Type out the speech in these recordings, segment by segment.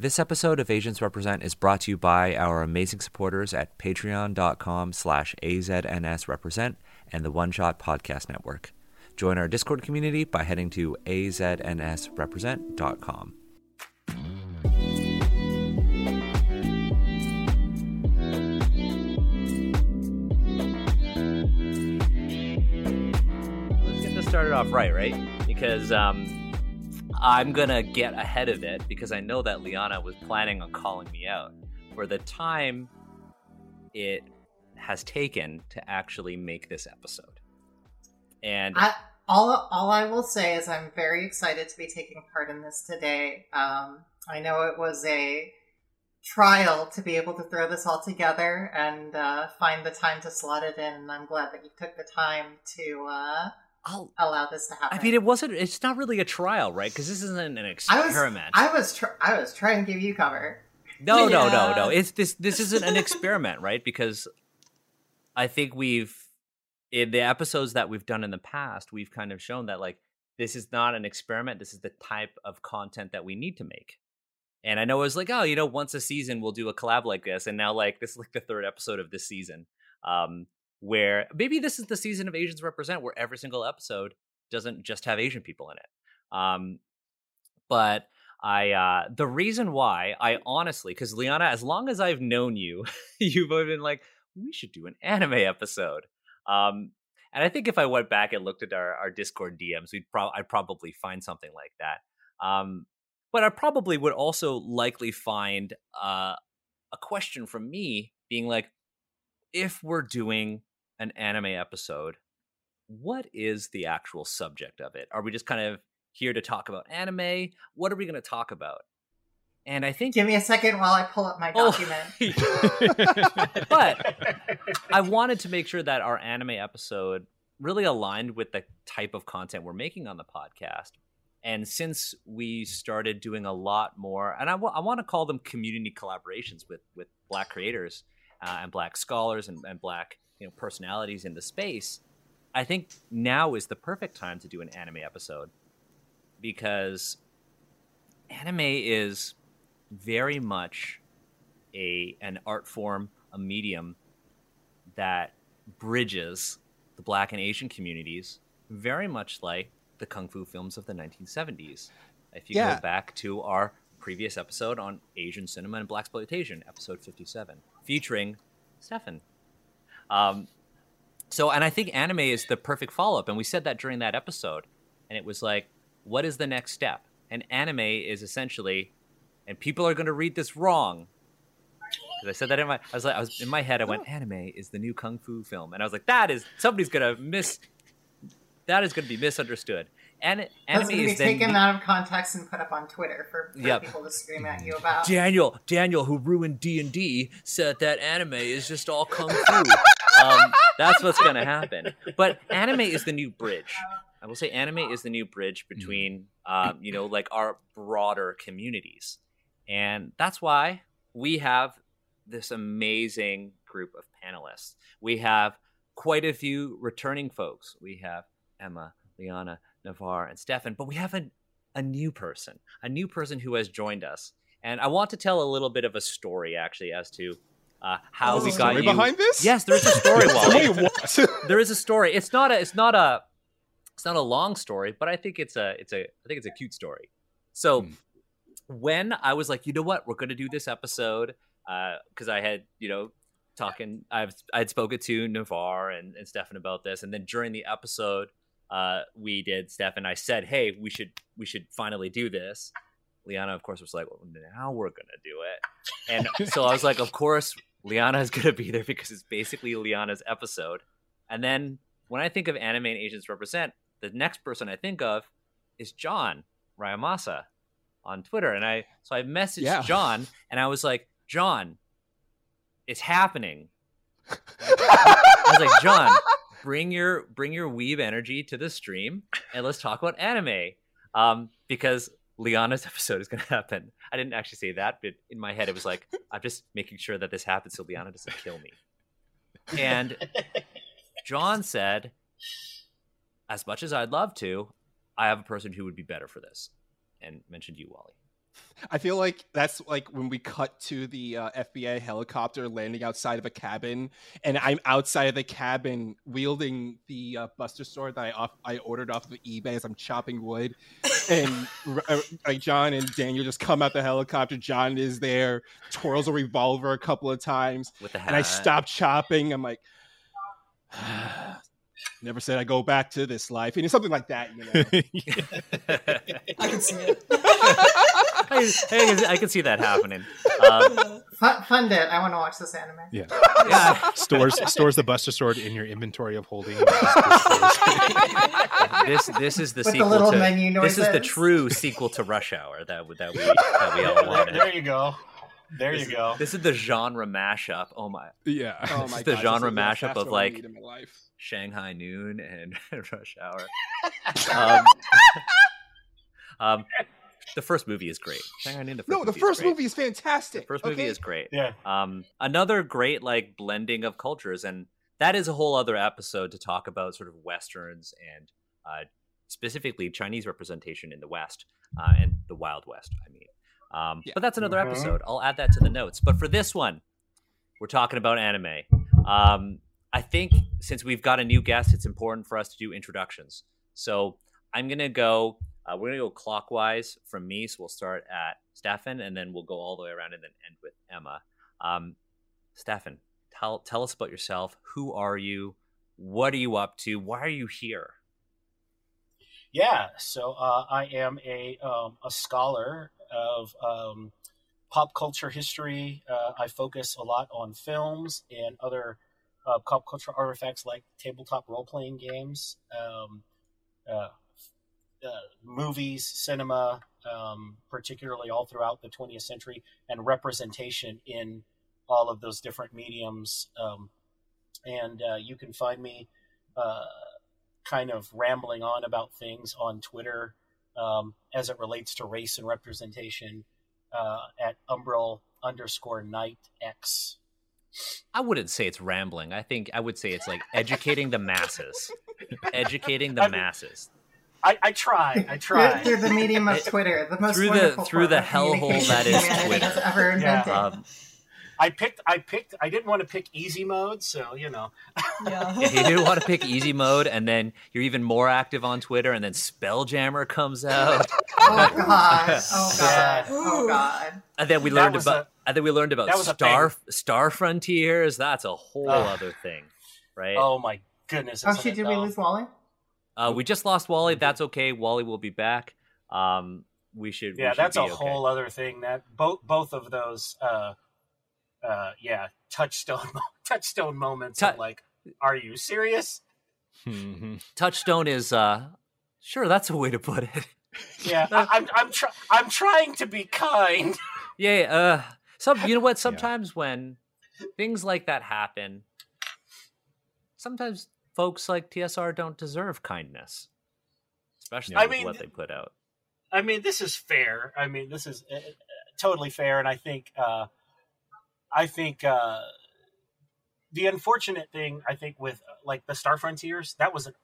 This episode of Asians Represent is brought to you by our amazing supporters at patreon.com slash aznsrepresent and the One Shot Podcast Network. Join our Discord community by heading to aznsrepresent.com. Let's get this started off right, right? Because um, I'm gonna get ahead of it because I know that Liana was planning on calling me out for the time it has taken to actually make this episode. And I, all all I will say is I'm very excited to be taking part in this today. Um, I know it was a trial to be able to throw this all together and uh, find the time to slot it in. And I'm glad that you took the time to uh, I'll, allow this to happen. I mean, it wasn't. It's not really a trial, right? Because this isn't an I was experiment. I was tr- I was trying to give you cover. No, no, no, no. It's this. This isn't an experiment, right? Because I think we've in the episodes that we've done in the past, we've kind of shown that like this is not an experiment. This is the type of content that we need to make. And I know it was like, oh, you know, once a season we'll do a collab like this, and now like this is like the third episode of this season, um, where maybe this is the season of Asians Represent, where every single episode doesn't just have Asian people in it. Um, but I uh the reason why I honestly because Liana, as long as I've known you, you've been like, we should do an anime episode. Um and I think if I went back and looked at our, our Discord DMs, we'd pro- I'd probably find something like that. Um but I probably would also likely find uh a question from me being like, if we're doing an anime episode, what is the actual subject of it? Are we just kind of here to talk about anime? What are we going to talk about? And I think Give me a second while I pull up my Oh. document. but I wanted to make sure that our anime episode really aligned with the type of content we're making on the podcast. And since we started doing a lot more, and I want to call them community collaborations with with Black creators uh, and Black scholars and, and Black you know personalities in the space, I think now is the perfect time to do an anime episode because anime is very much a an art form, a medium that bridges the black and Asian communities, very much like the kung fu films of the 1970s. If you Yeah. go back to our previous episode on Asian cinema and Blaxploitation, episode 57, featuring Stefan. Um, so, and I think anime is the perfect follow up, and we said that during that episode, and it was like, what is the next step? And anime is essentially, and people are going to read this wrong. Because I said that in my, I was like, I was in my head. I went, anime is the new kung fu film, and I was like, that is somebody's going to miss. That is going to be misunderstood. And anime going to be is then taken out of context and put up on Twitter for, for Yep. people to scream at you about. Daniel, Daniel, who ruined D and D, said that anime is just all kung fu. um, that's what's gonna happen. But anime is the new bridge. I will say, anime is the new bridge between, um, you know, like our broader communities, and that's why we have this amazing group of panelists. We have quite a few returning folks. We have Emma, Liana, Navaar, and Stefan, but we have a, a new person, a new person who has joined us. And I want to tell a little bit of a story, actually, as to uh, how we got story you. behind this? Yes, there is a story. Wait, there is a story. It's not a. It's not a. It's not a long story, but I think it's a. It's a. I think it's a cute story. So, Hmm. when I was like, you know what, we're going to do this episode, because I had, you know, talking. I've I had spoken to Navaar and and Stefan about this, and then during the episode, uh, we did Stefan. I said, hey, we should we should finally do this. Liana, of course, was like, well, now we're gonna do it, and so I was like, of course, Liana is gonna be there because it's basically Liana's episode. And then when I think of anime and Asians represent, the next person I think of is John Ryamasa on Twitter, and I so I messaged Yeah. John, and I was like, John, it's happening. I was like, John, bring your bring your weeb energy to the stream and let's talk about anime. Um, because Liana's episode is gonna happen. I didn't actually say that, but in my head it was like, I'm just making sure that this happens so Liana doesn't kill me. And John said, as much as I'd love to, I have a person who would be better for this. And mentioned you, Wally. I feel like that's like when we cut to the uh, FBI helicopter landing outside of a cabin, and I'm outside of the cabin wielding the uh, Buster sword that I off- I ordered off of eBay as I'm chopping wood, and uh, like John and Daniel just come out the helicopter. John is there, twirls a revolver a couple of times, with the hat. and I stop chopping. I'm like. Never said I go back to this life, and it's something like that, you know. I can see it. I, I, I can see that happening. Um, Fun, fund it. I want to watch this anime. Yeah. yeah, Stores stores the Buster Sword in your inventory of holding. this this is the With the sequel little to menu this is the true sequel to Rush Hour that we- that we that we all there, wanted. there you go. There This you is- go. This is the genre mashup. Oh my, Yeah. Oh my This is the gosh, genre this is mashup of, like, need in my life. Shanghai Noon and Rush Hour. Um, um, the first movie is great. Shanghai Noon. The first No, the movie first great. movie is fantastic. The first movie okay? is great. Yeah. Um, another great like blending of cultures, and that is a whole other episode to talk about sort of westerns and uh, specifically Chinese representation in the West uh, and the Wild West. I mean, um, Yeah. but that's another Mhm. episode. I'll add that to the notes. But for this one, we're talking about anime. Um, I think since we've got a new guest, it's important for us to do introductions. So I'm gonna go. Uh, we're gonna go clockwise from me. So we'll start at Stefan, and then we'll go all the way around and then end with Emma. Um, Stefan, tell tell us about yourself. Who are you? What are you up to? Why are you here? Yeah, so uh, I am a um, a scholar of um, pop culture history. Uh, I focus a lot on films and other uh, pop culture artifacts like tabletop role playing games, um, uh, uh, movies, cinema, um, particularly all throughout the 20th century, and representation in all of those different mediums. Um, and uh, you can find me. Uh, kind of rambling on about things on Twitter um, as it relates to race and representation uh, at Umbral underscore Knight X. I wouldn't say it's rambling. I think I would say it's like educating the masses. educating the I mean, masses. I, I try, I try. through the medium of Twitter, the most Through the- wonderful through form the of hellhole communication that is humanity Twitter. has ever Yeah. invented. Um, I picked, I picked, I didn't want to pick easy mode, so you know. Yeah. yeah, you didn't want to pick easy mode, and then you're even more active on Twitter, and then Spelljammer comes out, oh god! Oh god! Yeah. Oh god! and then we learned was about, and then we learned about that was a Star Star Frontiers. That's a whole Ugh. other thing, right? Oh my goodness! Oh shit! Did we lose Wally? Uh, we just lost Wally. That's okay. Wally will be back. Um, we should. we Yeah, should that's a okay. whole other thing. That both both of those, uh, uh, yeah, touchstone touchstone moments. Of like, are you serious? Mhm. Touchstone is uh, sure. That's a way to put it. Yeah, I, I'm I'm try- I'm trying to be kind. Yeah, uh some you know what, sometimes when things like that happen, sometimes folks like TSR don't deserve kindness. Especially I with mean- what they put out. I mean, this is fair. I mean, this is uh, uh, totally fair, and I think, uh, I think uh, the unfortunate thing, I think, with uh, like the Star Frontiers, that was an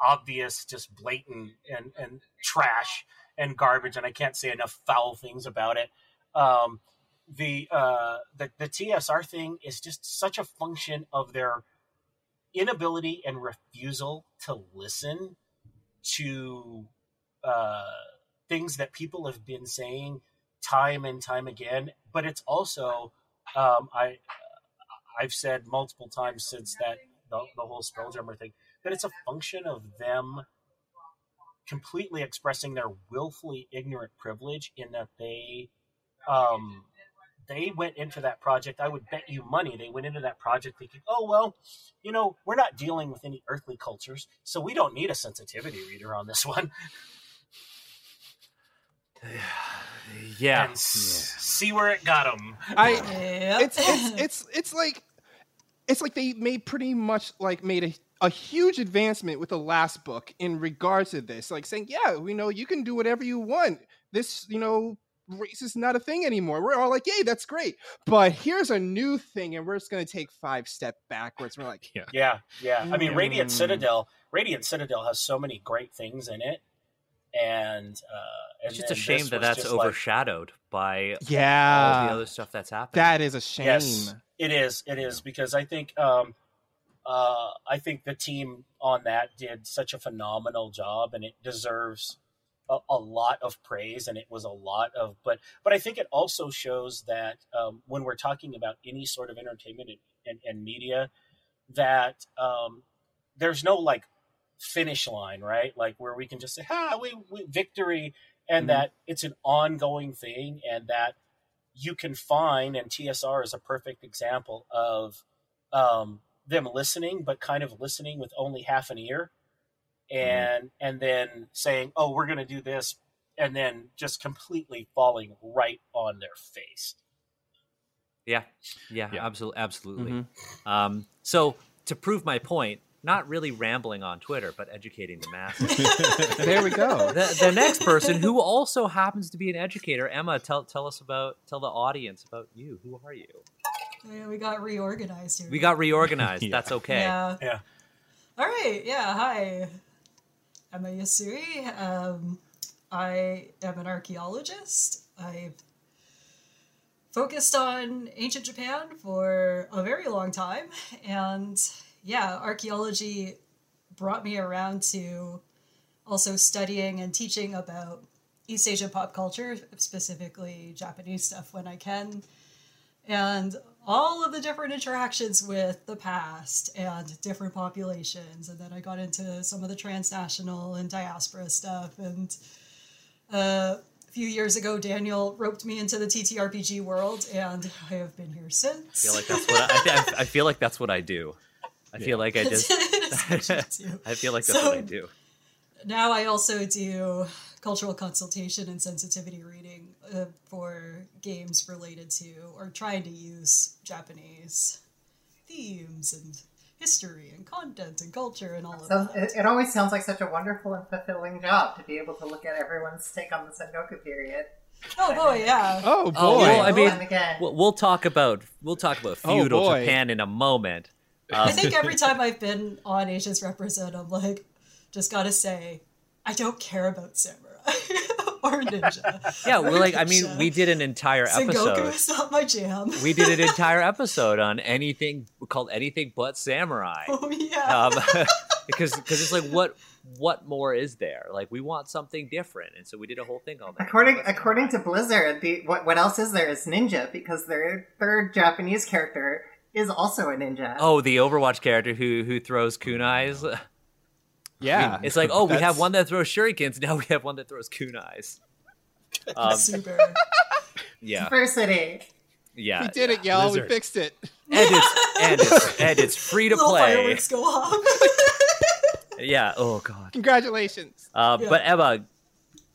obvious, just blatant and and trash and garbage, and I can't say enough foul things about it. Um, the uh, the the TSR thing is just such a function of their inability and refusal to listen to. Uh, things that people have been saying time and time again. But it's also, um, I, I've said multiple times since that the, the whole Spelljammer thing that it's a function of them completely expressing their willfully ignorant privilege in that they, um, they went into that project. I would bet you money they went into that project thinking, "Oh well, you know, we're not dealing with any earthly cultures, so we don't need a sensitivity reader on this one." Yeah. and s- see where it got them. I Yep. it's it's it's it's like it's like they made pretty much like made a a huge advancement with the last book in regards to this, like saying, yeah, we know you can do whatever you want. This, you know, race is not a thing anymore. We're all like, yay, that's great. But here's a new thing, and we're just gonna take five step backwards. We're like, Yeah, yeah. I mean, Radiant Mm. Citadel. Radiant Citadel has so many great things in it, and uh, and It's just a shame that that's just like- overshadowed by all Yeah, the other stuff that's happening. that is a shame. Yes, it is. It is because I think um, uh, I think the team on that did such a phenomenal job, and it deserves a, a lot of praise. And it was a lot of, but but I think it also shows that um, when we're talking about any sort of entertainment and, and, and media, that um, there's no like finish line, right? Like where we can just say, "Ha, we, we victory," and Mhm. that it's an ongoing thing, and that you can find, and TSR is a perfect example of um, them listening, but kind of listening with only half an ear, and and then saying, "Oh, we're going to do this," and then just completely falling right on their face. Yeah, yeah, Yeah. absolutely, absolutely. Mhm. Um, so to prove my point, not really rambling on Twitter, but educating the masses. There we go. the, the next person, who also happens to be an educator, Emma, tell tell us about tell the audience about you. Who are you? Yeah, we got reorganized here. We got reorganized. Yeah. That's okay. Yeah. Yeah. All right. Yeah. Hi. Emma Yasui. Um, I am an archaeologist. I've focused on ancient Japan for a very long time. And yeah, archaeology brought me around to also studying and teaching about East Asian pop culture, specifically Japanese stuff when I can and all of the different interactions with the past and different populations and then i got into some of the transnational and diaspora stuff and uh, a few years ago daniel roped me into the ttrpg world and i have been here since I feel like that's what I, I, I feel like that's what I do. I feel like I just That's what you do. I feel like that's what I do. now I also do cultural consultation and sensitivity reading uh, for games related to or trying to use Japanese themes and history and content and culture and all of So that. it, it always sounds like such a wonderful and fulfilling job to be able to look at everyone's take on the Sengoku period. oh boy, yeah. Oh boy. Oh, well, I mean, again, We'll, we'll talk about we'll talk about Oh, feudal boy. Japan in a moment. I Um, think every time I've been on Asians Represent, I'm like, just gotta say, I don't care about samurai or ninja. yeah, well, like I mean, we did an entire episode. Sengoku episode. is not my jam. We did an entire episode on anything called anything but samurai. oh yeah. um, because because it's like what what more is there? Like we want something different, and so we did a whole thing on that. according according to Blizzard, the what what else is there is ninja because their third Japanese character is also a ninja. oh, the Overwatch character who who throws kunais. Yeah. It's like oh, we have one that throws shurikens. Now we have one that throws kunais. Um, Super. yeah, Diversity. yeah. we did it, y'all. Blizzard. We fixed it. and it's and it's and it's free to Little play. fireworks go off. Yeah. Oh god. Congratulations. Uh, Yeah. But Emma,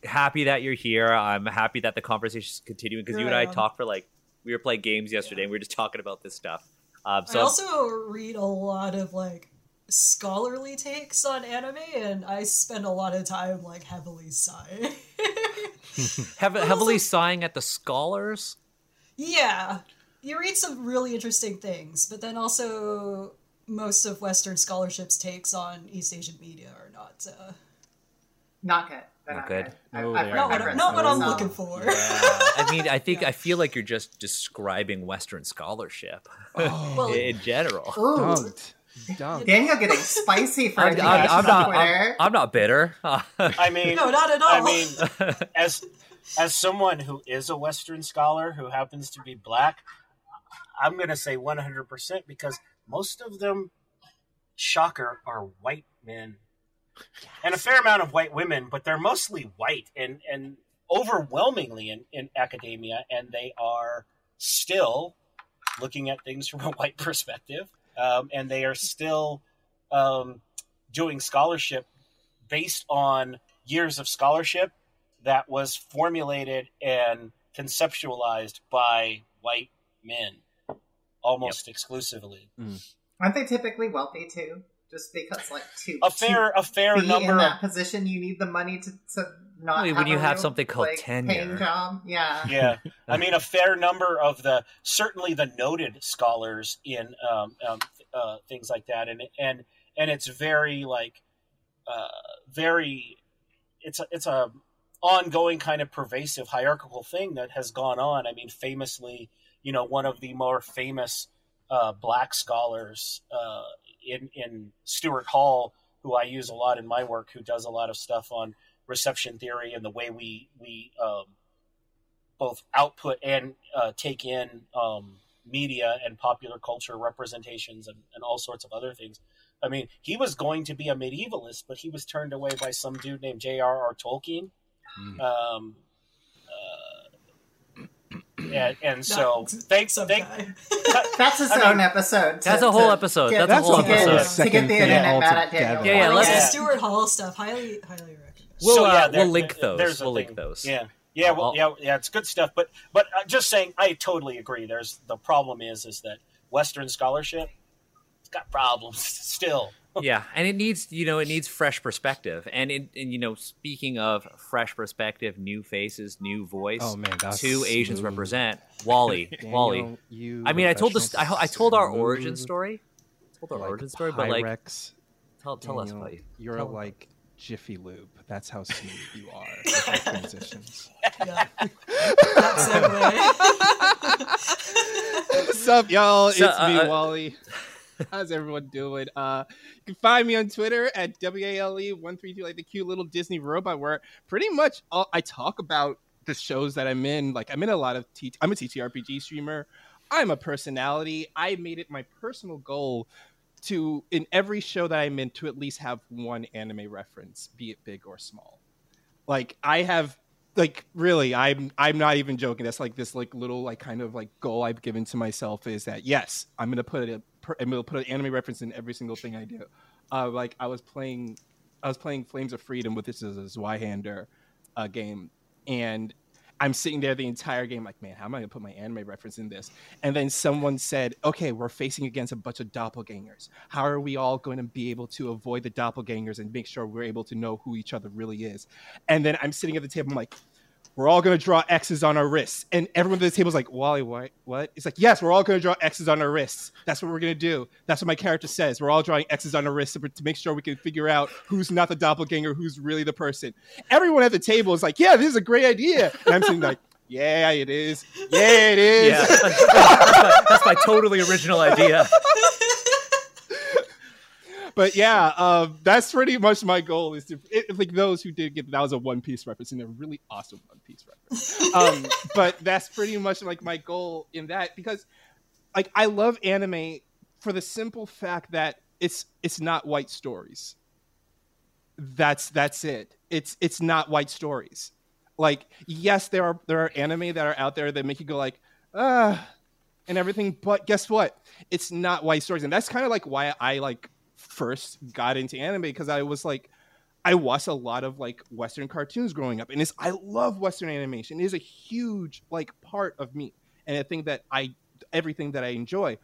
happy that you're here. I'm happy that the conversation is continuing because you and I I talked for like we were playing games yesterday and we were just talking about this stuff. Um, I so also read a lot of like scholarly takes on anime, and I spend a lot of time like heavily sighing. heav- heavily sighing at the scholars. yeah, you read some really interesting things, but then also most of Western scholarships takes on East Asian media are not uh, Not good. They're Not not good. good. No, I've not what, not what I'm looking for. Yeah. I mean, I think Yeah. I feel like you're just describing Western scholarship Oh, Well, in general. Ooh, dumped. Dumped. Daniel getting spicy for I'm, a I'm- I'm on not. I'm, Twitter. I'm not bitter. I mean, no, not at all. I mean, as as someone who is a Western scholar who happens to be black, I'm going to say 100% because most of them, shocker, are white men, and a fair amount of white women, but they're mostly white and and overwhelmingly in, in academia, and they are still looking at things from a white perspective, um, and they are still um, doing scholarship based on years of scholarship that was formulated and conceptualized by white men almost exclusively. Aren't they typically wealthy too? Just because, like, to A fair a fair be number in of position, you need the money to, to not. Well, when you have real, something called like, tenure. paying job. Yeah. yeah i mean a fair number of the certainly the noted scholars in um, um, uh, things like that and and and it's very like uh, very it's a it's a ongoing kind of pervasive hierarchical thing that has gone on. I mean, famously, you know, one of the more famous uh, black scholars uh, in in Stuart Hall, who I use a lot in my work, who does a lot of stuff on reception theory and the way we we um, both output and uh, take in um, media and popular culture representations and, and all sorts of other things. I mean, he was going to be a medievalist, but he was turned away by some dude named J.R.R. Tolkien. Mm. Um, uh, and, and so, thanks, thank. That's his I mean, own episode. to- That's a whole episode. get- That's a whole to get- episode. To get the internet thing mad at. Daniel. Yeah, yeah, let's- Yeah. Stuart Hall stuff. Highly, highly recommend. We'll, So, uh, yeah, there- we'll link those. there's a We'll link thing. those. Yeah, yeah, well, yeah, yeah. It's good stuff. But but uh, just saying, I totally agree. There's the problem is is that Western scholarship, it's got problems still. yeah and it needs you know it needs fresh perspective and it and you know speaking of fresh perspective new faces new voice Oh man, that's two asians smooth. represent wally wally you i mean i told this I, I told our origin story I told our like origin story but like Pyrex, tell, tell us Daniel, buddy You're Tell- like Jiffy Lube. That's how smooth you are with your transitions. Yeah. that segue. What's up, y'all? So, it's me, uh, uh, Wally. How's everyone doing? Uh, you can find me on Twitter at WallE132, like the cute little Disney robot, where pretty much all, I talk about the shows that I'm in. Like, I'm in a lot of T- I'm a TTRPG streamer. I'm a personality. I made it my personal goal to, in every show that I'm in, to at least have one anime reference, be it big or small. Like, I have like really i'm i'm not even joking that's like this like little like kind of like goal i've given to myself is that yes i'm gonna put a i'm gonna put an anime reference in every single thing i do uh like i was playing i was playing flames of freedom with this as a zweihander uh game and i'm sitting there the entire game like man how am i gonna put my anime reference in this? And then someone said okay we're facing against a bunch of doppelgangers. How are we all going to be able to avoid the doppelgangers and make sure we're able to know who each other really is? And then i'm sitting at the table i'm like we're all going to draw X's on our wrists. And everyone at the table is like, Wally, what? What? It's like, yes, we're all going to draw X's on our wrists. That's what we're going to do. That's what my character says. We're all drawing X's on our wrists to, to make sure we can figure out who's not the doppelganger, who's really the person. Everyone at the table is like, yeah, this is a great idea. And I'm sitting like, yeah, it is. Yeah, it is. yeah that's my, that's my totally original idea but yeah, uh, that's pretty much my goal. Is to it, like those who did get that was a One Piece reference and a really awesome One Piece reference. um, but that's pretty much like my goal in that because like I love anime for the simple fact that it's it's not white stories. That's that's it. It's it's not white stories. Like yes, there are there are anime that are out there that make you go like ah and everything, but guess what? It's not white stories, and that's kind of like why I like first got into anime because I was like, I watched a lot of like Western cartoons growing up, and it's I love Western animation. It is a huge like part of me, and I think that I everything that I enjoy.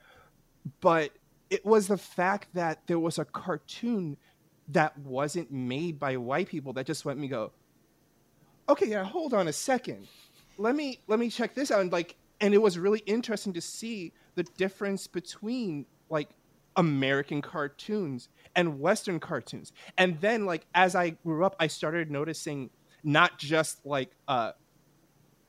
But it was the fact that there was a cartoon that wasn't made by white people that just let me go, okay, yeah, hold on a second, let me let me check this out, and like, and it was really interesting to see the difference between like American cartoons and Western cartoons. And then like as I grew up, I started noticing not just like uh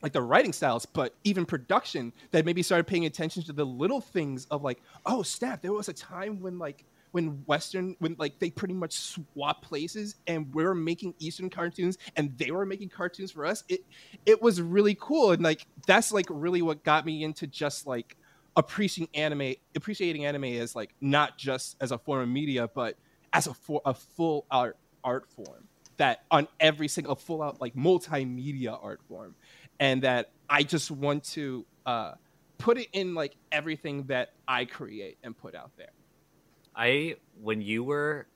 like the writing styles, but even production that maybe started paying attention to the little things of like, oh snap, there was a time when like when Western when like they pretty much swap places and we are making Eastern cartoons and they were making cartoons for us. It it was really cool. And like that's like really what got me into just like appreciating anime appreciating anime as like not just as a form of media but as a for a full art art form that on every single full out like multimedia art form and that i just want to uh put it in like everything that i create and put out there I when you were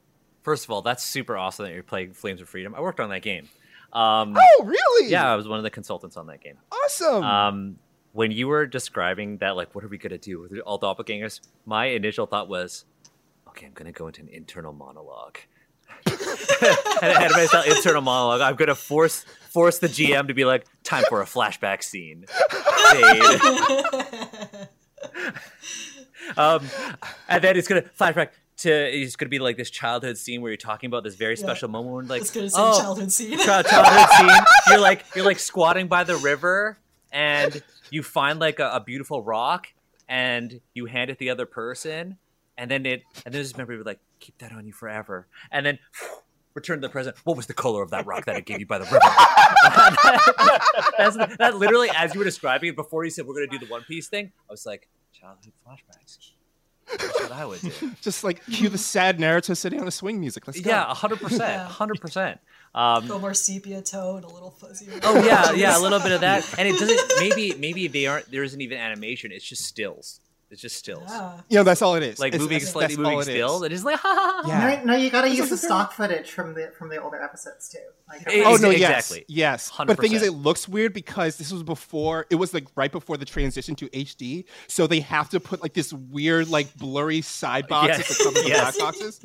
first of all, that's super awesome that you're playing Flames of Freedom. I worked on that game. Um, oh really yeah, I was one of the consultants on that game. awesome Um, when you were describing that, like, what are we gonna do with all the doppelgangers? My initial thought was, okay, I'm gonna go into an internal monologue. and I had myself internal monologue. I'm gonna force force the GM to be like, time for a flashback scene. Um, and then it's gonna flashback to it's gonna be like this childhood scene where you're talking about this very Yeah. special moment when like was gonna say oh, childhood scene. childhood scene. You're like you're like squatting by the river and you find like a, a beautiful rock and you hand it the other person and then it and then this memory would like keep that on you forever and then return to the present. What was the color of that rock that I gave you by the river? That's, that literally, as you were describing it before you said we're gonna do the One Piece thing, I was like childhood flashbacks. That's what I would do. Just like cue the sad Naruto sitting on a swing music. Let's go. Yeah, hundred percent, Yeah. hundred percent. Um, Go more sepia tone, a little fuzzier. Oh yeah, yeah, a little bit of that, and it doesn't. Maybe maybe they aren't. There isn't even animation. It's just stills. It's just stills. Yeah. You know, that's all it is. Like It's- moving, that's- slightly that's all moving it is. stills. It is like ha ha ha. Yeah. No, no, you got to use the stock footage from the from the older episodes too. Like, Oh Ex- no! exactly. Yes, yes. But the thing is, it looks weird because this was before. It was like right before the transition to HD, so they have to put like this weird, like blurry side boxes Yes. to cover the Yes. black boxes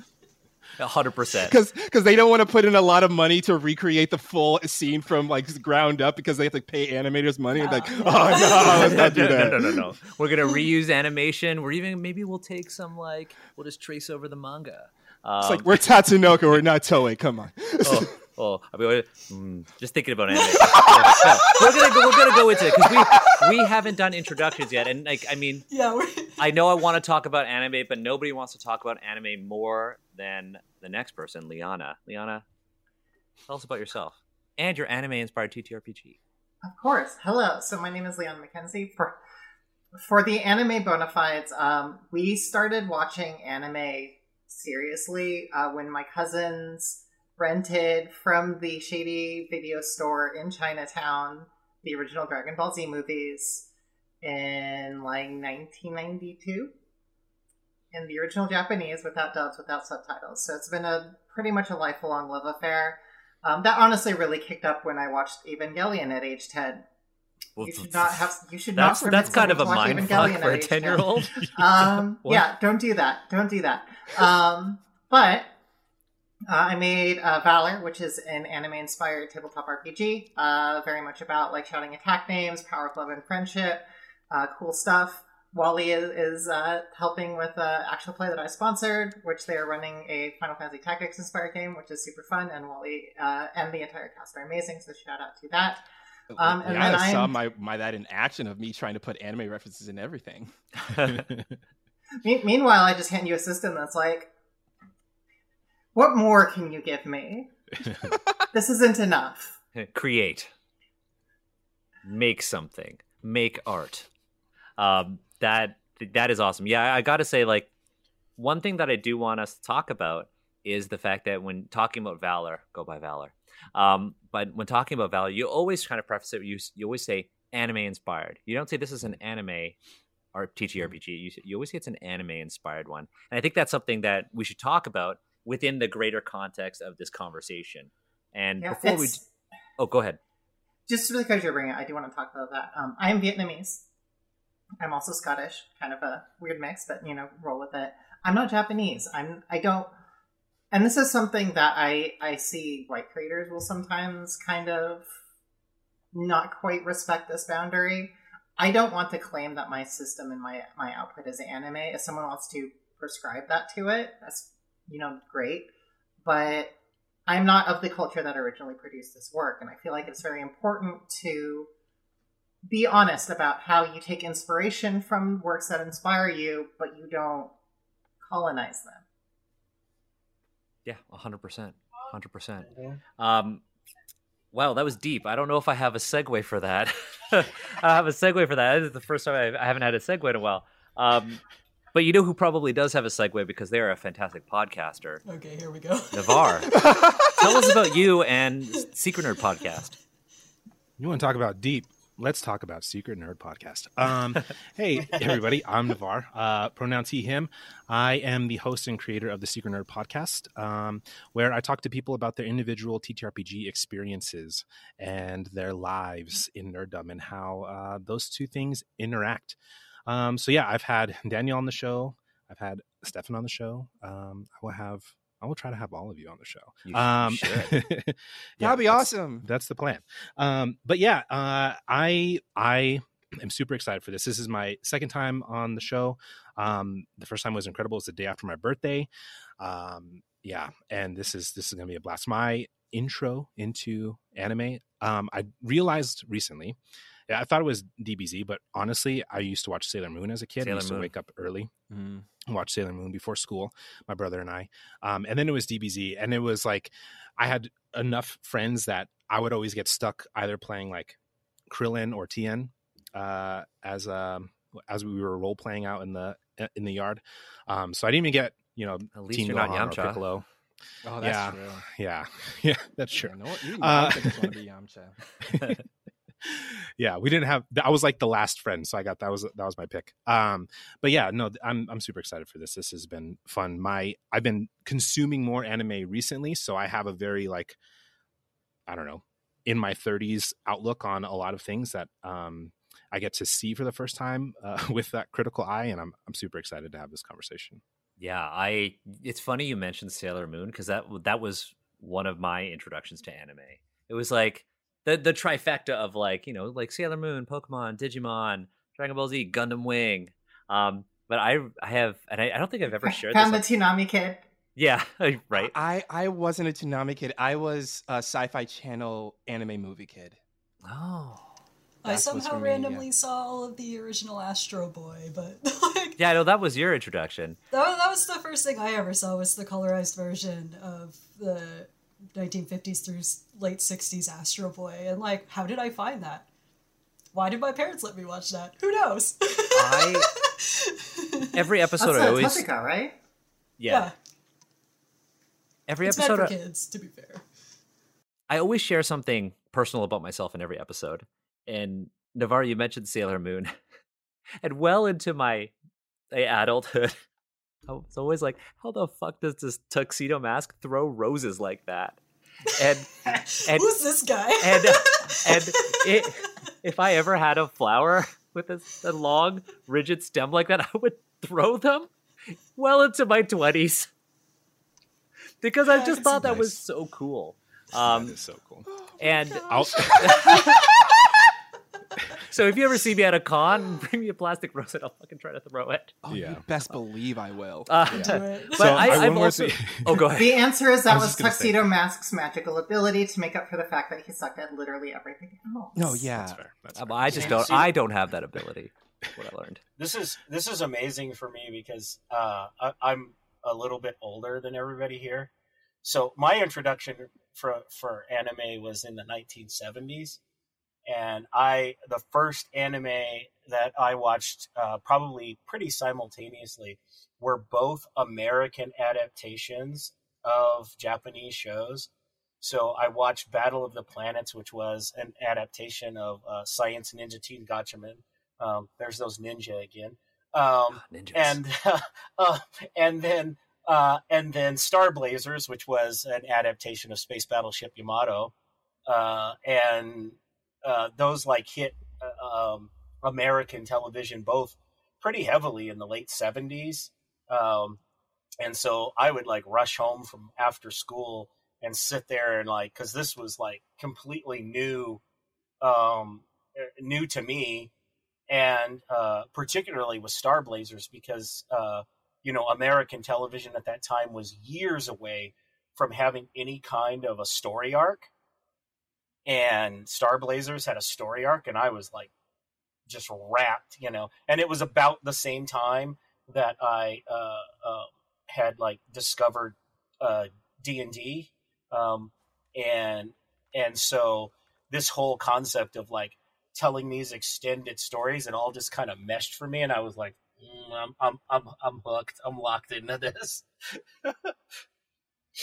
hundred percent. because because they don't want to put in a lot of money to recreate the full scene from like ground up because they have to pay animators money. Like, oh no, let's not do that. no, no, no, no. We're gonna reuse animation. We're even maybe we'll take some like we'll just trace over the manga. Um, It's like we're Tatsunoko, we're not Toei. Come on. oh, oh, I mean, mm, just thinking about anime. No, we're gonna go, we're gonna go into it because we we haven't done introductions yet, and like I mean, Yeah, I know I want to talk about anime, but nobody wants to talk about anime more than the next person, Liana. Liana, tell us about yourself and your anime-inspired TTRPG. Of course. Hello. So my name is Liana McKenzie. For for the anime bona fides, um, we started watching anime seriously uh, when my cousins rented from the shady video store in Chinatown the original Dragon Ball Z movies in like 1992 in the original Japanese without dubs, without subtitles. So it's been a pretty much a lifelong love affair. Um, that honestly really kicked up when I watched Evangelion at age 10. Well, You should not have. You should that's not. that's kind of a mind fuck for a 10. ten-year-old. Um, yeah, don't do that. Don't do that. Um, but uh, I made uh, Valor, which is an anime-inspired tabletop RPG. Uh, very much about like shouting attack names, power of love and friendship, uh, cool stuff. Wally is, is uh, helping with uh, actual play that I sponsored, which they are running a Final Fantasy Tactics inspired game, which is super fun. And Wally uh, and the entire cast are amazing, so shout out to that. Um, and yeah, then I saw I'm- my, my that in action of me trying to put anime references in everything. Me- meanwhile, I just hand you a system that's like, what more can you give me? this isn't enough. create make something make art um, that that is awesome yeah i gotta say like one thing that i do want us to talk about is the fact that when talking about valor go by valor um, but when talking about valor you always kind of preface it you, you always say anime inspired you don't say this is an anime or TTRPG. You, you always say it's an anime inspired one. And I think that's something that we should talk about within the greater context of this conversation. And Yeah, before we, it's- oh, go ahead. just because you're bringing it, I do want to talk about that. Um, I am Vietnamese. I'm also Scottish, kind of a weird mix, but you know, roll with it. I'm not Japanese. I'm. I don't. And this is something that I I see white creators will sometimes kind of not quite respect this boundary. I don't want to claim that my system and my my output is anime. If someone wants to prescribe that to it, that's you know great. But I'm not of the culture that originally produced this work, and I feel like it's very important to be honest about how you take inspiration from works that inspire you, but you don't colonize them. Yeah, hundred percent, hundred percent. Um, wow, that was deep. I don't know if I have a segue for that. I have a segue for that. This is the first time I've, I haven't had a segue in a while. Um, but you know who probably does have a segue because they are a fantastic podcaster. okay, here we go. Navaar, tell us about you and Secret Nerd Podcast. You want to talk about deep? Let's talk about Secret Nerd Podcast. Um, hey, everybody, I'm Navaar. Uh, pronouns he, him. I am the host and creator of the Secret Nerd Podcast, um, where I talk to people about their individual TTRPG experiences and their lives in nerddom and how uh, those two things interact. Um, so, yeah, I've had Daniel on the show, I've had Stefan on the show. Um, I will have. I will try to have all of you on the show. You Um, you should. yeah, That'd be that's- awesome. that's the plan. Um, but yeah, uh, I I am super excited for this. This is my second time on the show. Um, the first time was incredible. It's the day after my birthday. Um, yeah, and this is this is gonna be a blast. My intro into anime. Um, I realized recently. Yeah, I thought it was DBZ, but honestly, I used to watch Sailor Moon as a kid. Sailor I used Moon. to wake up early Mm. watch Sailor Moon before school, my brother and I. Um, and then it was DBZ, and it was like I had enough friends that I would always get stuck either playing like Krillin or Tien uh, as um as we were role playing out in the in the yard. Um, so I didn't even get you know At least Team you're not Gohan or Yamcha. Piccolo. Oh, that's Yeah. true. Yeah, yeah, that's true. You know what? Even Uh, want to be Yamcha. Yeah, we didn't have. I was like the last friend, so I got that was that was my pick. Um, but yeah, no, I'm I'm super excited for this. This has been fun. My I've been consuming more anime recently, so I have a very like, I don't know, in my 30s outlook on a lot of things that um I get to see for the first time uh, with that critical eye, and I'm I'm super excited to have this conversation. Yeah, I. It's funny you mentioned Sailor Moon because that that was one of my introductions to anime. It was like the the trifecta of like you know like Sailor Moon, Pokemon, Digimon, Dragon Ball Z, Gundam Wing. Um, but I I have and I, I don't think I've ever shared Found the this. Toonami kid. yeah, right. I I wasn't a Toonami kid. I was a Sci-Fi Channel anime movie kid. Oh. I That's what's somehow for me, yeah. randomly saw all of the original Astro Boy, but like Yeah, no, that was your introduction. that, that was the first thing I ever saw was the colorized version of the 1950s through late 60s Astro Boy, and like, how did I find that? Why did my parents let me watch that? Who knows? I every That's episode I always Tezuka, right? yeah, every it's meant episode for I- kids, to be fair. I always share something personal about myself in every episode. And Navaar, you mentioned Sailor Moon. and well into my adulthood, I was always like, how the fuck does this tuxedo mask throw roses like that? And and- Who's this guy? and and it, if I ever had a flower with a, a long, rigid stem like that, I would throw them well into my twenties because I just it's thought that was so cool. Um, that is so cool. and I'll, so if you ever see me at a con, bring me a plastic rose and I'll fucking try to throw it. Oh, Yeah. you best believe I will. Uh, Do it. But So, I, I- I've also. Oh, go ahead. The answer is that was was, just gonna say- Tuxedo Mask's magical ability to make up for the fact that he sucked at literally everything else. no, yeah. that's fair. That's Um, fair. I just Yeah. don't. I don't have that ability. What I learned. this is this is amazing for me because uh, I, I'm a little bit older than everybody here. So my introduction for for anime was in the 1970s, and I the first anime that I watched uh, probably pretty simultaneously were both American adaptations of Japanese shows. So I watched Battle of the Planets, which was an adaptation of uh, Science Ninja Team Gatchaman. Um, there's those ninja again. Um, Ninjas. and uh, and then uh, and then Star Blazers, which was an adaptation of Space Battleship Yamato, uh, and uh, those like hit uh, um, American television both pretty heavily in the late seventies. Um, and so I would like rush home from after school and sit there and like because this was like completely new, um, uh, new to me, and uh, particularly with Star Blazers because uh, you know American television at that time was years away from having any kind of a story arc, and Star Blazers had a story arc, and I was like just wrapped, you know. And it was about the same time that I uh, uh, had like discovered uh, D and D, um, and and so this whole concept of like telling these extended stories and all just kind of meshed for me, and I was like, mm, I'm I'm I'm I'm hooked. I'm locked into this.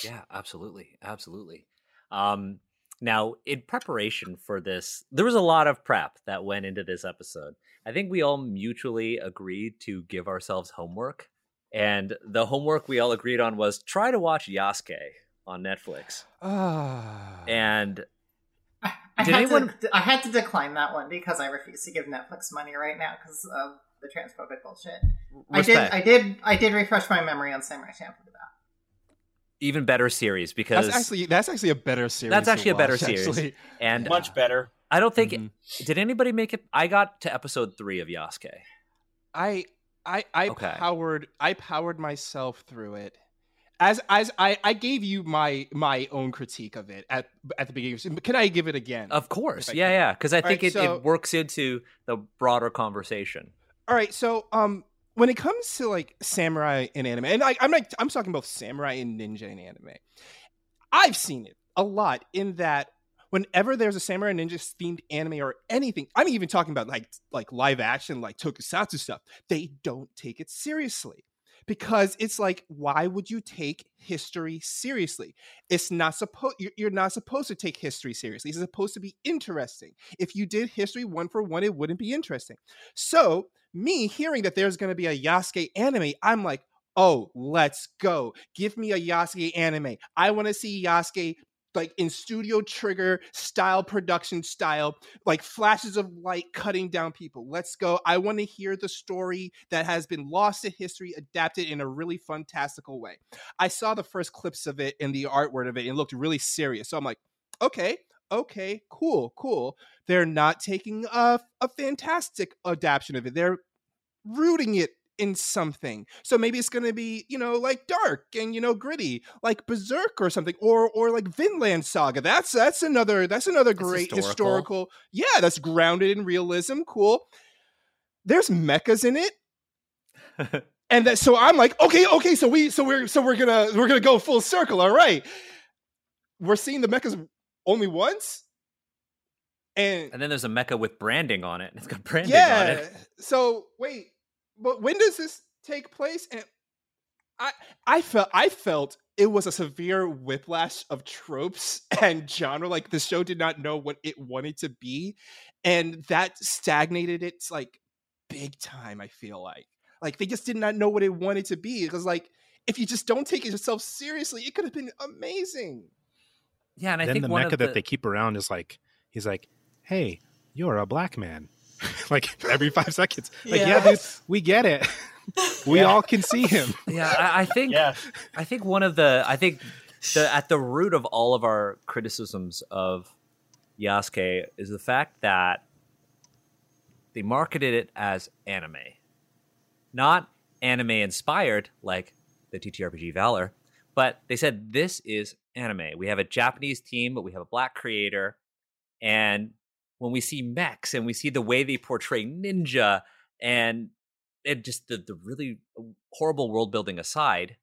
Yeah, absolutely, absolutely. Um, now, in preparation for this, there was a lot of prep that went into this episode. I think we all mutually agreed to give ourselves homework, and the homework we all agreed on was try to watch Yasuke on Netflix. Ah. And I, I Did had anyone- to, I had to decline that one because I refuse to give Netflix money right now because of the transphobic bullshit. respect, I did, I did, I did refresh my memory on Samurai Champloo though. Even better series because That's actually that's actually a better series. That's to actually a better series. actually. and Much better. I don't think Mhm. did anybody make it. I got to episode three of Yasuke. I I I Okay. powered I powered myself through it. As as I I gave you my my own critique of it at at the beginning. But Can I give it again? Of course, yeah, can. yeah, because I All think right, it, so- it works into the broader conversation. All right, so um, when it comes to like samurai in anime, and I, I'm like I'm talking both samurai and ninja in anime, I've seen it a lot. In that, whenever there's a samurai ninja themed anime or anything, I'm even talking about like like live action, like tokusatsu stuff. They don't take it seriously because it's like, why would you take history seriously? It's not supposed. You're not supposed to take history seriously. It's supposed to be interesting. If you did history one for one, it wouldn't be interesting. So me hearing that there's going to be a Yasuke anime, I'm like, oh, let's go. Give me a Yasuke anime. I want to see Yasuke like in Studio Trigger style production style, like flashes of light cutting down people. Let's go. I want to hear the story that has been lost to history adapted in a really fantastical way. I saw the first clips of it and the artwork of it and it looked really serious. So I'm like, okay, okay, cool, cool. They're not taking a, a fantastic adaptation of it. They're rooting it in something. So maybe it's going to be, you know, like dark and you know gritty, like Berserk or something or or like Vinland Saga. That's that's another that's another That's great historical. historical. Yeah, that's grounded in realism. Cool. There's mechas in it. and that so I'm like, okay, okay, so we so we're so we're going to we're going to go full circle. All right. We're seeing the mechas only once. And And then there's a mecha with branding on it. It's got branding on yeah. it. So wait, but when does this take place? And I I felt I felt it was a severe whiplash of tropes and genre. Like the show did not know what it wanted to be, and that stagnated its like big time. I feel like like they just did not know what it wanted to be because like if you just don't take yourself seriously, it could have been amazing. Yeah, and I then think the one mecha of the, that they keep around is like, he's like, "Hey, you're a black man." like every five seconds. Like, yeah, Yeah. dude, we get it. we Yeah. all can see him. yeah, I, I think Yeah. I think one of the I think the at the root of all of our criticisms of Yasuke is the fact that they marketed it as anime. Not anime inspired like the TTRPG Valor, but they said this is anime. We have a Japanese team, but we have a black creator and when we see mechs and we see the way they portray ninja and just the, the really horrible world building aside,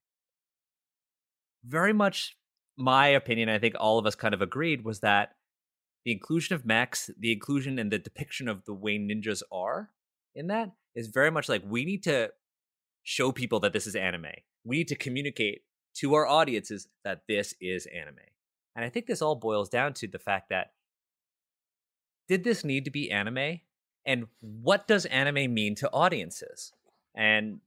very much my opinion, I think all of us kind of agreed, was that the inclusion of mechs, the inclusion and the depiction of the way ninjas are in that is very much like we need to show people that this is anime. We need to communicate to our audiences that this is anime. And I think this all boils down to the fact that did this need to be anime? And what does anime mean to audiences? And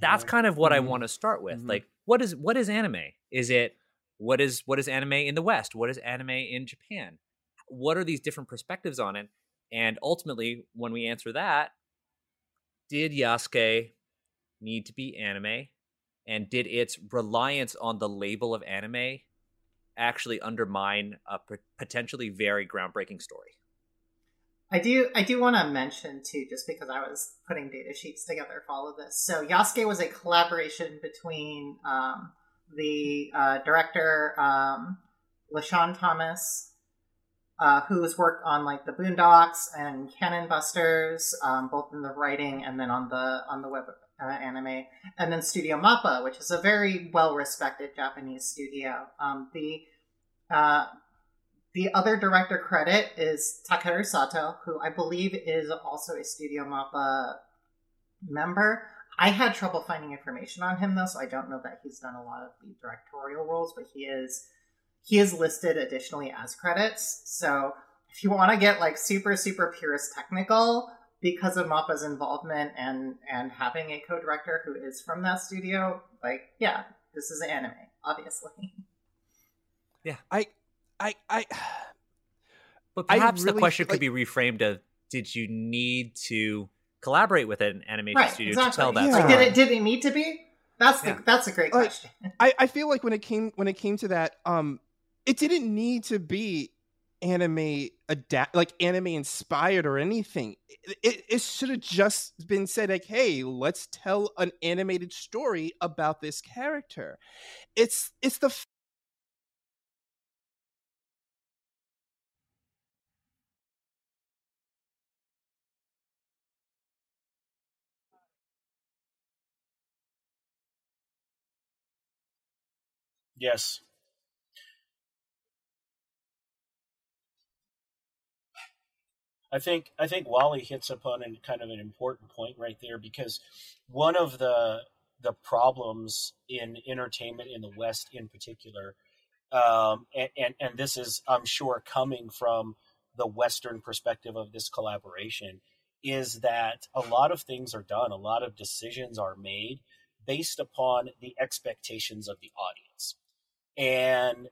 that's kind of what I Mhm. want to start with. Mhm. Like, what is what is anime? Is it what is what is anime in the West? What is anime in Japan? What are these different perspectives on it? And ultimately, when we answer that, did Yasuke need to be anime? And did its reliance on the label of anime actually undermine a p- potentially very groundbreaking story? I do I do want to mention too, just because I was putting data sheets together for all of this. So Yasuke was a collaboration between um, the uh, director um, LaShawn Thomas, uh, who's worked on like the Boondocks and Cannon Busters, um, both in the writing and then on the on the web uh, anime, and then Studio Mappa, which is a very well respected Japanese studio. Um, the uh, the other director credit is Takeru Sato, who I believe is also a Studio Mappa member. I had trouble finding information on him though, so I don't know that he's done a lot of the directorial roles, but he is he is listed additionally as credits. So if you want to get like super super purist technical because of Mappa's involvement and and having a co-director who is from that studio, like yeah, this is anime, obviously. Yeah, I I I But I perhaps the question feel could be reframed of did you need to collaborate with an animation right, studio exactly. to tell that Yeah. Like, did it did it need to be? That's the Yeah. that's a great question. I, I feel like when it came when it came to that, um, it didn't need to be anime adapt like anime inspired or anything it, it, it should have just been said like hey let's tell an animated story about this character it's it's the Yes. I think I think Wally hits upon a kind of an important point right there because one of the the problems in entertainment in the West in particular, um, and, and and this is I'm sure coming from the Western perspective of this collaboration, is that a lot of things are done, a lot of decisions are made based upon the expectations of the audience. And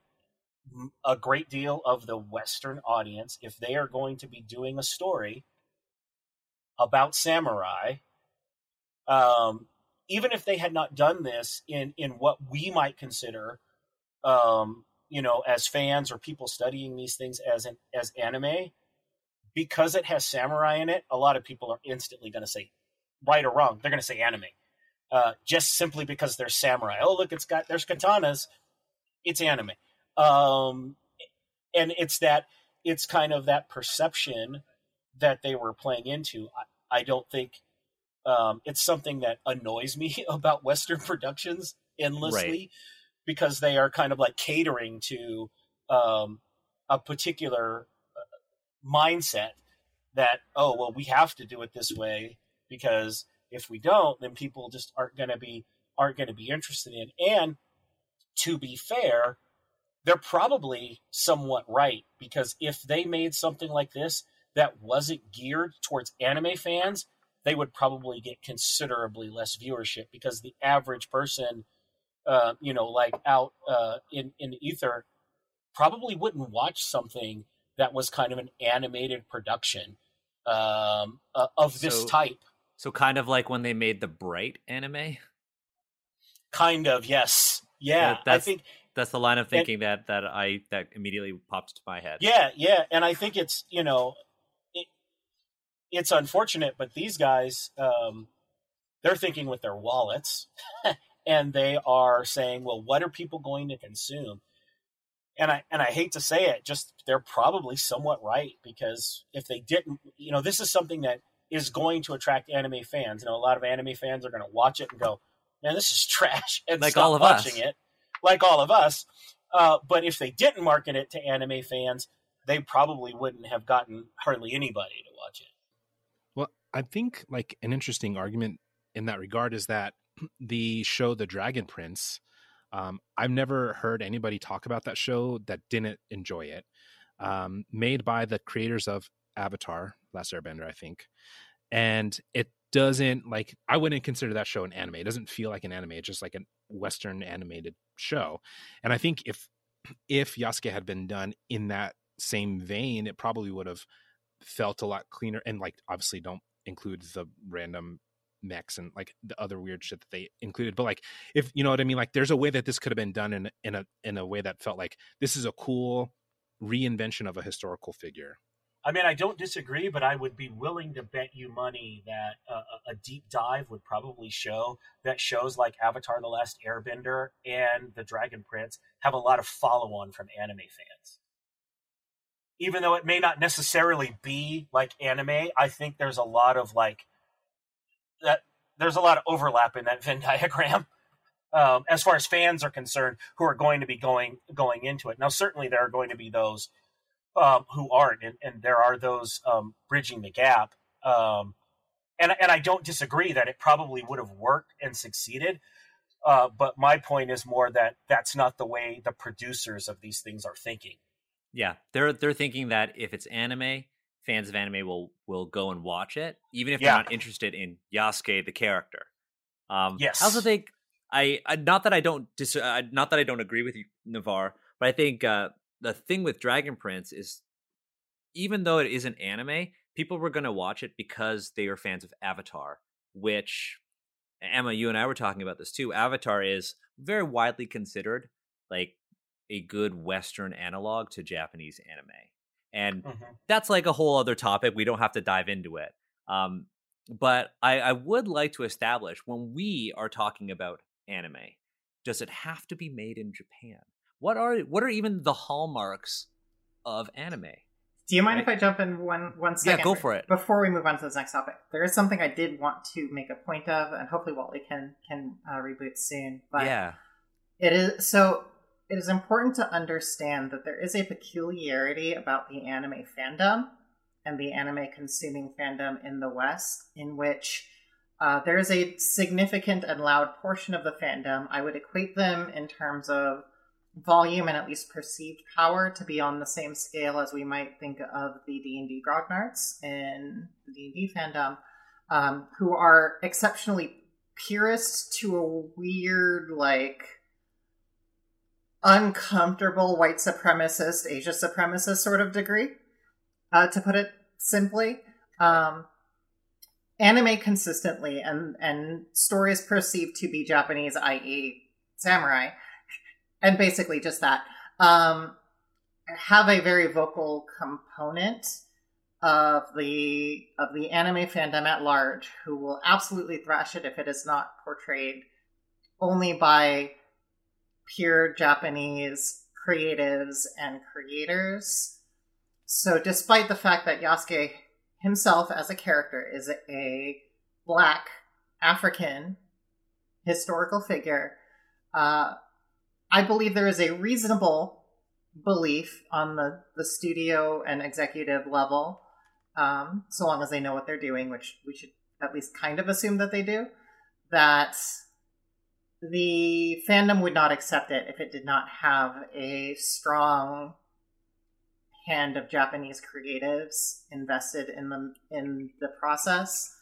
a great deal of the Western audience, if they are going to be doing a story about samurai, um, even if they had not done this in in what we might consider, um, you know, as fans or people studying these things as an as anime, because it has samurai in it, a lot of people are instantly going to say, right or wrong, they're going to say anime, uh, just simply because they're samurai. Oh, look, it's got there's katanas it's anime. Um, and it's that it's kind of that perception that they were playing into. I, I don't think um, it's something that annoys me about Western productions endlessly right. because they are kind of like catering to um, a particular uh, mindset that oh well we have to do it this way because if we don't then people just aren't going to be aren't going to be interested in and to be fair, they're probably somewhat right because if they made something like this that wasn't geared towards anime fans, they would probably get considerably less viewership because the average person, uh, you know, like out uh, in in the ether, probably wouldn't watch something that was kind of an animated production um, uh, of this so, type. So kind of like when they made the Bright anime. Kind of, yes. Yeah, that's, I think that's the line of thinking and, that that I that immediately popped to my head. Yeah, yeah, and I think it's you know, it, it's unfortunate, but these guys, um, they're thinking with their wallets, and they are saying, well, what are people going to consume? And I and I hate to say it, just they're probably somewhat right because if they didn't, you know, this is something that is going to attract anime fans. You know, a lot of anime fans are going to watch it and go, man, this is trash, and like stop all of watching us. it, like all of us. Uh, but if they didn't market it to anime fans, they probably wouldn't have gotten hardly anybody to watch it. Well, I think like an interesting argument in that regard is that the show The Dragon Prince. Um, I've never heard anybody talk about that show that didn't enjoy it. Um, made by the creators of Avatar, Last Airbender, I think, and it doesn't like I wouldn't consider that show an anime. It doesn't feel like an anime. It's just like a Western animated show. And I think if if Yasuke had been done in that same vein, it probably would have felt a lot cleaner. And like obviously don't include the random mechs and like the other weird shit that they included. But like if you know what I mean, like there's a way that this could have been done in in a in a way that felt like this is a cool reinvention of a historical figure. I mean, I don't disagree, but I would be willing to bet you money that a deep dive would probably show that shows like Avatar: The Last Airbender and The Dragon Prince have a lot of follow-on from anime fans. Even though it may not necessarily be like anime, I think there's a lot of like that. There's a lot of overlap in that Venn diagram. Um, as far as fans are concerned, who are going to be going going into it. Now, certainly there are going to be those um, who aren't, and, and, there are those um, bridging the gap. Um, and and I don't disagree that it probably would have worked and succeeded. Uh, but my point is more that that's not the way the producers of these things are thinking. Yeah, they're they're thinking that if it's anime, fans of anime will will go and watch it, even if they're not interested in Yasuke the character. Um, yes. I also think I, I not that I don't dis, uh, not that I don't agree with you, Navaar, but I think uh, the thing with Dragon Prince is even though it isn't anime, people were going to watch it because they are fans of Avatar, which Emma, you and I were talking about this too. Avatar is very widely considered like a good Western analog to Japanese anime. and Mhm. that's like a whole other topic. We don't have to dive into it. Um, but I, I would like to establish when we are talking about anime, does it have to be made in Japan? What are what are even the hallmarks of anime? Do you mind Right. if I jump in one one Yeah, go for it. Before we move on to this next topic, there is something I did want to make a point of, and hopefully Wally can can uh, reboot soon. But yeah, It is so. It is important to understand that there is a peculiarity about the anime fandom and the anime consuming fandom in the West, in which uh, there is a significant and loud portion of the fandom. I would equate them in terms of volume and at least perceived power to be on the same scale as we might think of the D and D grognards in the D and D fandom, um, who are exceptionally purist to a weird like uncomfortable white supremacist, Asia supremacist sort of degree, uh, to put it simply. Um, anime consistently and and stories perceived to be Japanese, i.e., samurai, and basically just that, um, have a very vocal component of the of the anime fandom at large, who will absolutely thrash it if it is not portrayed only by pure Japanese creatives and creators. So, despite the fact that Yasuke himself as a character is a black African historical figure, uh, I believe there is a reasonable belief on the, the studio and executive level, um, so long as they know what they're doing, which we should at least kind of assume that they do, that the fandom would not accept it if it did not have a strong hand of Japanese creatives invested in the in the process,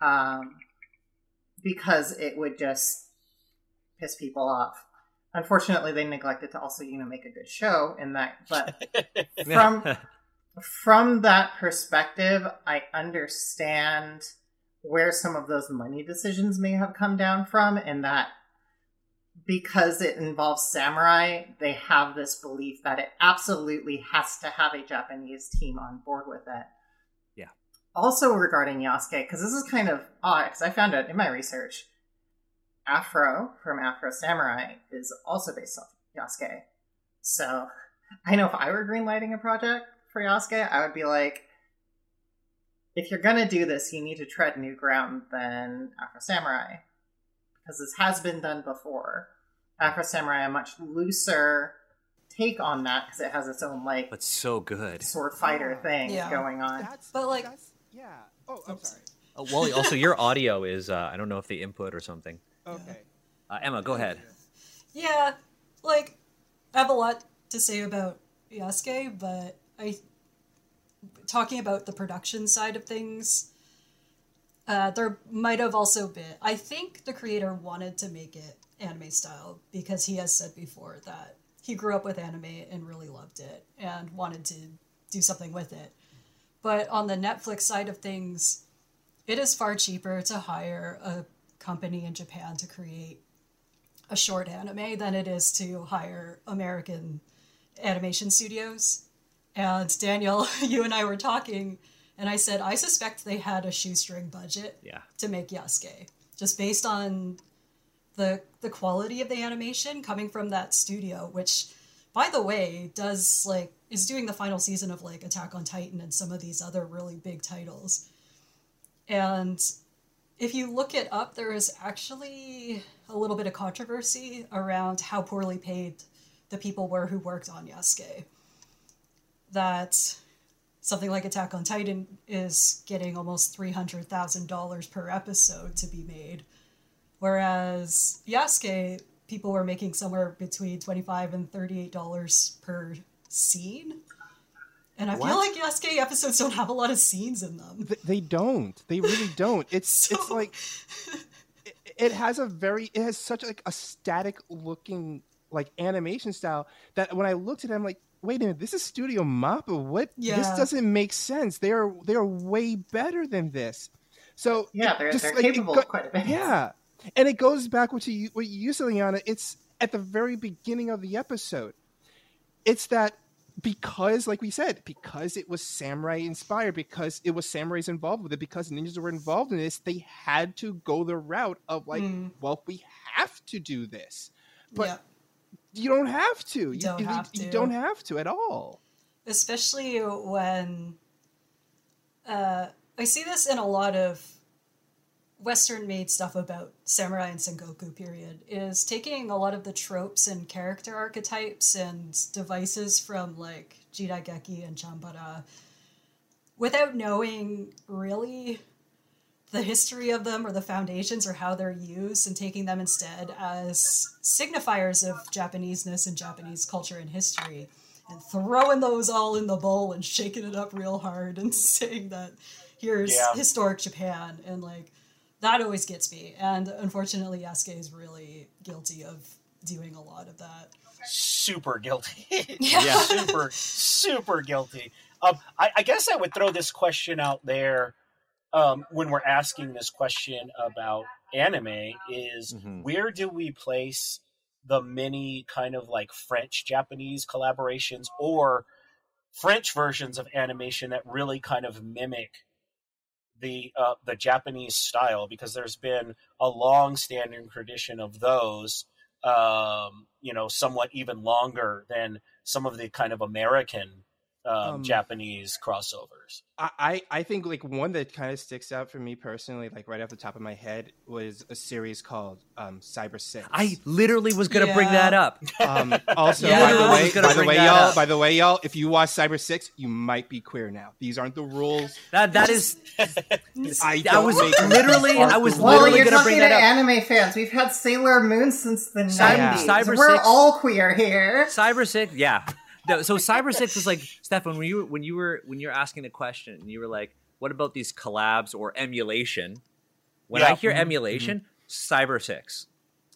um, because it would just piss people off. Unfortunately, they neglected to also you know make a good show in that, but from from that perspective, I understand where some of those money decisions may have come down from, and that because it involves samurai, they have this belief that it absolutely has to have a Japanese team on board with it. Yeah. Also, regarding Yasuke, because this is kind of odd, because I found out in my research, Afro from Afro Samurai is also based off Yasuke. So I know if I were greenlighting a project for Yasuke, I would be like, if you're gonna do this, you need to tread new ground than Afro Samurai, because this has been done before. Afro Samurai, a much looser take on that because it has its own like but so good. sword fighter Yeah. thing Yeah. going on. That's, But, like- that's, yeah. Oh, I'm Oops. sorry. Uh, Wally, also your audio is uh, I don't know if the input or something. Okay. Uh, Emma, go ahead. Yeah, like I have a lot to say about Yasuke, but I talking about the production side of things. Uh, there might have also been. I think the creator wanted to make it anime style because he has said before that he grew up with anime and really loved it and wanted to do something with it. But on the Netflix side of things, it is far cheaper to hire a company in Japan to create a short anime than it is to hire American animation studios. And Daniel, you and I were talking, and I said, I suspect they had a shoestring budget Yeah. to make Yasuke, just based on the the quality of the animation coming from that studio, which, by the way, does like is doing the final season of like Attack on Titan and some of these other really big titles. And if you look it up, there is actually a little bit of controversy around how poorly paid the people were who worked on Yasuke. That something like Attack on Titan is getting almost $300,000 per episode to be made. Whereas Yasuke, people were making somewhere between 25 and $38 per scene. And I feel like Yasuke episodes don't have a lot of scenes in them. Th- They don't. They really don't. It's So- it's like it, it has a very it has such like a static looking like animation style that when I looked at it, I'm like, wait a minute, this is Studio Mappa. What? This doesn't make sense. They are they are way better than this. So Yeah, they're, just, they're like, capable go- quite a bit. Yeah, and it goes back what you what you said, Liana. It's at the very beginning of the episode. It's that because like we said because it was samurai inspired because it was samurais involved with it because ninjas were involved in this they had to go the route of like Mm. well we have to do this but yeah. you don't have to you don't you, have you to. don't have to at all especially when uh, I see this in a lot of Western made stuff about samurai and Sengoku period is taking a lot of the tropes and character archetypes and devices from like Jidaigeki and Chambara without knowing really the history of them or the foundations or how they're used and taking them instead as signifiers of Japaneseness and Japanese culture and history and throwing those all in the bowl and shaking it up real hard and saying that here's Yeah. historic Japan and like that always gets me. And unfortunately Yasuke is really guilty of doing a lot of that. super guilty. Yeah. super, super guilty. Um, I, I guess I would throw this question out there um, when we're asking this question about anime: is Mhm. where do we place the many kind of like French Japanese collaborations or French versions of animation that really kind of mimic the uh, the Japanese style? Because there's been a long standing tradition of those um, you know, somewhat even longer than some of the kind of American um, Um, Japanese crossovers. I, I I think like one that kind of sticks out for me personally, like right off the top of my head, was a series called um, Cyber Six. I literally was gonna bring that up. um, also Yeah, by the way, by the way, y'all, up. by the way, y'all, if you watch Cyber Six, you might be queer now. These aren't the rules. That that is. I I was literally. I was rules. Well, literally you're gonna talking bring to that up. anime fans. We've had Sailor Moon since the 90s. Cyber We're Six- all queer here. Cyber Six, yeah. No, so Cyber Six was like Stefan when you were when you were when you were asking the question, and you were like, "What about these collabs or emulation?" When I Yeah. hear Mhm, emulation, Cyber Six.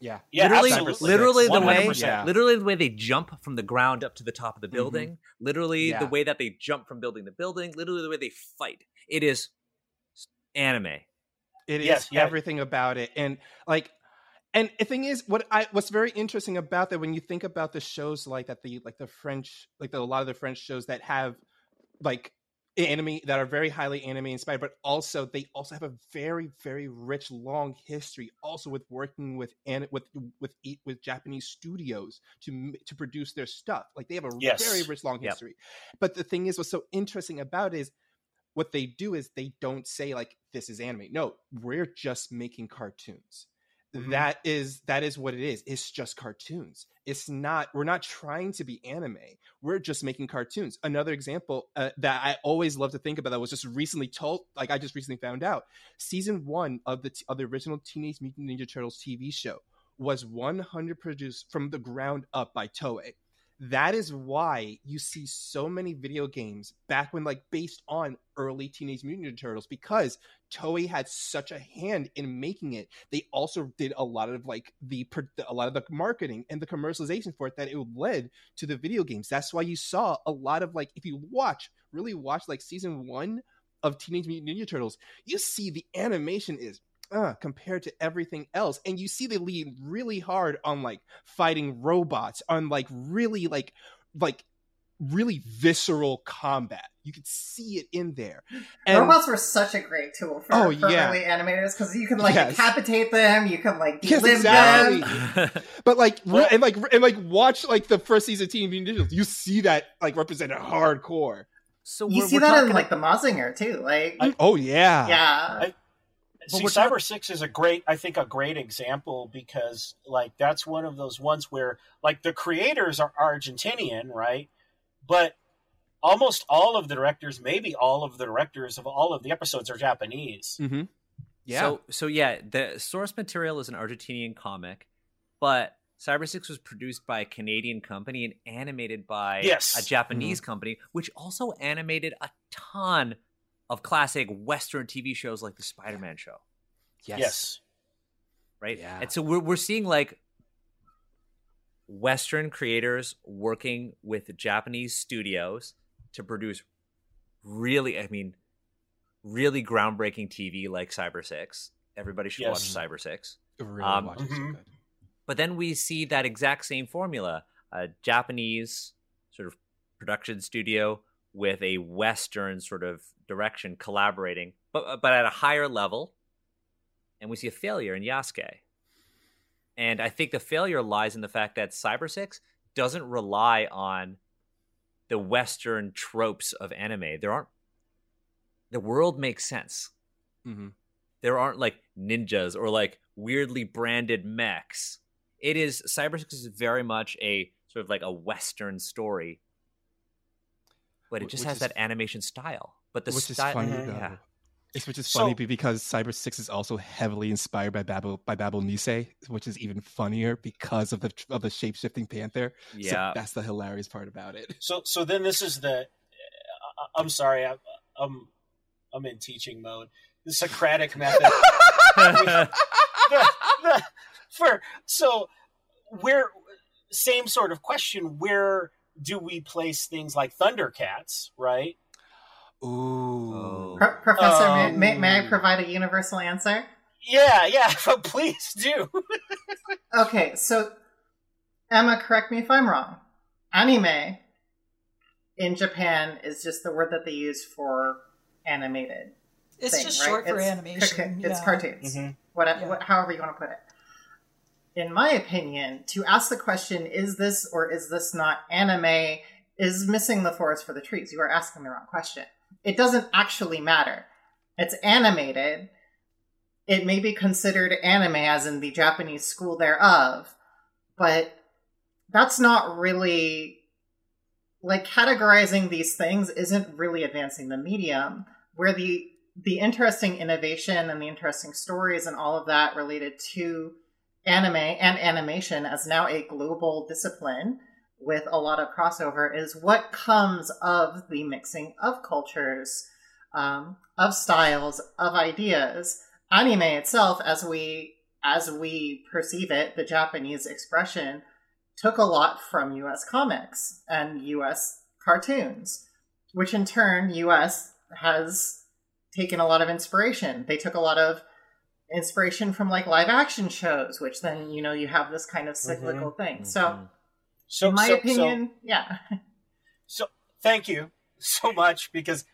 Yeah, Yeah, literally, absolutely. literally the way, Yeah. literally the way they jump from the ground up to the top of the building. Literally Yeah. the way that they jump from building to building. Literally the way they fight. It is anime. It is Yes, yeah. everything about it, and like, and the thing is, what I what's very interesting about that when you think about the shows like that, the like the French, like the, a lot of the French shows that have like anime that are very highly anime inspired, but also they also have a very very rich long history, also with working with and with with with Japanese studios to to produce their stuff. Like they have a Yes. very rich long Yep. history. But the thing is, what's so interesting about it is what they do is they don't say like this is anime. No, we're just making cartoons. Mhm. That is that is what it is. It's just cartoons. It's not. We're not trying to be anime. We're just making cartoons. Another example uh, that I always love to think about that was just recently told. Like I just recently found out, season one of the of the original Teenage Mutant Ninja Turtles TV show was 100 produced from the ground up by Toei that is why you see so many video games back when like based on early teenage mutant ninja turtles because toei had such a hand in making it. They also did a lot of like the a lot of the marketing and the commercialization for it that it led to the video games. That's why you saw a lot of like if you watch really watch like season one of teenage mutant ninja turtles you see the animation is uh, compared to everything else. And you see they lean really hard on like fighting robots, on like really like like really visceral combat. You could see it in there. And Robots were such a great tool for, Oh, for yeah. early animators because you can like Yes. decapitate them, you can like Yes, delive exactly. them. but like re- Well- and like and like watch like the first season of Teen Mutant Ninja Turtles, you see that like represented hardcore. So You see that in talking like the Mazinger too. Like, I- Oh yeah. yeah. I- But See, we're Cyber talk- Six is a great, I think, a great example because, like, that's one of those ones where, like, the creators are Argentinian, right? But almost all of the directors, maybe all of the directors of all of the episodes, are Japanese. Mm-hmm. Yeah. So so yeah, the source material is an Argentinian comic, but Cyber Six was produced by a Canadian company and animated by Yes. a Japanese company, which also animated a ton of classic Western TV shows like the Spider-Man show, yes. Yes. right? Yeah. And so we're we're seeing like Western creators working with Japanese studios to produce really, I mean, really groundbreaking TV like Cyber Six. Everybody should watch Cyber Six. Really Um, watch it so Mhm. good. But then we see that exact same formula, a Japanese sort of production studio with a Western sort of direction collaborating, but but at a higher level. And we see a failure in Yasuke. And I think the failure lies in the fact that Cyber Six doesn't rely on the Western tropes of anime. There aren't the world makes sense. Mm-hmm. There aren't like ninjas or like weirdly branded mechs. It is Cyber Six is very much a sort of like a Western story, but it just which has is- that animation style. But the which style, is funny Mhm. though. yeah, It's which is So- funny be- because Cyber Six is also heavily inspired by Babel by Babel Nisei, which is even funnier because of the of the shape shifting panther. yeah. so that's the hilarious part about it. So so then this is the. I- I'm sorry. I, I'm I'm in teaching mode. The Socratic method. The- the- for so where same sort of question. Where do we place things like Thundercats? Right. Ooh. Oh. Pro- Professor, may, Um, may, may I provide a universal answer? Yeah. Yeah. But please do. Okay, so Emma, correct me if I'm wrong. Anime in Japan is just the word that they use for animated. It's thing, just right? short for It's- animation. It's yeah. cartoons. Mhm. What, Yeah. what, however you want to put it. In my opinion, to ask the question, is this or is this not anime, is missing the forest for the trees. You are asking the wrong question. It doesn't actually matter. It's animated. It may be considered anime, as in the Japanese school thereof, but that's not really like categorizing these things isn't really advancing the medium where the the interesting innovation and the interesting stories and all of that related to anime and animation as now a global discipline with a lot of crossover is what comes of the mixing of cultures um, of styles of ideas. Anime itself as we as we perceive it the japanese expression took a lot from us comics and us cartoons which in turn us has taken a lot of inspiration. They took a lot of inspiration from like live action shows which then you know you have this kind of cyclical thing so. So in my so- so- opinion yeah So thank you so much because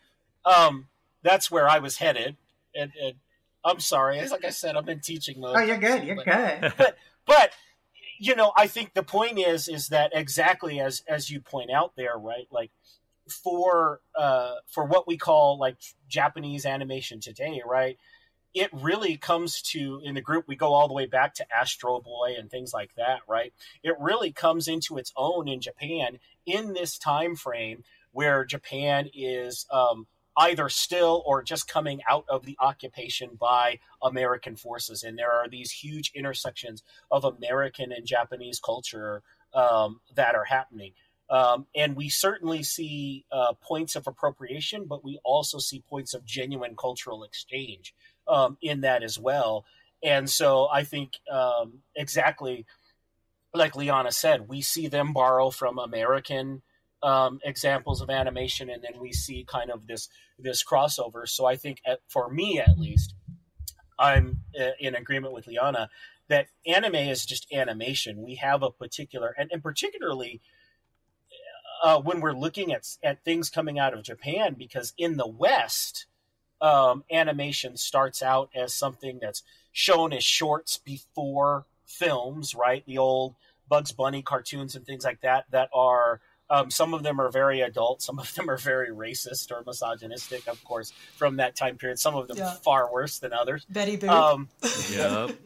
um, that's where I was headed. And, and I'm sorry, as like I said, I'm in teaching mode. oh you're good you're But- good But you know, I think the point is is that exactly as as you point out there, right? Like for uh, for what we call like Japanese animation today, right? It really comes to in the group we go all the way back to Astro Boy and things like that, right? It really comes into its own in Japan in this time frame where Japan is um, either still or just coming out of the occupation by American forces, and there are these huge intersections of American and Japanese culture um, that are happening. Um, and we certainly see uh, points of appropriation, but we also see points of genuine cultural exchange um, in that as well. And so I think um, exactly like Liana said, we see them borrow from American um, examples of animation, and then we see kind of this this crossover. So I think, at, for me at least, I'm uh, in agreement with Liana that anime is just animation. We have a particular, and, and particularly uh, when we're looking at at things coming out of Japan, because in the West, um, animation starts out as something that's shown as shorts before films, right? The old Bugs Bunny cartoons and things like that that are um, some of them are very adult, some of them are very racist or misogynistic, of course, from that time period. Some of them Yeah. far worse than others. Betty Boop. Um, Yep.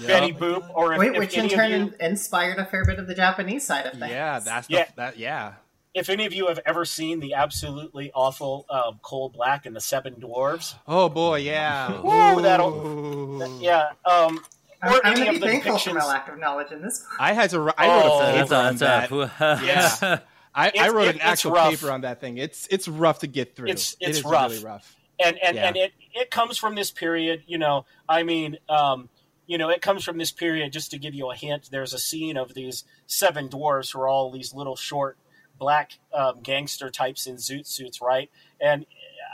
Betty Boop, or if, Wait, if which in turn you, inspired a fair bit of the japanese side of things Yeah, that's Yeah. The, that. Yeah. If any of you have ever seen the absolutely awful um, Coal Black and the Seven Dwarves, Oh boy, yeah. Woo, that'll- Ooh. yeah, um, i'm, or I'm any gonna of be the thankful for my lack of knowledge in this I had to. I wrote Oh, a paper on that. Yeah. I, I wrote it- an actual rough. paper on that thing. It's it's rough to get through. It's- It it's is rough. really rough. and and, Yeah. and it it comes from this period you know i mean um you know it comes from this period just to give you a hint there's a scene of these seven dwarves who are all these little short black um, gangster types in zoot suits right and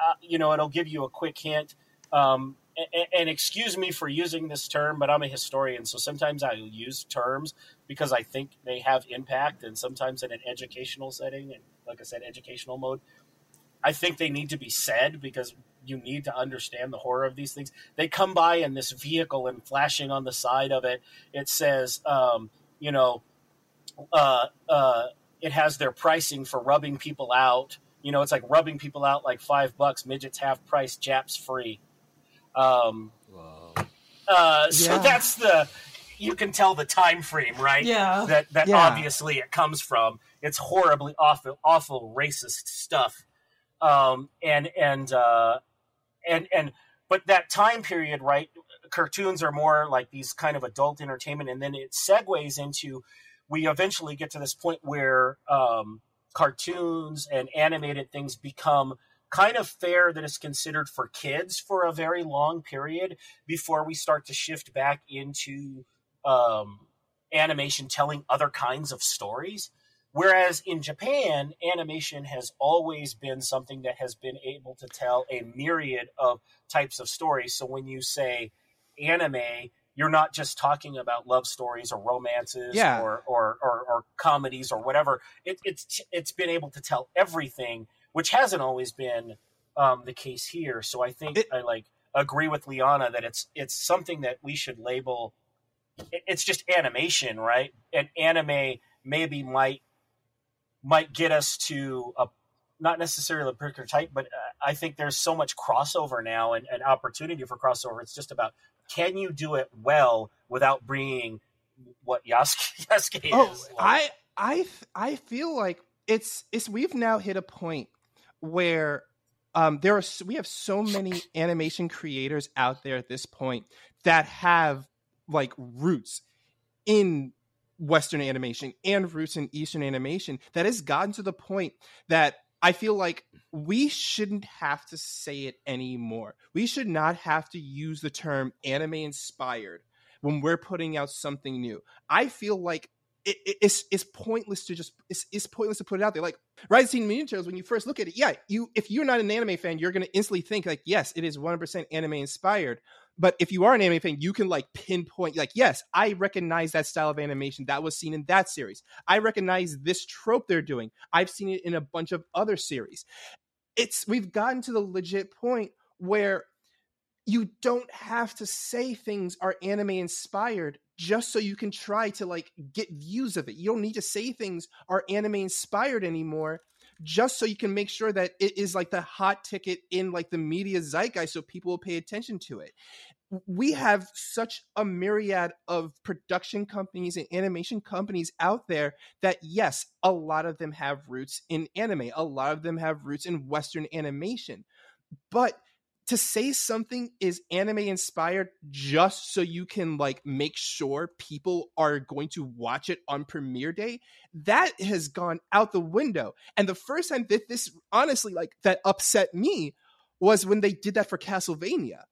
uh, you know it'll give you a quick hint um and, and excuse me for using this term but i'm a historian so sometimes i use terms because i think they have impact and sometimes in an educational setting and like I said, educational mode. I think they need to be said because you need to understand the horror of these things. They come by in this vehicle and flashing on the side of it, it says, um, you know, uh, uh, it has their pricing for rubbing people out. You know, it's like rubbing people out like five bucks, midgets half price, Japs free. Um, uh, so Yeah. that's the you can tell the time frame, right? Yeah. That that Yeah. obviously it comes from. It's horribly awful, awful racist stuff. Um, and and uh, and and but that time period, right? Cartoons are more like these kind of adult entertainment, and then it segues into we eventually get to this point where um, cartoons and animated things become kind of fair that is considered for kids for a very long period before we start to shift back into um, animation telling other kinds of stories. Whereas in Japan, animation has always been something that has been able to tell a myriad of types of stories. So when you say anime, you're not just talking about love stories or romances Yeah. or, or, or, or comedies or whatever. It, it's it's been able to tell everything, which hasn't always been um, the case here. So I think It- I like agree with Liana that it's it's something that we should label. It's just animation, right? And anime maybe might might get us to a not necessarily a particular type, but uh, I think there's so much crossover now and, and opportunity for crossover. It's just about can you do it well without bringing what Yasuke, Yasuke Oh, is. like. I I I feel like it's it's we've now hit a point where um there are we have so many animation creators out there at this point that have like roots in western animation and roots in eastern animation that has gotten to the point that I feel like we shouldn't have to say it anymore. We should not have to use the term anime inspired when we're putting out something new. I feel like it, it- it's it's pointless to just it's, it's pointless to put it out there. Like Rising Mutant Turtles, when you first look at it, yeah, you if you're not an anime fan, you're gonna instantly think like, yes, it is 100% anime inspired. But if you are an anime fan, you can like pinpoint like, yes, I recognize that style of animation that was seen in that series. I recognize this trope they're doing. I've seen it in a bunch of other series. It's we've gotten to the legit point where you don't have to say things are anime inspired just so you can try to like get views of it. You don't need to say things are anime inspired anymore just so you can make sure that it is like the hot ticket in like the media zeitgeist so people will pay attention to it. We have such a myriad of production companies and animation companies out there that yes, a lot of them have roots in anime. A lot of them have roots in western animation. But to say something is anime inspired just so you can like make sure people are going to watch it on premiere day that has gone out the window and the first time that this honestly like that upset me was when they did that for castlevania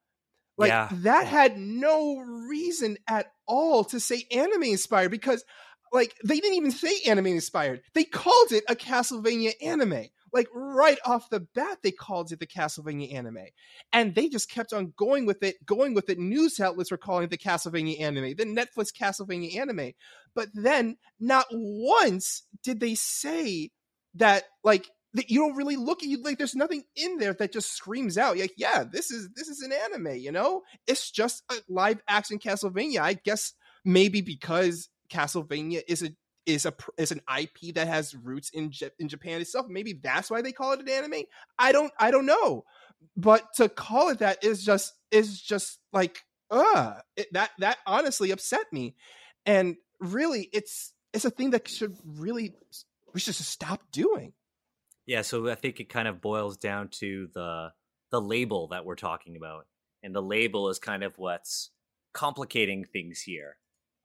like Yeah. that oh. had no reason at all to say anime inspired because like they didn't even say anime inspired. They called it a castlevania anime. Like right off the bat they called it the castlevania anime. And they just kept on going with it going with it. News outlets were calling it the castlevania anime the netflix castlevania anime. But then not once did they say that like that you don't really look at you like there's nothing in there that just screams out like yeah this is this is an anime you know? It's just a live action castlevania. I guess maybe because castlevania is a is a is an ip that has roots in J- in japan itself maybe that's why they call it an anime? I don't i don't know. But to call it that is just is just like uh that that honestly upset me. And really it's it's a thing that should really we should just stop doing Yeah, so I think it kind of boils down to the the label that we're talking about, and the label is kind of what's complicating things here.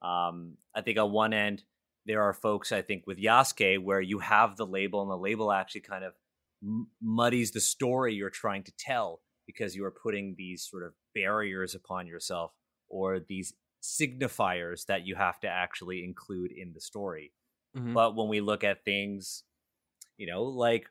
Um, I think on one end there are folks I think with Yasuke where you have the label, and the label actually kind of m- muddies the story you're trying to tell because you are putting these sort of barriers upon yourself or these signifiers that you have to actually include in the story. Mhm. But when we look at things, you know, like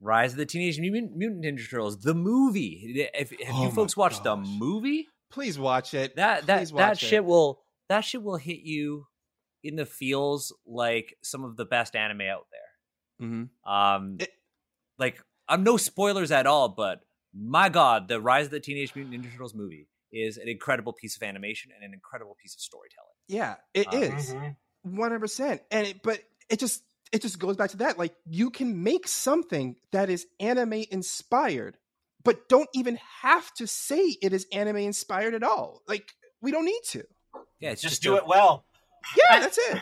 Rise of the Teenage Mutant, Mutant Ninja Turtles, the movie. If, have Oh you folks watched the movie? please watch it That that Please that watch shit it. will that shit will hit you in the feels like some of the best anime out there. Mm-hmm. Um, It- like I'm no spoilers at all, but my God, the Rise of the Teenage Mutant Ninja Turtles movie is an incredible piece of animation and an incredible piece of storytelling. Yeah, it Uh, is Mhm. one hundred percent. And it, but it just it just goes back to that. Like you can make something that is anime inspired, but don't even have to say it is anime inspired at all. Like we don't need to. Yeah, it's Just, just, do a- it well. Yeah, I- that's it.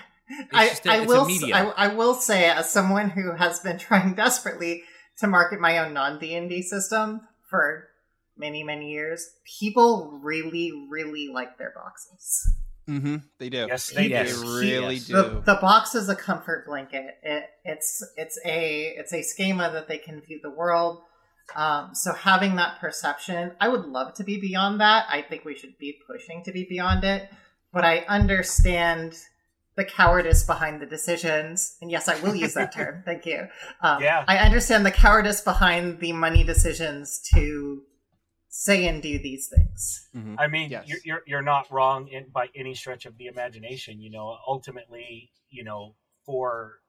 I, just a- I it's a will. I, I will say, as someone who has been trying desperately to market my own non D and D system for many many years, people really really like their boxes. Mm-hmm. They do. Yes, they Yes. do. really Yes. do. The, the box is a comfort blanket. It, it's it's a it's a schema that they can view the world. Um, so having that perception, I would love to be beyond that. I think we should be pushing to be beyond it. But I understand the cowardice behind the decisions. And yes, I will use that term. Thank you. Um, Yeah. I understand the cowardice behind the money decisions to say and do these things. Mhm. I mean, Yes. you're, you're you're not wrong in, by any stretch of the imagination. You know, ultimately, you know, for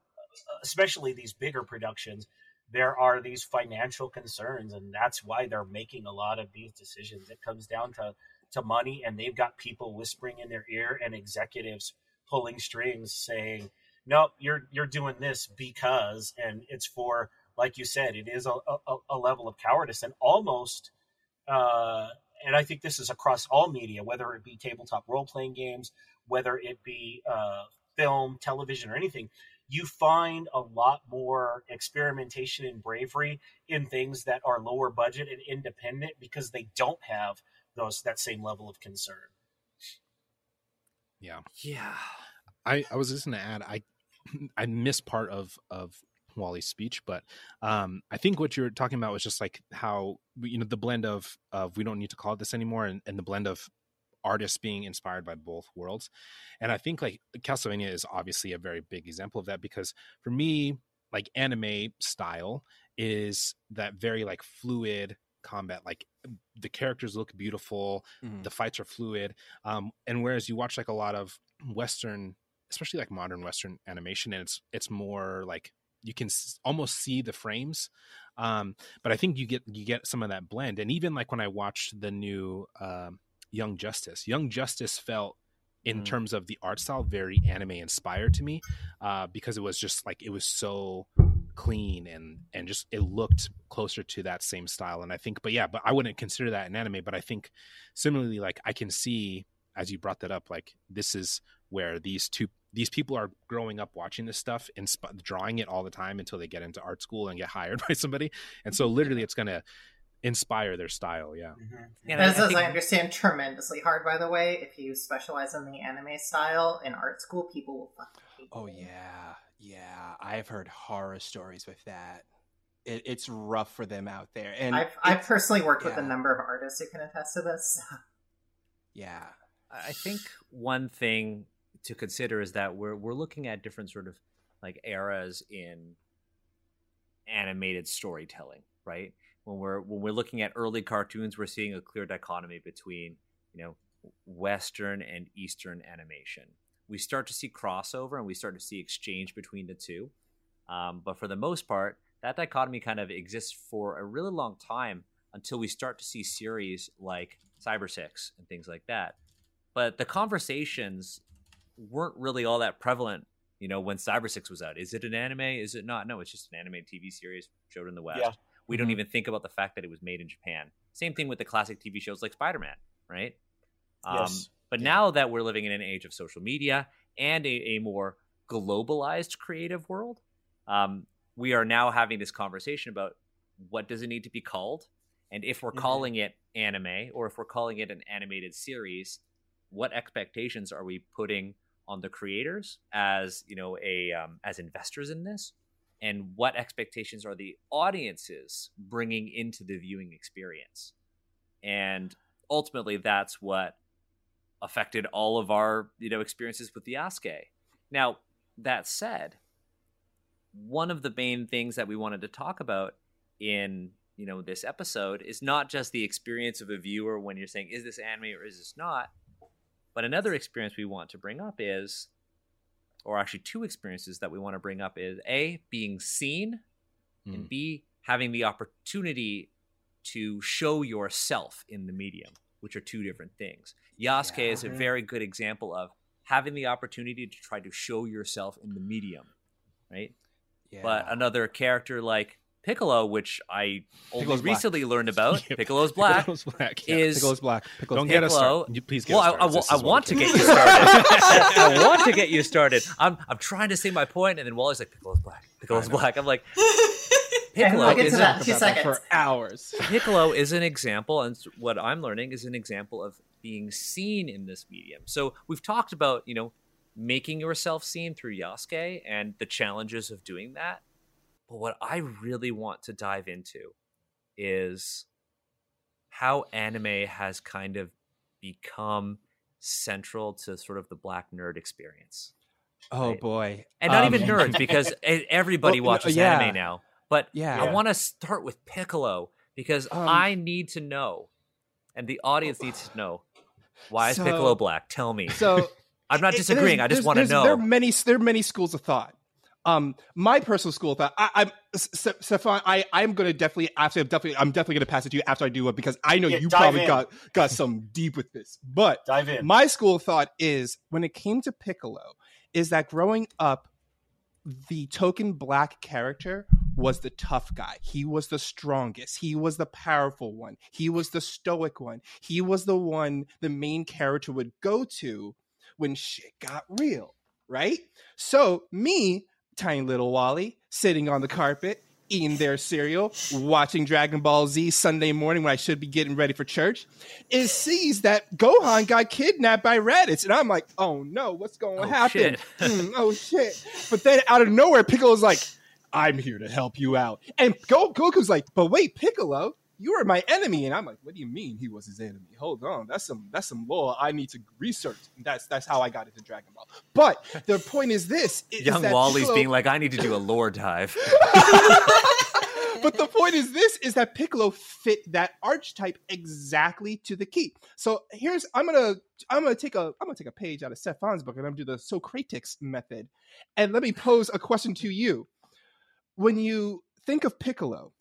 especially these bigger productions, there are these financial concerns, and that's why they're making a lot of these decisions. It comes down to to money, and they've got people whispering in their ear and executives pulling strings, saying, "Nope, you're you're doing this because," and it's for, like you said, it is a, a, a level of cowardice and almost. Uh, and I think this is across all media, whether it be tabletop role playing games, whether it be uh, film, television, or anything. You find a lot more experimentation and bravery in things that are lower budget and independent because they don't have those that same level of concern. Yeah. yeah. I, I was just going to add, I I missed part of of Wally's speech, but um, I think what you're talking about was just like how you know the blend of of we don't need to call it this anymore, and, and the blend of artists being inspired by both worlds, and I think like Castlevania is obviously a very big example of that because for me, like anime style is that very like fluid combat like the characters look beautiful Mhm. the fights are fluid um and whereas you watch like a lot of western especially like modern western animation and it's it's more like you can s- almost see the frames um but i think you get you get some of that blend and even like when i watched the new um young justice young justice felt in Mm. terms of the art style very anime inspired to me uh because it was just like it was so clean and and just it looked closer to that same style and i think but yeah but i wouldn't consider that an anime but i think similarly like i can see as you brought that up like this is where these two these people are growing up watching this stuff and sp- drawing it all the time until they get into art school and get hired by somebody and so literally it's going to inspire their style yeah mm-hmm. And That is, I, I as I understand, tremendously hard. By the way, if you specialize in the anime style in art school, people will fucking hate Oh you. yeah, yeah. I've heard horror stories with that. It, it's rough for them out there, and I've I've personally worked with a number of artists who can attest to this. yeah. I think one thing to consider is that we're we're looking at different sort of like eras in animated storytelling, right? When we're when we're looking at early cartoons, we're seeing a clear dichotomy between you know Western and Eastern animation. We start to see crossover and we start to see exchange between the two, um, but for the most part, that dichotomy kind of exists for a really long time until we start to see series like Cyber Six and things like that but the conversations weren't really all that prevalent you know when cyber six was out is it an anime is it not no it's just an animated tv series showed in the west Yeah. we don't Mhm. even think about the fact that it was made in japan same thing with the classic tv shows like spider-man right Yes. but Yeah. now that we're living in an age of social media and a, a more globalized creative world um, we are now having this conversation about what does it need to be called and if we're Mhm. calling it anime or if we're calling it an animated series what expectations are we putting on the creators as you know a um, as investors in this? And what expectations are the audiences bringing into the viewing experience? And ultimately that's what affected all of our you know experiences with the Yasuke. Now that said, one of the main things that we wanted to talk about in you know this episode is not just the experience of a viewer when you're saying is this anime or is this not, but another experience we want to bring up is or actually two experiences that we want to bring up is a being seen Mm. and b having the opportunity to show yourself in the medium which are two different things. Yasuke is a very good example of having the opportunity to try to show yourself in the medium right? But another character like piccolo which i only Piccolo's black. recently learned about Yep. piccolo's black Piccolo's black. yeah. is Piccolo's black. Piccolo's Don't get us Piccolo- started. You- Please get well, us I, started. I, wa- I want to get you started. I want to get you started. I'm I'm trying to say my point, and then Wally's like, "Piccolo's black. Piccolo's black." I'm like, And Piccolo we'll get is to a- that two about that seconds. for hours. Piccolo is an example, and what I'm learning is an example of being seen in this medium. So we've talked about you know making yourself seen through Yasuke and the challenges of doing that. But what I really want to dive into is how anime has kind of become central to sort of the black nerd experience. Oh Right. boy, And not Um, even nerds, because everybody Well, watches yeah. anime now. But Yeah. I want to start with Piccolo because Um, I need to know, and the audience needs to know, why is Piccolo black? Tell me. So I'm not disagreeing. I just want to know. There are many. There are many schools of thought. Um, my personal school thought. I, I'm Stefan. I I'm going to definitely. Actually, I'm definitely. I'm definitely to pass it to you after I do it because I know Yeah, you probably in. got got some deep with this. But Dive in. my school thought is when it came to Piccolo, is that growing up, the token black character was the tough guy. He was the strongest. He was the powerful one. He was the stoic one. He was the one the main character would go to when shit got real, right? So, me, tiny little Wally, sitting on the carpet, eating their cereal, watching Dragon Ball Z Sunday morning when I should be getting ready for church, is sees that Gohan got kidnapped by Raditz. And I'm like, oh no, what's going to Oh, happen? shit. Mm, oh shit. But then out of nowhere, Piccolo's like, I'm here to help you out. And Go- Goku's like, but wait, Piccolo, you were my enemy. And I'm like, what do you mean he was his enemy? Hold on. That's some that's some lore I need to research. And that's that's how I got into Dragon Ball. But the point is this is Young Wally's Piccolo- being like, I need to do a lore dive. but the point is this is that Piccolo fit that archetype exactly to the key. So here's I'm gonna I'm gonna take a I'm gonna take a page out of Vaughn's book and I'm gonna do the Socrates method. And let me pose a question to you. When you think of Piccolo,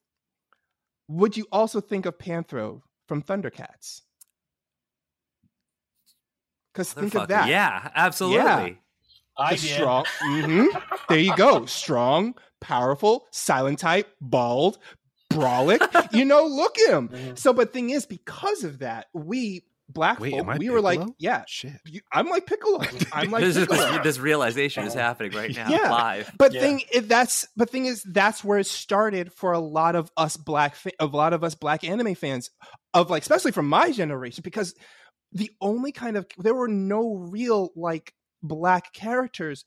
would you also think of Panthro from Thundercats? Because think of that. Yeah, absolutely. I The did. strong. Mhm. There you go. Strong, powerful, silent type, bald, brolic. you know, look at him. Mhm. So, but thing is, because of that, we black Wait, folk, am I we were like, yeah, Shit. you, I'm like Piccolo. I'm like this, is, this, this realization is happening right now, Yeah. live. But Yeah. thing it, that's but thing is that's where it started for a lot of us black fa- of a lot of us black anime fans of like especially from my generation because the only kind of there were no real like black characters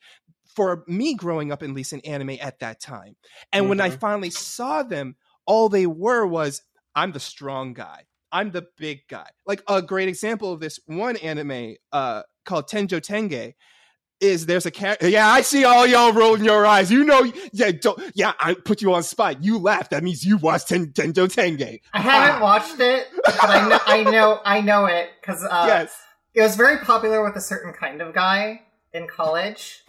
for me growing up at least in anime at that time. And when I Mhm. finally saw them all they were was I'm the strong guy. I'm the big guy. Like a great example of this one anime uh called Tenjo Tenge is there's a character. Yeah, I see all y'all rolling your eyes. You know, yeah, don't, yeah, I put you on spot. You laugh. That means you watched Ten, Tenjo Tenge. I haven't watched it, but I know I know I know it because uh, yes. it was very popular with a certain kind of guy in college.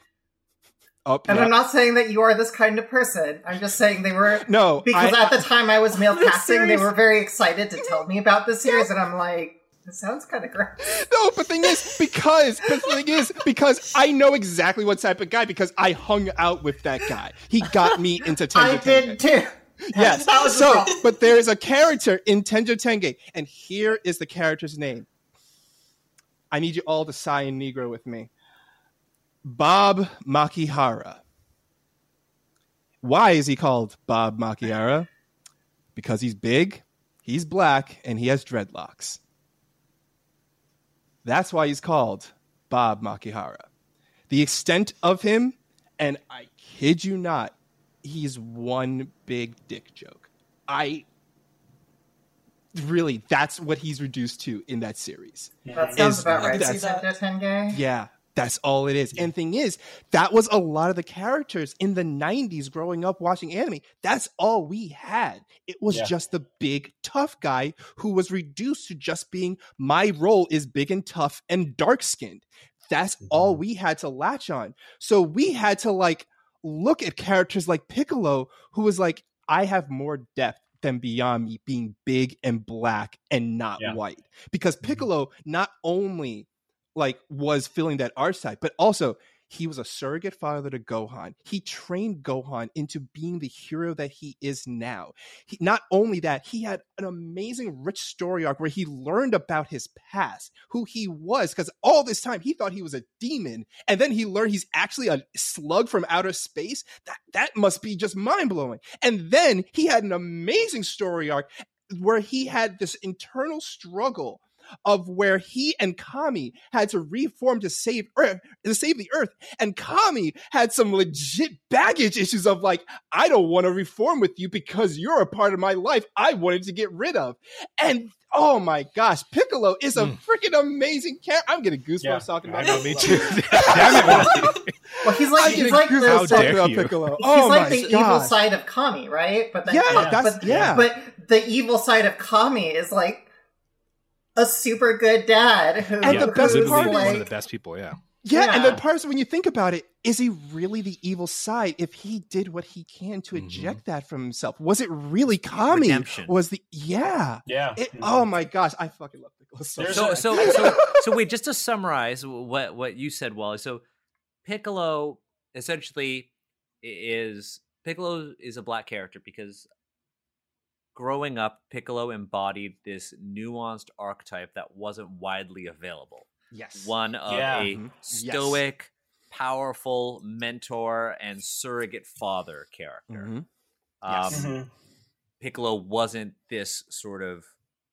Up. And yeah. I'm not saying that you are this kind of person. I'm just saying they were no, because I- at the time I was male This casting, they were very excited to tell me about this series, and I'm like, this sounds kind of gross. no, but the thing is, because the thing is, because I know exactly what type of guy because I hung out with that guy. He got me into Tenjo I Tenge. did too. Yes. That was the so, but there is a character in Tenjo Tenge, and here is the character's name. I need you all to sigh in Negro with me. Bob Makihara. Why is he called Bob Makihara? Because he's big, he's black, and he has dreadlocks. That's why he's called Bob Makihara. The extent of him, and I kid you not, he's one big dick joke. I really, that's what he's reduced to in that series. That sounds Is- about right. I can see Tenjo Tenge. Yeah, that's all it is. And thing is, that was a lot of the characters in the 90s growing up watching anime. That's all we had. It was Yeah. just the big tough guy who was reduced to just being my role is big and tough and dark skinned. that's all mm-hmm. we had to latch on. So we had to like look at characters like Piccolo, who was like, I have more depth than beyond me being big and black and not Yeah. white. Because mm-hmm. Piccolo not only like was filling that archetype, but also he was a surrogate father to Gohan. He trained Gohan into being the hero that he is now. He, not only that, he had an amazing, rich story arc where he learned about his past, who he was, because all this time he thought he was a demon, and then he learned he's actually a slug from outer space. That that must be just mind blowing. And then he had an amazing story arc where he had this internal struggle of where he and Kami had to reform to save Earth, to save the Earth, and Kami had some legit baggage issues of like, I don't want to reform with you because you're a part of my life I wanted to get rid of, and oh my gosh, Piccolo is a Mm. freaking amazing character. I'm getting goosebumps Yeah. talking I about. know, me too. Damn it, Well, he's I'm like he's getting like the, talking dare about you. Piccolo. he's Oh like my the evil side of Kami, right? But then, Yeah, but, that's- but, yeah. But the evil side of Kami is like a super good dad who, And yeah, the best who's part literally is- one of the best people. Yeah. Yeah, and the Yeah. part is when you think about it, is he really the evil side if he did what he can to Mhm. eject that from himself? Was it really Kami? Redemption. Was the yeah? Yeah. It, oh my gosh, I fucking love Piccolo so So so so so wait, just to summarize what what you said, Wally. So Piccolo essentially is Piccolo is a black character because growing up, Piccolo embodied this nuanced archetype that wasn't widely available. yes, One of Yeah. a Mhm. Yes. stoic, powerful mentor and surrogate father character. Mhm. Um, Yes. Mhm. Piccolo wasn't this sort of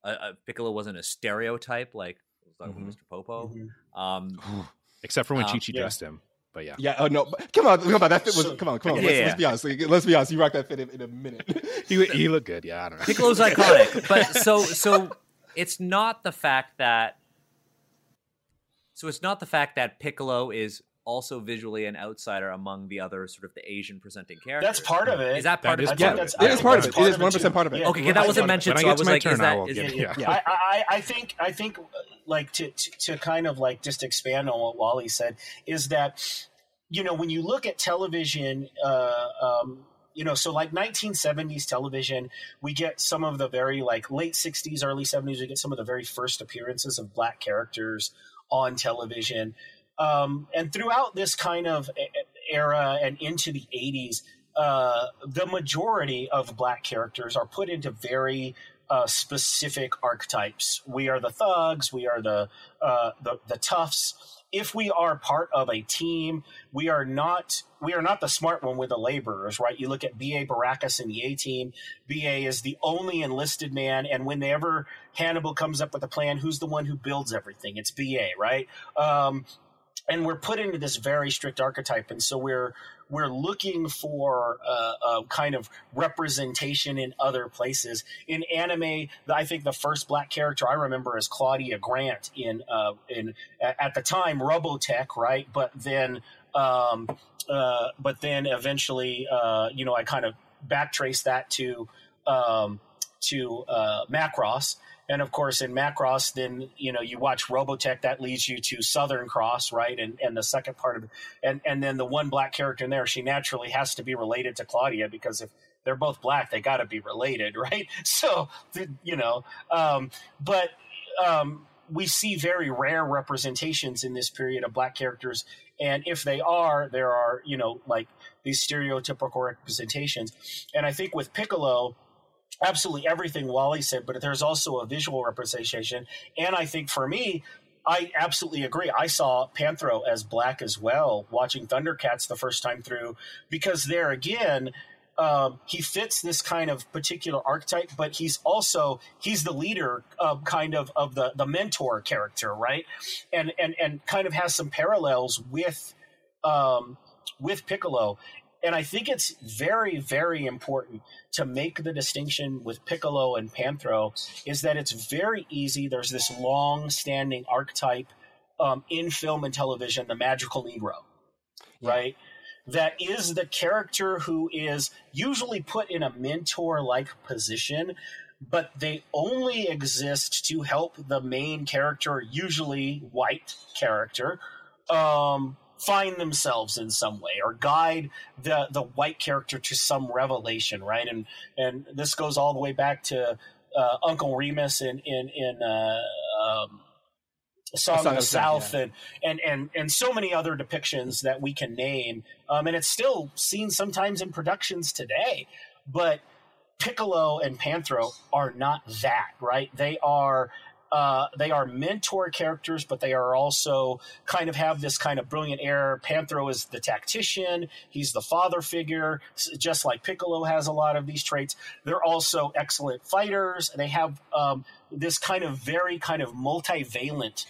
uh, uh, Piccolo wasn't a stereotype like was talking Mhm. Mr. Popo. Mhm. Um, Except for when Um, Chi Chi yeah. dressed him. But yeah. Yeah. Oh no, come on, come on. That fit was So- come on, come on. Yeah, let's, yeah. let's be honest. Like, Let's be honest. You rock that fit in, in a minute. He, he looked good. Yeah, I don't know. Piccolo's iconic, but so so it's not the fact that so it's not the fact that Piccolo is also visually an outsider among the other sort of the Asian presenting characters. That's part of it. Is that part That is of I it? yeah, that's- it is I part of think it. It that's one percent part of it. Yeah. Okay, 'cause that wasn't mentioned, When I so get I to was my like, turn, is I that will is get it- it. Yeah. Yeah. I, I, I think I think like to, to to kind of like just expand on what Wally said is that you know when you look at television uh, um, you know so like 1970s television we get some of the very like late 60s early 70s we get some of the very first appearances of black characters on television. Um, and throughout this kind of era and into the 80s uh, the majority of black characters are put into very uh, specific archetypes. We are the thugs. We are the, uh, the the toughs. If we are part of a team, we are not we are not the smart one with the laborers, right? You look at B.A. Baracus in the A team. B.A. is the only enlisted man, and whenever Hannibal comes up with a plan, who's the one who builds everything? It's B.A. Right? Um, and we're put into this very strict archetype, and so we're we're looking for uh, a kind of representation in other places. In anime, I think the first black character I remember is Claudia Grant in uh, in at the time Robotech, right? But then, um, uh, but then eventually, uh, you know, I kind of backtrace that to um, to uh, Macross. And of course, in Macross, then you know you watch Robotech. That leads you to Southern Cross, right? And and the second part of and and then the one black character in there, she naturally has to be related to Claudia because if they're both black, they got to be related, right? So you know, um, but um, we see very rare representations in this period of black characters, and if they are, there are you know like these stereotypical representations, and I think with Piccolo absolutely everything Wally said, but there's also a visual representation. And I think for me, I absolutely agree. I saw Panthro as black as well, watching Thundercats the first time through, because there again, um, he fits this kind of particular archetype, but he's also he's the leader, uh, kind of of the the mentor character, right? And and and kind of has some parallels with um, with Piccolo. And I think it's very, very important to make the distinction with Piccolo and Panthro is that it's very easy. There's this long standing archetype um, in film and television, the magical Negro, right? That is the character who is usually put in a mentor like position, but they only exist to help the main character, usually white character, um, find themselves in some way or guide the the white character to some revelation, right? And and this goes all the way back to uh, Uncle Remus in in in uh, um, Song, Song of the South, South yeah. and, and and and so many other depictions that we can name. Um, and it's still seen sometimes in productions today, but Piccolo and Panthro are not that, right? They are uh, they are mentor characters, but they are also kind of have this kind of brilliant air. Panthro is the tactician; he's the father figure, just like Piccolo has a lot of these traits. They're also excellent fighters. They have um, this kind of very kind of multivalent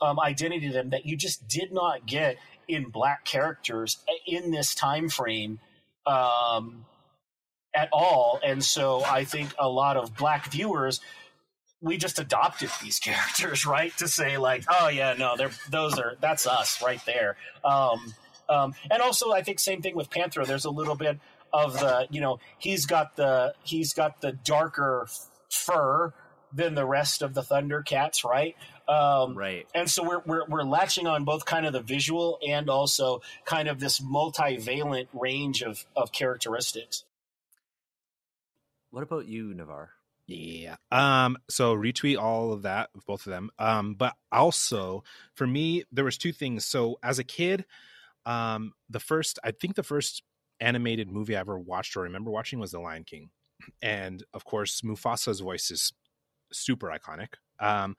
um, identity to them that you just did not get in black characters in this time frame. Um, at all. And so I think a lot of black viewers we just adopted these characters, right? To say like, oh yeah, no, they're those are that's us right there. Um, um, and also, I think same thing with Panthro. There's a little bit of the, you know, he's got the he's got the darker fur than the rest of the Thundercats, right? Um, right. And so we're, we're we're latching on both kind of the visual and also kind of this multivalent range of of characteristics. What about you, Navaar? Yeah. Um, so retweet all of that, both of them. Um, but also for me, there was two things. So as a kid, um, the first I think the first animated movie I ever watched or remember watching was The Lion King. And of course, Mufasa's voice is super iconic. Um,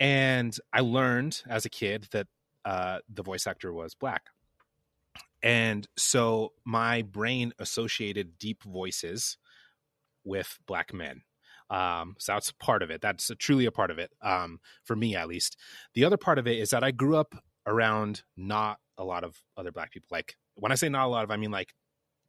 and I learned as a kid that uh, the voice actor was black. And so my brain associated deep voices with black men. Um, so that's part of it. That's a, truly a part of it, um, for me at least. The other part of it is that I grew up around not a lot of other black people. Like when I say not a lot of, I mean like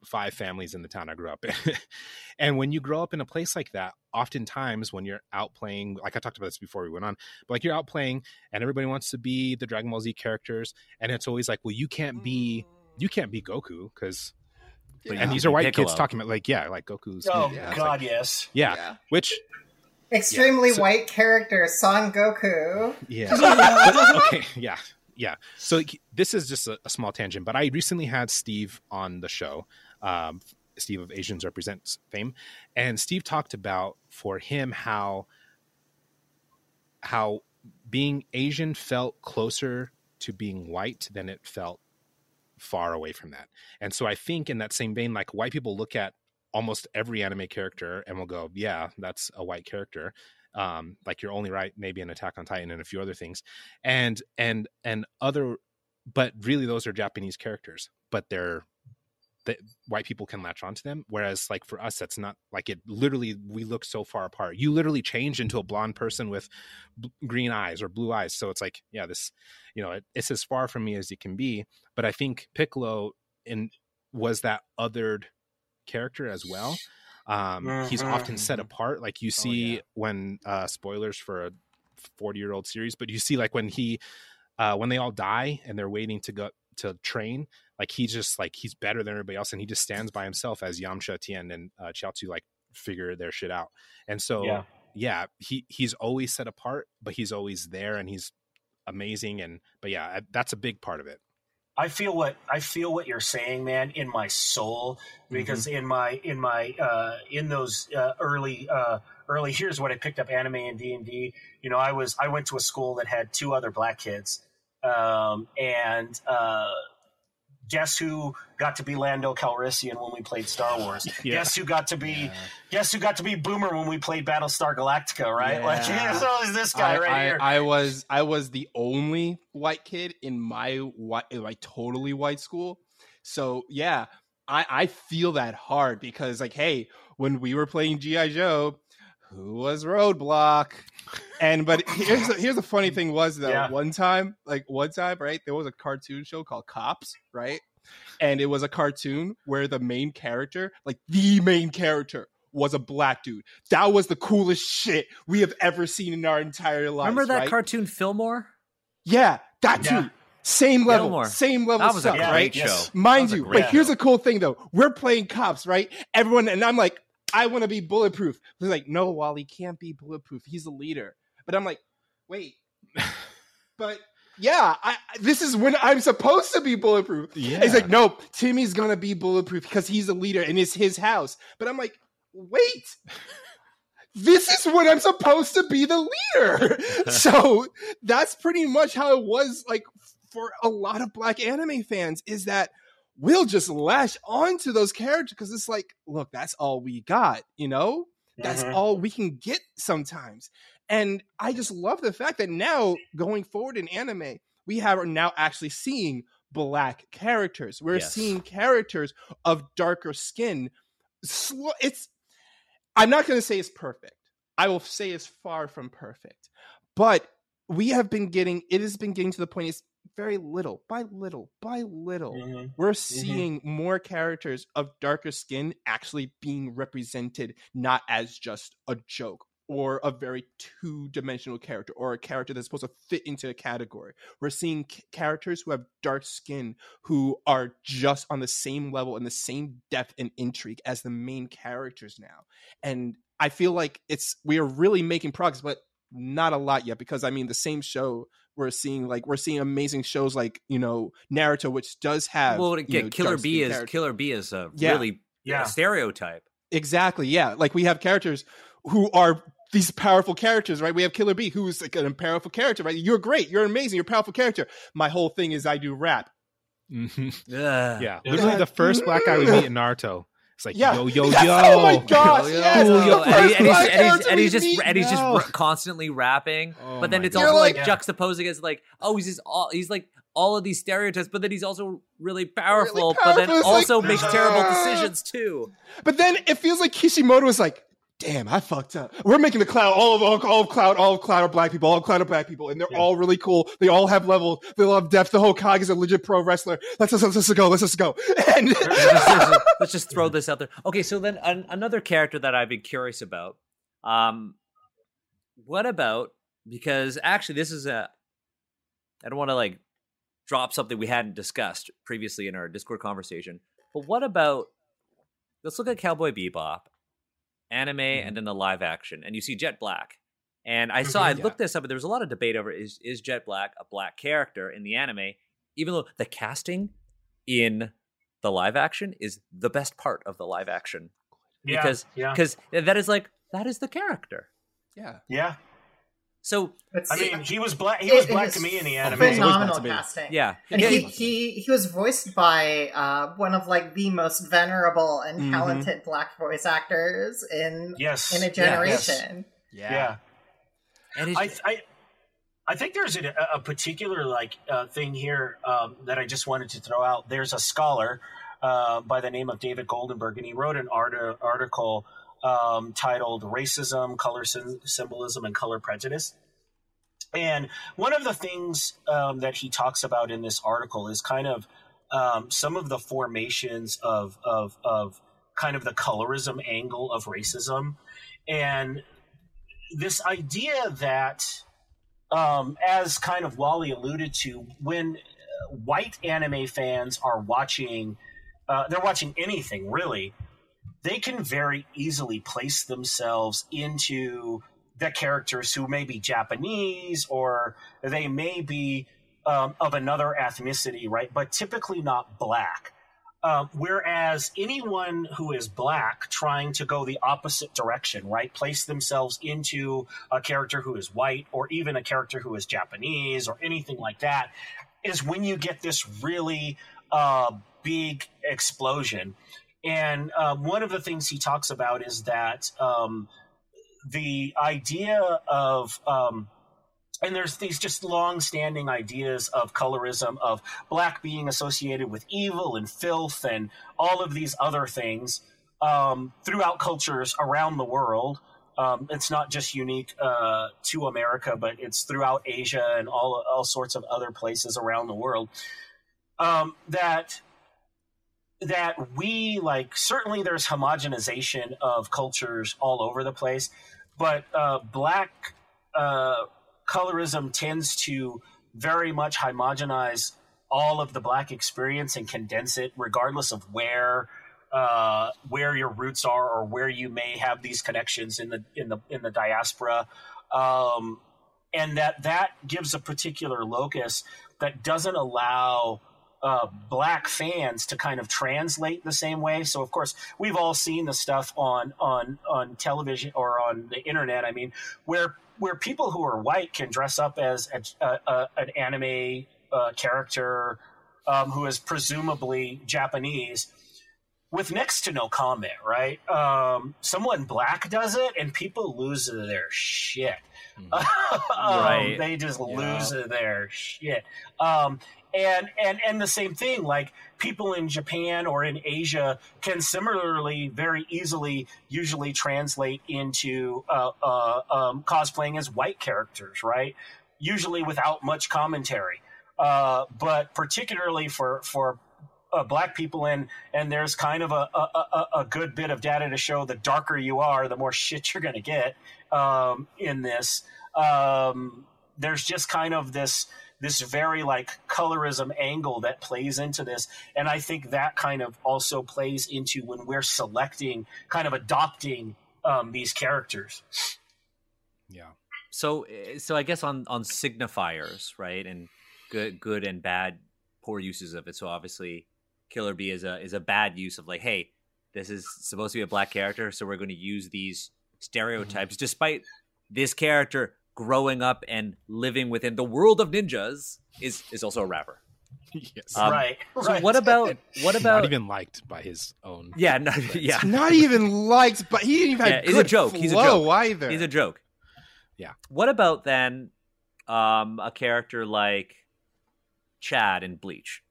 five families in the town I grew up in. and when you grow up in a place like that, oftentimes when you're out playing, like I talked about this before we went on, but like you're out playing and everybody wants to be the Dragon Ball Z characters, and it's always like, well, you can't be you can't be Goku because yeah. And these are white Piccolo. kids talking about like yeah, like Goku's. Oh yeah. God, like, yes. Yeah. yeah. Which extremely so, white character, Son Goku. Yeah. but, okay. Yeah. Yeah. So this is just a, a, small tangent, but I recently had Steve on the show. Um, Steve of Asians Represents fame, and Steve talked about for him how how being Asian felt closer to being white than it felt far away from that. And so I think in that same vein, like white people look at almost every anime character and will go, yeah, that's a white character. Um, like you're only right, maybe an Attack on Titan and a few other things, and and and other, but really those are Japanese characters, but they're that white people can latch onto them whereas like for us that's not like it literally we look so far apart you literally change into a blonde person with b- green eyes or blue eyes so it's like yeah this you know it, it's as far from me as it can be but i think piccolo in was that othered character as well um mm-hmm. he's often set mm-hmm. apart like you oh, see oh, yeah. when uh spoilers for a 40 year old series but you see like when he uh when they all die and they're waiting to go to train like he's just like he's better than everybody else and he just stands by himself as Yamcha, Tien, and uh, Chiaotzu like figure their shit out. And so yeah. yeah, he he's always set apart, but he's always there and he's amazing and but yeah, that's a big part of it. I feel what I feel what you're saying, man, in my soul, because mm-hmm. in my in my uh, in those uh, early uh, early years when I picked up anime and D and D, you know, I was I went to a school that had two other black kids, um, and uh, guess who got to be Lando Calrissian when we played Star Wars? yeah. Guess who got to be yeah. guess who got to be Boomer when we played Battlestar Galactica, right? Yeah. Like yeah, so is this guy I, right I, here. I was I was the only white kid in my white my totally white school. So yeah, I, I feel that hard because like, hey, when we were playing G.I. Joe, who was Roadblock? And but here's the, here's the funny thing was that yeah. one time, like one time, right? There was a cartoon show called Cops, right? And it was a cartoon where the main character, like the main character, was a black dude. That was the coolest shit we have ever seen in our entire lives. Remember that right? cartoon Fillmore? Yeah, that yeah. too. Same level, Fillmore. same level that was stuff, a great right? show. Mind you, but here's a cool thing though. We're playing cops, right? Everyone, and I'm like, I want to be bulletproof. He's like, no, Wally can't be bulletproof. He's a leader. But I'm like, wait, but yeah, I, this is when I'm supposed to be bulletproof. Yeah. He's like, nope, Timmy's gonna be bulletproof because he's a leader and it's his house. But I'm like, wait, this is when I'm supposed to be the leader. so that's pretty much how it was like for a lot of black anime fans is that we'll just lash onto those characters because it's like, look, that's all we got, you know? That's Mhm. all we can get sometimes. And I just love the fact that now going forward in anime, we have are now actually seeing black characters. We're Yes. seeing characters of darker skin. It's I'm not going to say it's perfect. I will say it's far from perfect. But we have been getting it has been getting to the point it's very little by little by little Mhm. we're seeing more characters of darker skin actually being represented not as just a joke or a very two-dimensional character or a character that's supposed to fit into a category we're seeing c- characters who have dark skin who are just on the same level and the same depth and intrigue as the main characters now and i feel like it's we are really making progress but not a lot yet because i mean the same show we're seeing like we're seeing amazing shows like you know Naruto, which does have well, you know, Killer B is characters. Killer B is a Yeah. really Yeah. stereotype. exactly yeah. Like we have characters who are these powerful characters, right? We have Killer B, who's like a powerful character, right? You're great, you're amazing, you're a powerful character. My whole thing is I do rap. Mm-hmm. Yeah, Yeah. literally the first black guy we meet in Naruto. It's like Yeah. yo yo Yes, yo. oh my gosh, Yo, yo, yes, yo, yo. And, he- and he's, and he's, and he's just meet. and he's just No. constantly rapping. Oh but then it's God. also You're like like- juxtaposing as like, oh, he's just all he's like all of these stereotypes, but then he's also really powerful, but powerful. then It's like, also makes terrible decisions too. But then it feels like Kishimoto is like, damn, I fucked up. We're making the cloud all of all, all of cloud, all of cloud are black people, all of cloud are black people, and they're Yeah. all really cool. They all have level, they all have depth. The whole Kage is a legit pro wrestler. Let's let's, let's, let's go, let's just go. And let's, just, let's just throw this out there. Okay, so then an, another character that I've been curious about. Um, what about because actually this is a I don't want to like drop something we hadn't discussed previously in our Discord conversation, but what about let's look at Cowboy Bebop, anime, and then the live action, and you see Jet Black. And I saw, I Mhm. looked this up, and there was a lot of debate over is is Jet Black a black character in the anime, even though the casting in the live action is the best part of the live action Yeah, because yeah, because that is like that is the character. yeah, yeah. So It's, I mean, he was black. He was black to me in the anime. Phenomenal casting. yeah, And yeah, he, he he was voiced by uh, one of like the most venerable and Mhm. talented black voice actors in Yes, in a yeah, generation. yeah. and it's, I, I, I think there's a, a particular like uh, thing here um, that I just wanted to throw out. There's a scholar uh, by the name of David Goldenberg, and he wrote an art- article um, titled "Racism, Color Sym- Symbolism, and Color Prejudice." And one of the things um, that he talks about in this article is kind of um, some of the formations of, of of kind of the colorism angle of racism, and this idea that, um, as kind of Wally alluded to, when uh, white anime fans are watching, uh, they're watching anything really, they can very easily place themselves into the characters who may be Japanese or they may be um, of another ethnicity, right? But typically not black. Um, whereas anyone who is black trying to go the opposite direction, right, place themselves into a character who is white or even a character who is Japanese or anything like that, is when you get this really uh, big explosion. And um, one of the things he talks about is that um, the idea of um, and there's these just long-standing ideas of colorism of black being associated with evil and filth and all of these other things um, throughout cultures around the world. Um, it's not just unique uh, to america but it's throughout asia and all, all sorts of other places around the world. Um, that that we like certainly there's homogenization of cultures all over the place but uh, black uh, colorism tends to very much homogenize all of the black experience and condense it regardless of where uh, where your roots are or where you may have these connections in the in the in the diaspora. Um, and that that gives a particular locus that doesn't allow uh, black fans to kind of translate the same way. So of course we've all seen the stuff on on on television or on the internet. I mean, where where people who are white can dress up as a, a, a, an anime uh, character um, who is presumably Japanese with next to no comment, right? Um, someone black does it, and people lose their shit. Mm-hmm. um, right. They just yeah. lose their shit. Um, and and and the same thing like people in japan or in asia can similarly very easily usually translate into uh, uh, um, cosplaying as white characters right usually without much commentary uh, but particularly for for uh, black people in, and there's kind of a, a, a, good bit of data to show the darker you are the more shit you're going to get um, in this. Um, there's just kind of this this very like colorism angle that plays into this and i think that kind of also plays into when we're selecting kind of adopting um, these characters. Yeah. So eh, so i guess on on signifiers right and good good and bad poor uses of it so obviously killer Bee is a is a bad use of like hey this is supposed to be a black character so we're going to use these stereotypes mm-hmm. despite this character growing up and living within the world of ninjas is is also a rapper. Yes. Um, right. So right. what about what about not even liked by his own? Yeah, no, yeah. Not even liked, but he didn't even yeah, have he's a joke. he's a joke either. He's a joke. Yeah. What about then um, a character like Chad in Bleach?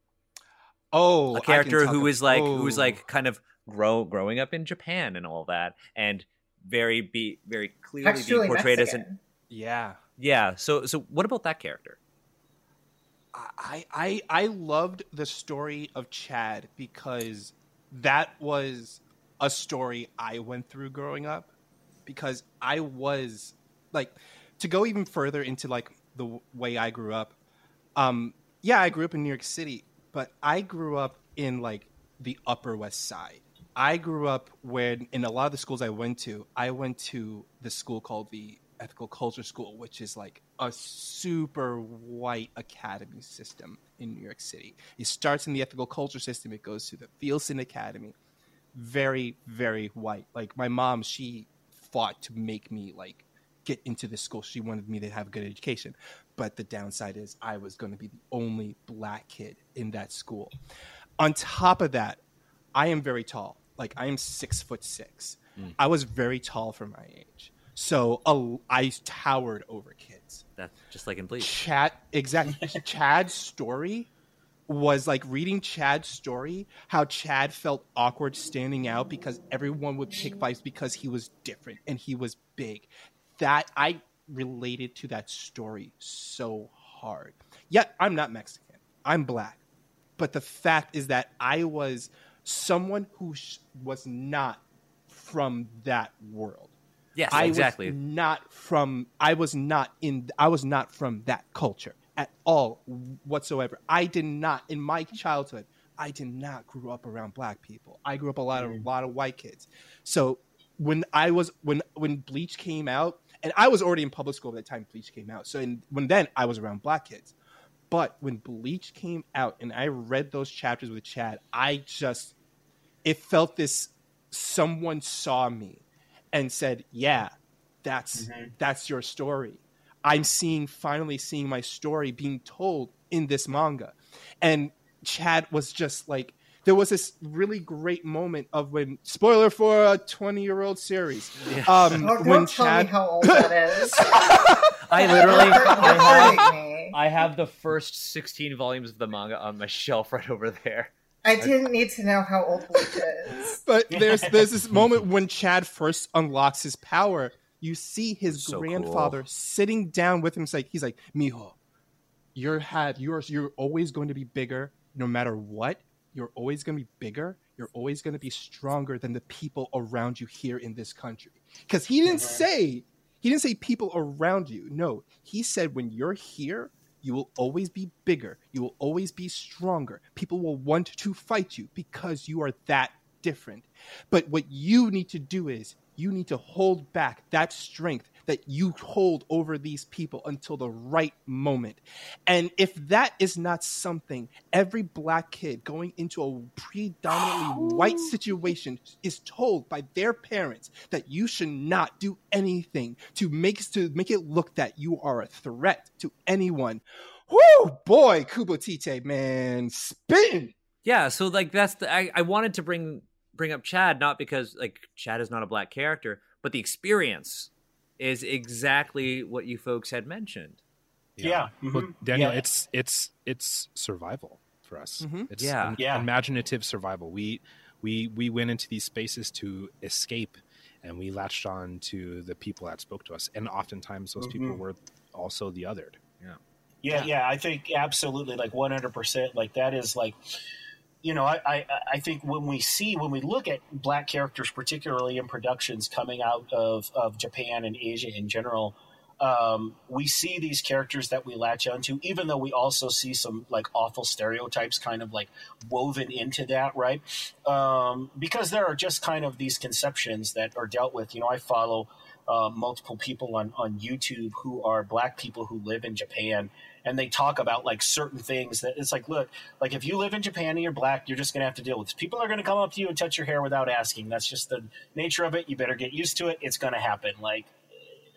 Oh, a character who is like oh. who is like kind of grow growing up in Japan and all that, and very be very clearly Actually, being portrayed Mexican. as an yeah. Yeah. So so what about that character? I I I loved the story of Chad because that was a story I went through growing up because I was like to go even further into like the way I grew up. Um yeah, I grew up in New York City, but I grew up in like the Upper West Side. I grew up when in a lot of the schools I went to, I went to the school called the ethical culture school, which is like a super white academy system in New York City. It starts in the ethical culture system, it goes to the Fieldston Academy. Very, very white. Like my mom, she fought to make me like get into this school. She wanted me to have a good education. But the downside is I was going to be the only black kid in that school. On top of that, I am very tall. Like I am six foot six. Mm. I was very tall for my age. So uh, I towered over kids. That's just like in Bleach. Chad, exactly. Chad's story was like reading Chad's story, how Chad felt awkward standing out because everyone would pick fights because he was different and he was big. That I related to that story so hard. Yet I'm not Mexican. I'm black. But the fact is that I was someone who sh- was not from that world. Yes, I exactly. Was not from. I was not in. I was not from that culture at all whatsoever. I did not in my childhood. I did not grow up around black people. I grew up a lot of a lot of white kids. So when I was when when Bleach came out, and I was already in public school at the time Bleach came out. So in, when then I was around black kids. But when Bleach came out and I read those chapters with Chad, I just it felt this someone saw me and said, "Yeah, that's mm-hmm. that's your story." I'm seeing finally seeing my story being told in this manga. And Chad was just like there was this really great moment of when spoiler for a 20 year old series. Yeah. Um, oh, when Chad, how old that is. I literally I have, I have the first 16 volumes of the manga on my shelf right over there. I didn't need to know how old Bleach is. But there's there's this moment when Chad first unlocks his power. You see his so grandfather cool. sitting down with him. He's like, he's like, Mijo, you're had you're you're always going to be bigger, no matter what. You're always going to be bigger. You're always going to be stronger than the people around you here in this country. Because he didn't say he didn't say people around you. No, he said when you're here, you will always be bigger. You will always be stronger. People will want to fight you because you are that different. But what you need to do is you need to hold back that strength that you hold over these people until the right moment. And if that is not something every black kid going into a predominantly white oh. situation is told by their parents that you should not do anything to make to make it look that you are a threat to anyone. Whoo, boy, Kubo Tite, man, spin. Yeah, so like that's the I, I wanted to bring bring up Chad not because like Chad is not a black character, but the experience is exactly what you folks had mentioned. Yeah. Well, mhm. Daniel, Yeah. it's it's it's survival for us. Mhm. It's Yeah. im- Yeah. imaginative survival. We we we went into these spaces to escape, and we latched on to the people that spoke to us, and oftentimes those people Mhm. were also the othered. Yeah. Yeah, yeah, I think absolutely, like one hundred percent. Like that is like, you know, I, I, I think when we see when we look at black characters, particularly in productions coming out of of Japan and Asia in general, um, we see these characters that we latch onto, even though we also see some like awful stereotypes kind of like woven into that, right? Um, because there are just kind of these conceptions that are dealt with. You know, I follow uh, multiple people on on YouTube who are black people who live in Japan and they talk about like certain things that it's like look like if you live in japan and you're black you're just to have to deal with this. People are to come up to you and touch your hair without asking. That's just the nature of it. You better get used to it. It's to happen. Like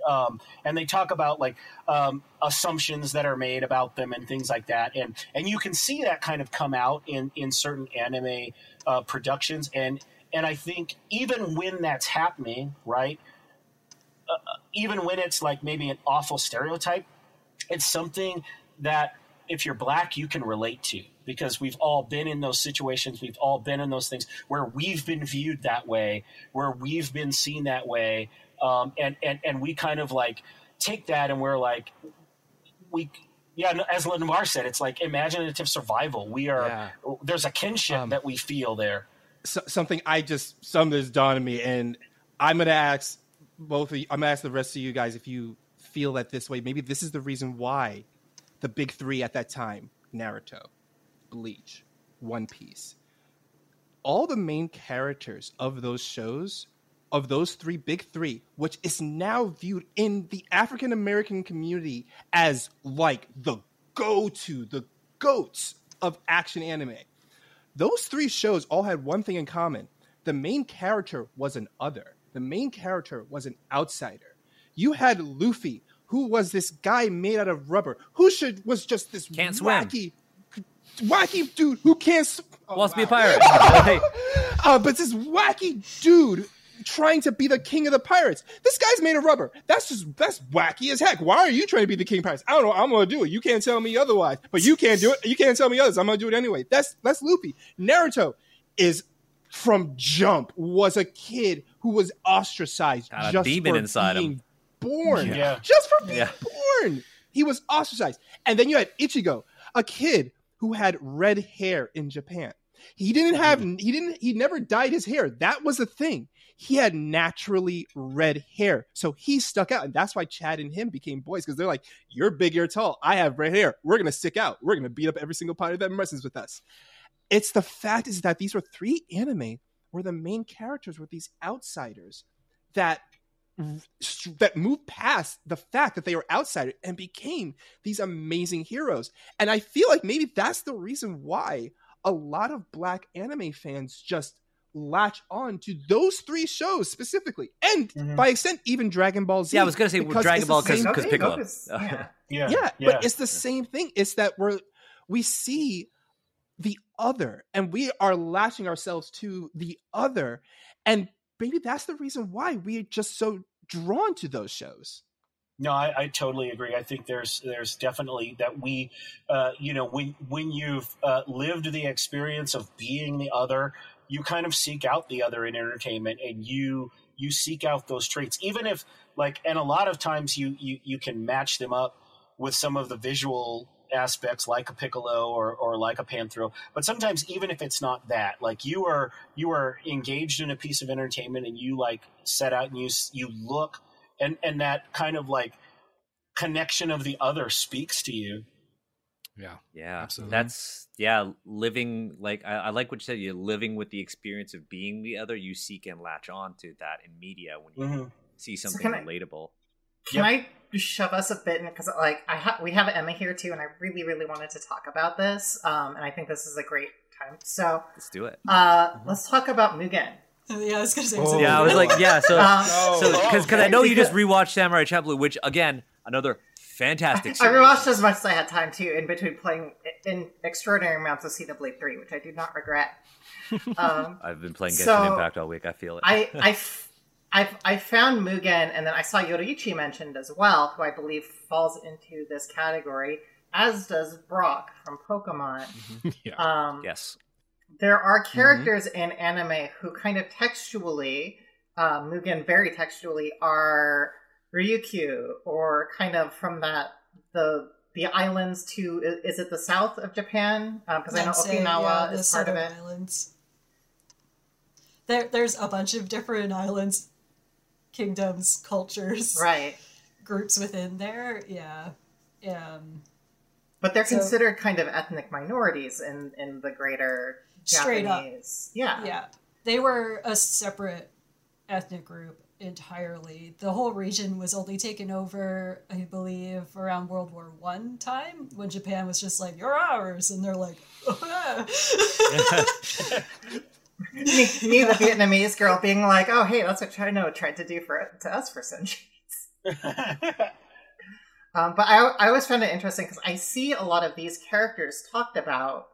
um, and they talk about like um, assumptions that are made about them and things like that. And and you can see that kind of come out in in certain anime uh, productions. And and i think even when that's happening right uh, even when it's like maybe an awful stereotype it's something that if you're black you can relate to because we've all been in those situations we've all been in those things where we've been viewed that way where we've been seen that way um, and, and and we kind of like take that and we're like we yeah as Lamar said it's like imaginative survival we are Yeah. there's a kinship Um, that we feel there so, something I just something that's dawned on me, and I'm gonna ask both of you. I'm gonna ask the rest of you guys if you feel that this way. Maybe this is the reason why the big three at that time: Naruto, Bleach, One Piece. All the main characters of those shows, of those three big three, which is now viewed in the African American community as like the go-to, the goats of action anime those three shows all had one thing in common the main character was an other the main character was an outsider you had luffy who was this guy made out of rubber who should was just this Can't swim. wacky wacky dude who can't s- oh, Wants to be a pirate. uh, but this wacky dude trying to be the king of the pirates. This guy's made of rubber. That's just that's wacky as heck. Why are you trying to be the king of pirates? I don't know. I'm gonna do it. You can't tell me otherwise. But you can't do it. You can't tell me others. I'm gonna do it anyway. That's that's loopy. Naruto is from jump was a kid who was ostracized Got a just demon inside him. Being born. Yeah. Just for being Yeah. born. He was ostracized. And then you had Ichigo, a kid who had red hair in Japan. He didn't have mm-hmm. he didn't he never dyed his hair. That was the thing. He had naturally red hair. So he stuck out. And that's why Chad and him became boys because they're like, You're big, you're tall. I have red hair. We're gonna stick out. We're gonna beat up every single pirate that messes with us. It's the fact is that these were three anime where the main characters were these outsiders that that moved past the fact that they were outsiders and became these amazing heroes. And I feel like maybe that's the reason why a lot of black anime fans just latch on to those three shows specifically, and Mhm. by extent, even Dragon Ball Z. yeah, I was gonna say because Dragon Ball the because Okay, Piccolo. Yeah. yeah yeah, yeah but it's the same thing. It's that we're we see the other and we are latching ourselves to the other. And maybe that's the reason why we're just so drawn to those shows. No, I, I totally agree. I think there's there's definitely that we, uh, you know, when when you've uh, lived the experience of being the other, you kind of seek out the other in entertainment, and you you seek out those traits, even if like, and a lot of times you you you can match them up with some of the visual aspects like a piccolo or, or like a panthro but sometimes even if it's not that like you are you are engaged in a piece of entertainment and you like set out and you you look and and that kind of like connection of the other speaks to you Yeah. Yeah, Absolutely. that's yeah. Living like I, I like what you said. You're living with the experience of being the other. You seek and latch on to that in media when you Mhm. see So something can I- relatable. Can I shove us a bit in because like I ha- we have Emma here too, and I really really wanted to talk about this, um, and I think this is a great time. So Let's do it. uh, let's talk about Mugen. Yeah, I was gonna say. Oh, yeah, I was like, yeah. So, Um, so Oh, because I know you just rewatched Samurai Champloo, which again, another fantastic. I Series. rewatched as much as I had time too, in between playing in extraordinary amounts of Xenoblade Three, which I do not regret. Um, I've been playing Genshin So, Impact all week. I feel it. I, I, f- I, I found Mugen, and then I saw Yoruichi mentioned as well, who I believe falls into this category, as does Brock from Pokemon. yeah. Um, yes. there are characters in anime who kind of textually, uh, Mugen very textually, are Ryukyu, or kind of from that the the islands to is it the south of Japan? Because I know Nansei, Okinawa yeah, is part of it. Islands. There, there's a bunch of different islands, kingdoms, cultures, Right. groups within there. Yeah, um, But they're So- considered kind of ethnic minorities in, in the greater Straight up. Japanese. Yeah. yeah. They were a separate ethnic group entirely. The whole region was only taken over, I believe, around World War One time when Japan was just like, "You're ours," and they're like, me, me, the Vietnamese girl, being like, "Oh, hey, that's what China tried to do for to us for centuries." Um, but I, I always found it interesting because I see a lot of these characters talked about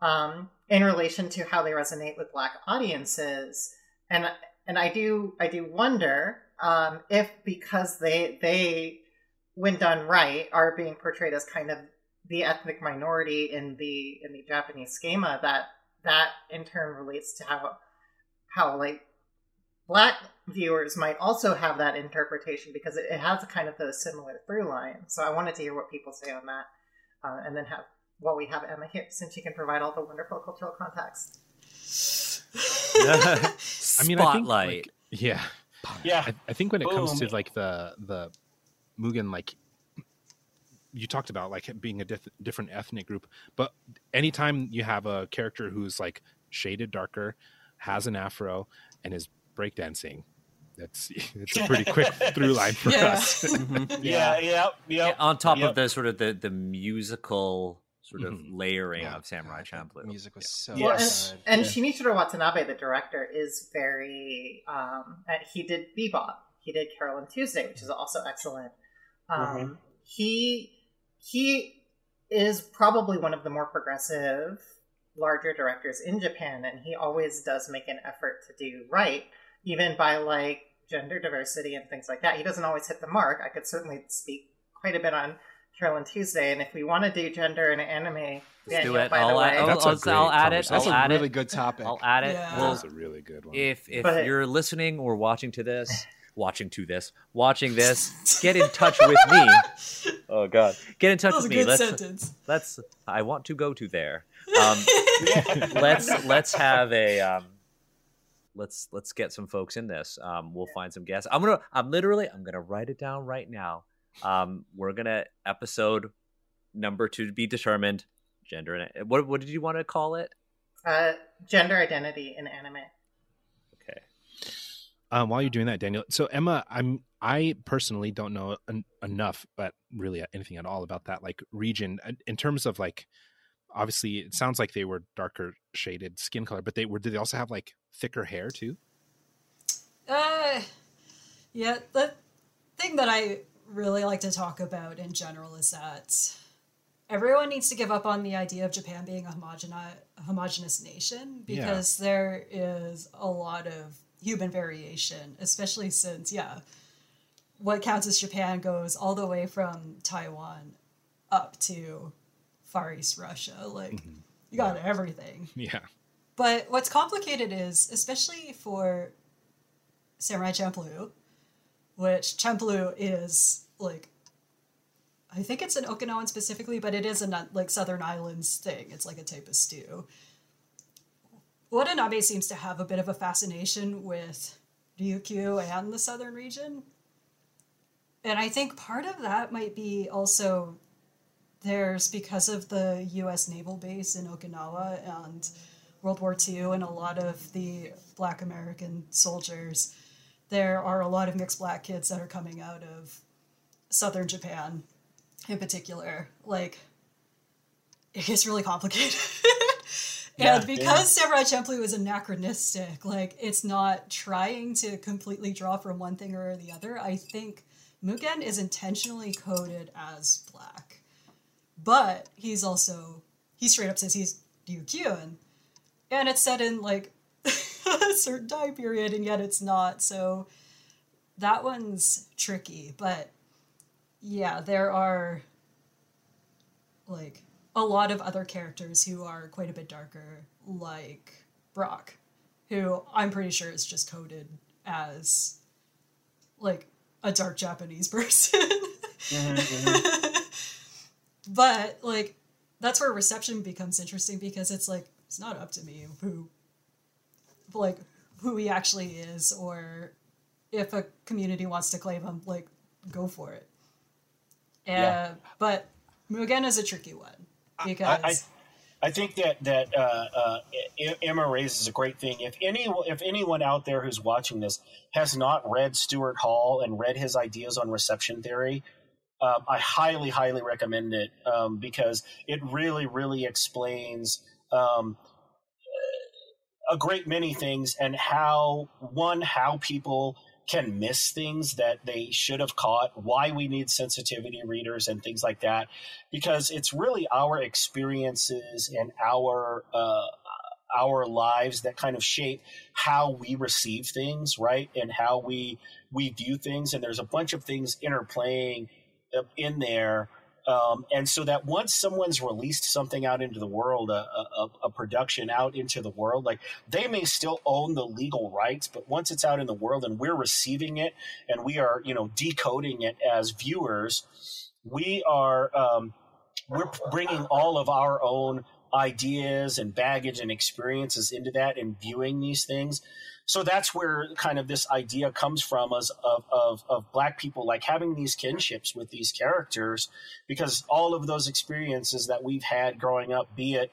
um, in relation to how they resonate with Black audiences, and and I do I do wonder um, if because they they when done right are being portrayed as kind of the ethnic minority in the in the Japanese schema that that in turn relates to how how like black viewers might also have that interpretation because it, it has a kind of a similar through line. So I wanted to hear what people say on that, uh, and then have while we have Emma here, since she can provide all the wonderful cultural context. I mean, I think, Spotlight. like, yeah. yeah. I, I think when it comes to like the the Mugen, like you talked about, like being a diff- different ethnic group, but anytime you have a character who's like shaded darker, has an afro, and is breakdancing, that's it's a pretty quick through line for Yeah. us. yeah, yep, Yeah, yep. on top Yep. of the sort of the the musical sort of Mhm. layering Yeah, of Samurai God, that Champloo. Music was so Well, Yes. good. And Yeah. Shinichiro Watanabe, the director, is very. Um, uh, he did Bebop. He did Carol and Tuesday, which is also excellent. Um, Mhm. He he is probably one of the more progressive, larger directors in Japan, and he always does make an effort to do right, even by like gender diversity and things like that. He doesn't always hit the mark. I could certainly speak quite a bit on Carol and Tuesday, and if we want to do gender in anime, Let's Daniel, do it. by I'll, way, add, I'll, That's a I'll, I'll add it. conversation. That's I'll a add really it. good topic. I'll add it. Yeah. We'll- That's a really good one. if if But- you're listening or watching to this, watching to this, watching this, get in touch with me. Oh God, get in touch that was a with me. good Let's sentence. let's. I want to go to there. Um, let's let's have a um, let's let's get some folks in this. Um, we'll find some guests. I'm gonna. I'm literally. I'm gonna write it down right now. Um, we're gonna episode number to be determined. Gender and what what did you want to call it? uh, gender identity in anime. Um, while you're doing that, Daniel. So Emma, I'm I personally don't know en- enough, but really anything at all about that like region in- terms of like. Obviously, it sounds like they were darker shaded skin color, but they were. Did they also have like thicker hair too? Uh, yeah, the thing that I really like to talk about in general is that everyone needs to give up on the idea of Japan being a homogenous nation Yeah. because there is a lot of human variation, especially since, yeah, what counts as Japan goes all the way from Taiwan up to Far East Russia. Like, mm-hmm. you got everything. Yeah. But what's complicated is, especially for Samurai Champloo, which Champloo is like, I think it's an Okinawan specifically, but it is a like Southern Islands thing. It's like a type of stew. Watanabe seems to have a bit of a fascination with Ryukyu and the southern region. And I think part of that might be also there's because of the US naval base in Okinawa and World War II and a lot of the black American soldiers, there are a lot of mixed black kids that are coming out of southern Japan in particular. Like, it gets really complicated. Yeah, and because Samurai Champloo is anachronistic, like, it's not trying to completely draw from one thing or the other. I think Mugen is intentionally coded as black. But he's also, he straight up says he's Ryukyuan. And it's set in, like, a certain time period, and yet it's not. So that one's tricky. But yeah, there are like a lot of other characters who are quite a bit darker, like Brock, who I'm pretty sure is just coded as like a dark Japanese person. but like that's where reception becomes interesting because it's like it's not up to me who like who he actually is or if a community wants to claim him like go for it uh, Yeah. but Mugen is a tricky one because I, I, I think that that uh, uh, Emma raises a great thing. If any if anyone out there who's watching this has not read Stuart Hall and read his ideas on reception theory, um, I highly highly recommend it um, because it really really explains. Um, a great many things and how one how people can miss things that they should have caught why we need sensitivity readers and things like that because it's really our experiences and our uh, our lives that kind of shape how we receive things right and how we we view things. And there's a bunch of things interplaying uh, in there um, and so that once someone's released something out into the world, a, a, a production out into the world, like they may still own the legal rights, but once it's out in the world and we're receiving it and we are, you know, decoding it as viewers, we are um, we're bringing all of our own ideas and baggage and experiences into that and viewing these things so that's where kind of this idea comes from as of, of, of black people like having these kinships with these characters because all of those experiences that we've had growing up be it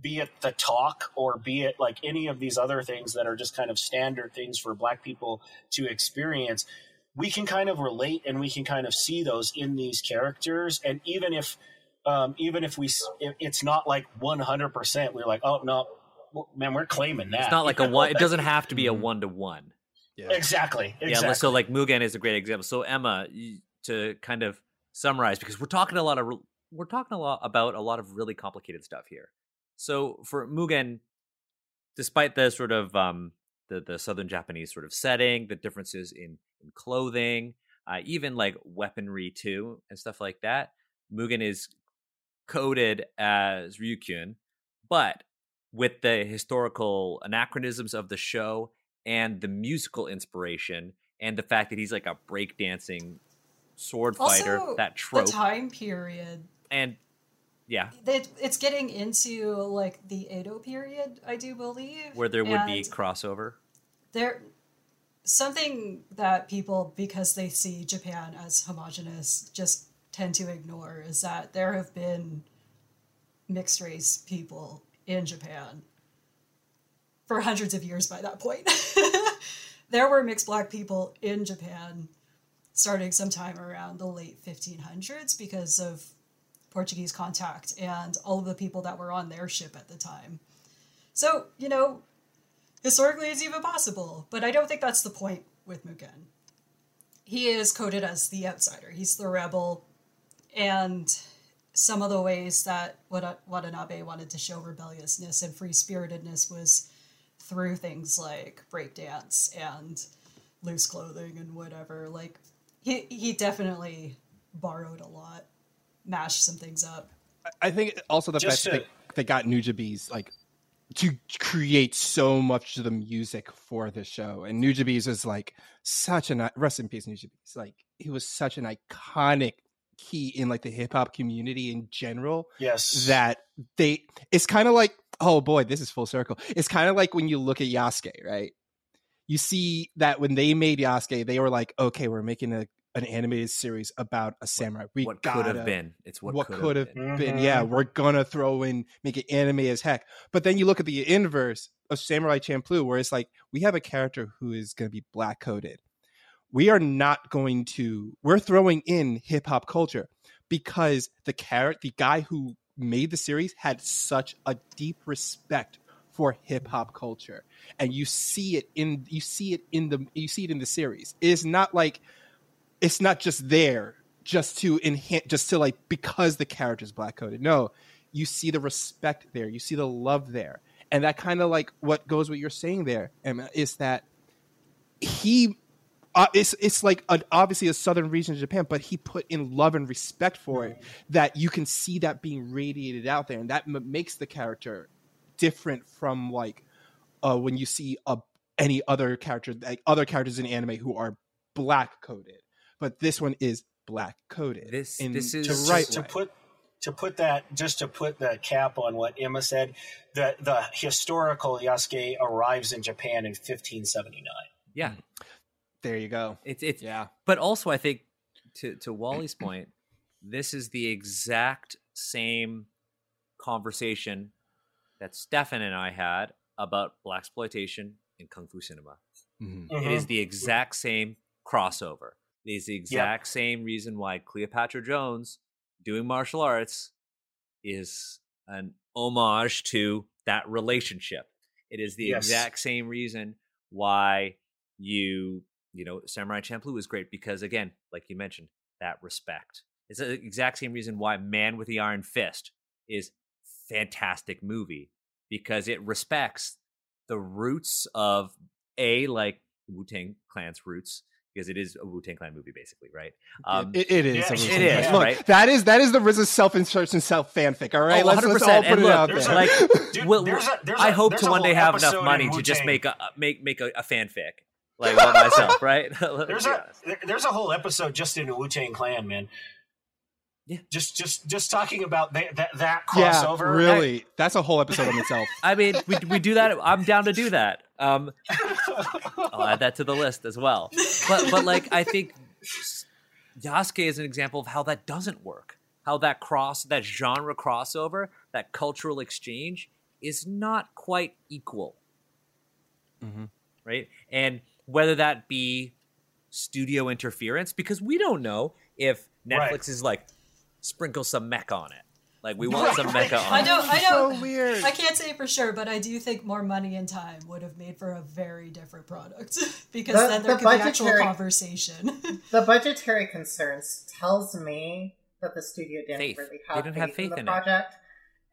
be it the talk or be it like any of these other things that are just kind of standard things for black people to experience we can kind of relate and we can kind of see those in these characters. And even if um, even if we it's not like 100% we're like oh no man we're claiming that It's not like a one. It doesn't have to be a one to one. Yeah. exactly exactly Yeah. So like Mugen is a great example. So Emma, to kind of summarize, because we're talking a lot of we're talking a lot about a lot of really complicated stuff here. So for Mugen, despite the sort of um, the the southern Japanese sort of setting, the differences in in clothing, uh, even like weaponry too, and stuff like that, Mugen is coded as Ryukyuan, but with the historical anachronisms of the show and the musical inspiration and the fact that he's like a breakdancing sword fighter, Also, that the trope, time period and yeah, it, it's getting into like the Edo period, I do believe, where there would be crossover. there something that people because they see Japan as homogenous just tend to ignore is that there have been mixed race people in Japan for hundreds of years by that point. there were mixed black people in Japan starting sometime around the late 1500s because of Portuguese contact and all of the people that were on their ship at the time. So, you know, historically it's even possible, but I don't think that's the point with Mugen. He is coded as the outsider. He's the rebel, and some of the ways that Wata- Watanabe wanted to show rebelliousness and free spiritedness was through things like breakdance and loose clothing and whatever. Like he he definitely borrowed a lot, mashed some things up. I think also the Just fact to- that they got Nujabes like to create so much of the music for the show, and Nujabes is like such an rest in peace, Nujabes. Like he was such an iconic key in like the hip hop community in general yes that they it's kind of like oh boy this is full circle it's kind of like when you look at Yasuke right you see that when they made Yasuke they were like okay we're making a an animated series about a samurai we what gotta, could have been? It's what, what, could have been. been. Mhm. Yeah, we're gonna throw in make it anime as heck. But then you look at the inverse of Samurai Champloo, where it's like we have a character who is gonna be black coded. We are not going to we're throwing in hip hop culture because the carrot the guy who made the series had such a deep respect for hip hop culture. And you see it in you see it in the you see it in the series. It is not like it's not just there just to enhance just to like because the character is black coded no you see the respect there. You see the love there. And that kind of like what goes what you're saying there Emma, is that he uh, it's it's like a, obviously a southern region of Japan, but he put in love and respect for it that you can see that being radiated out there, and that m- makes the character different from like uh, when you see a, any other character, like other characters in anime who are black coded, but this one is black coded. This- in this is- to, right to put to put that just to put the cap on what Emma said, the the historical Yasuke arrives in Japan in 1579. Yeah, there you go. it's it's Yeah, but also I think to to Wally's point, this is the exact same conversation that Stefan and I had about Blaxploitation in kung fu cinema. Mhm. It is the exact same crossover. It is the Yep. exact same reason why Cleopatra Jones doing martial arts is an homage to that relationship. It is the Yes. exact same reason why you, you know, Samurai Champloo is great because again, like you mentioned, that respect. It's the exact same reason why Man with the Iron Fist is fantastic movie because it respects the roots of a like Wu Tang Clan's roots because it is a Wu Tang Clan movie basically, right? Um, it, it is. yeah, a it Wu-Tang is, Clan. Look, right? that is that is the RZA self-insertion self-fanfic. All right, Oh, let's, let's all put And it look, out there. a- Like, Dude, Well, there's a, there's I a- hope to one day have enough money to just make a make make a, a fanfic like about myself, right? There's a there's a whole episode just in Wu Tang Clan, man. Yeah. Just just just talking about that that, that yeah, crossover. really, that's a whole episode on itself. I mean, we we do that. I'm down to do that. Um, I'll add that to the list as well. But but like I think Yasuke is an example of how that doesn't work. How that cross that genre crossover, that cultural exchange is not quite equal. Mhm. Right? And whether that be studio interference, because we don't know if Netflix Right. is like sprinkle some mech on it. Like we want some mecha on I it. don't. I don't. so weird. I can't say for sure, but I do think more money and time would have made for a very different product because The- then there the could be actual conversation. The budgetary concerns tells me that the studio didn't Faith. really They have, didn't faith, have faith in the in it. project.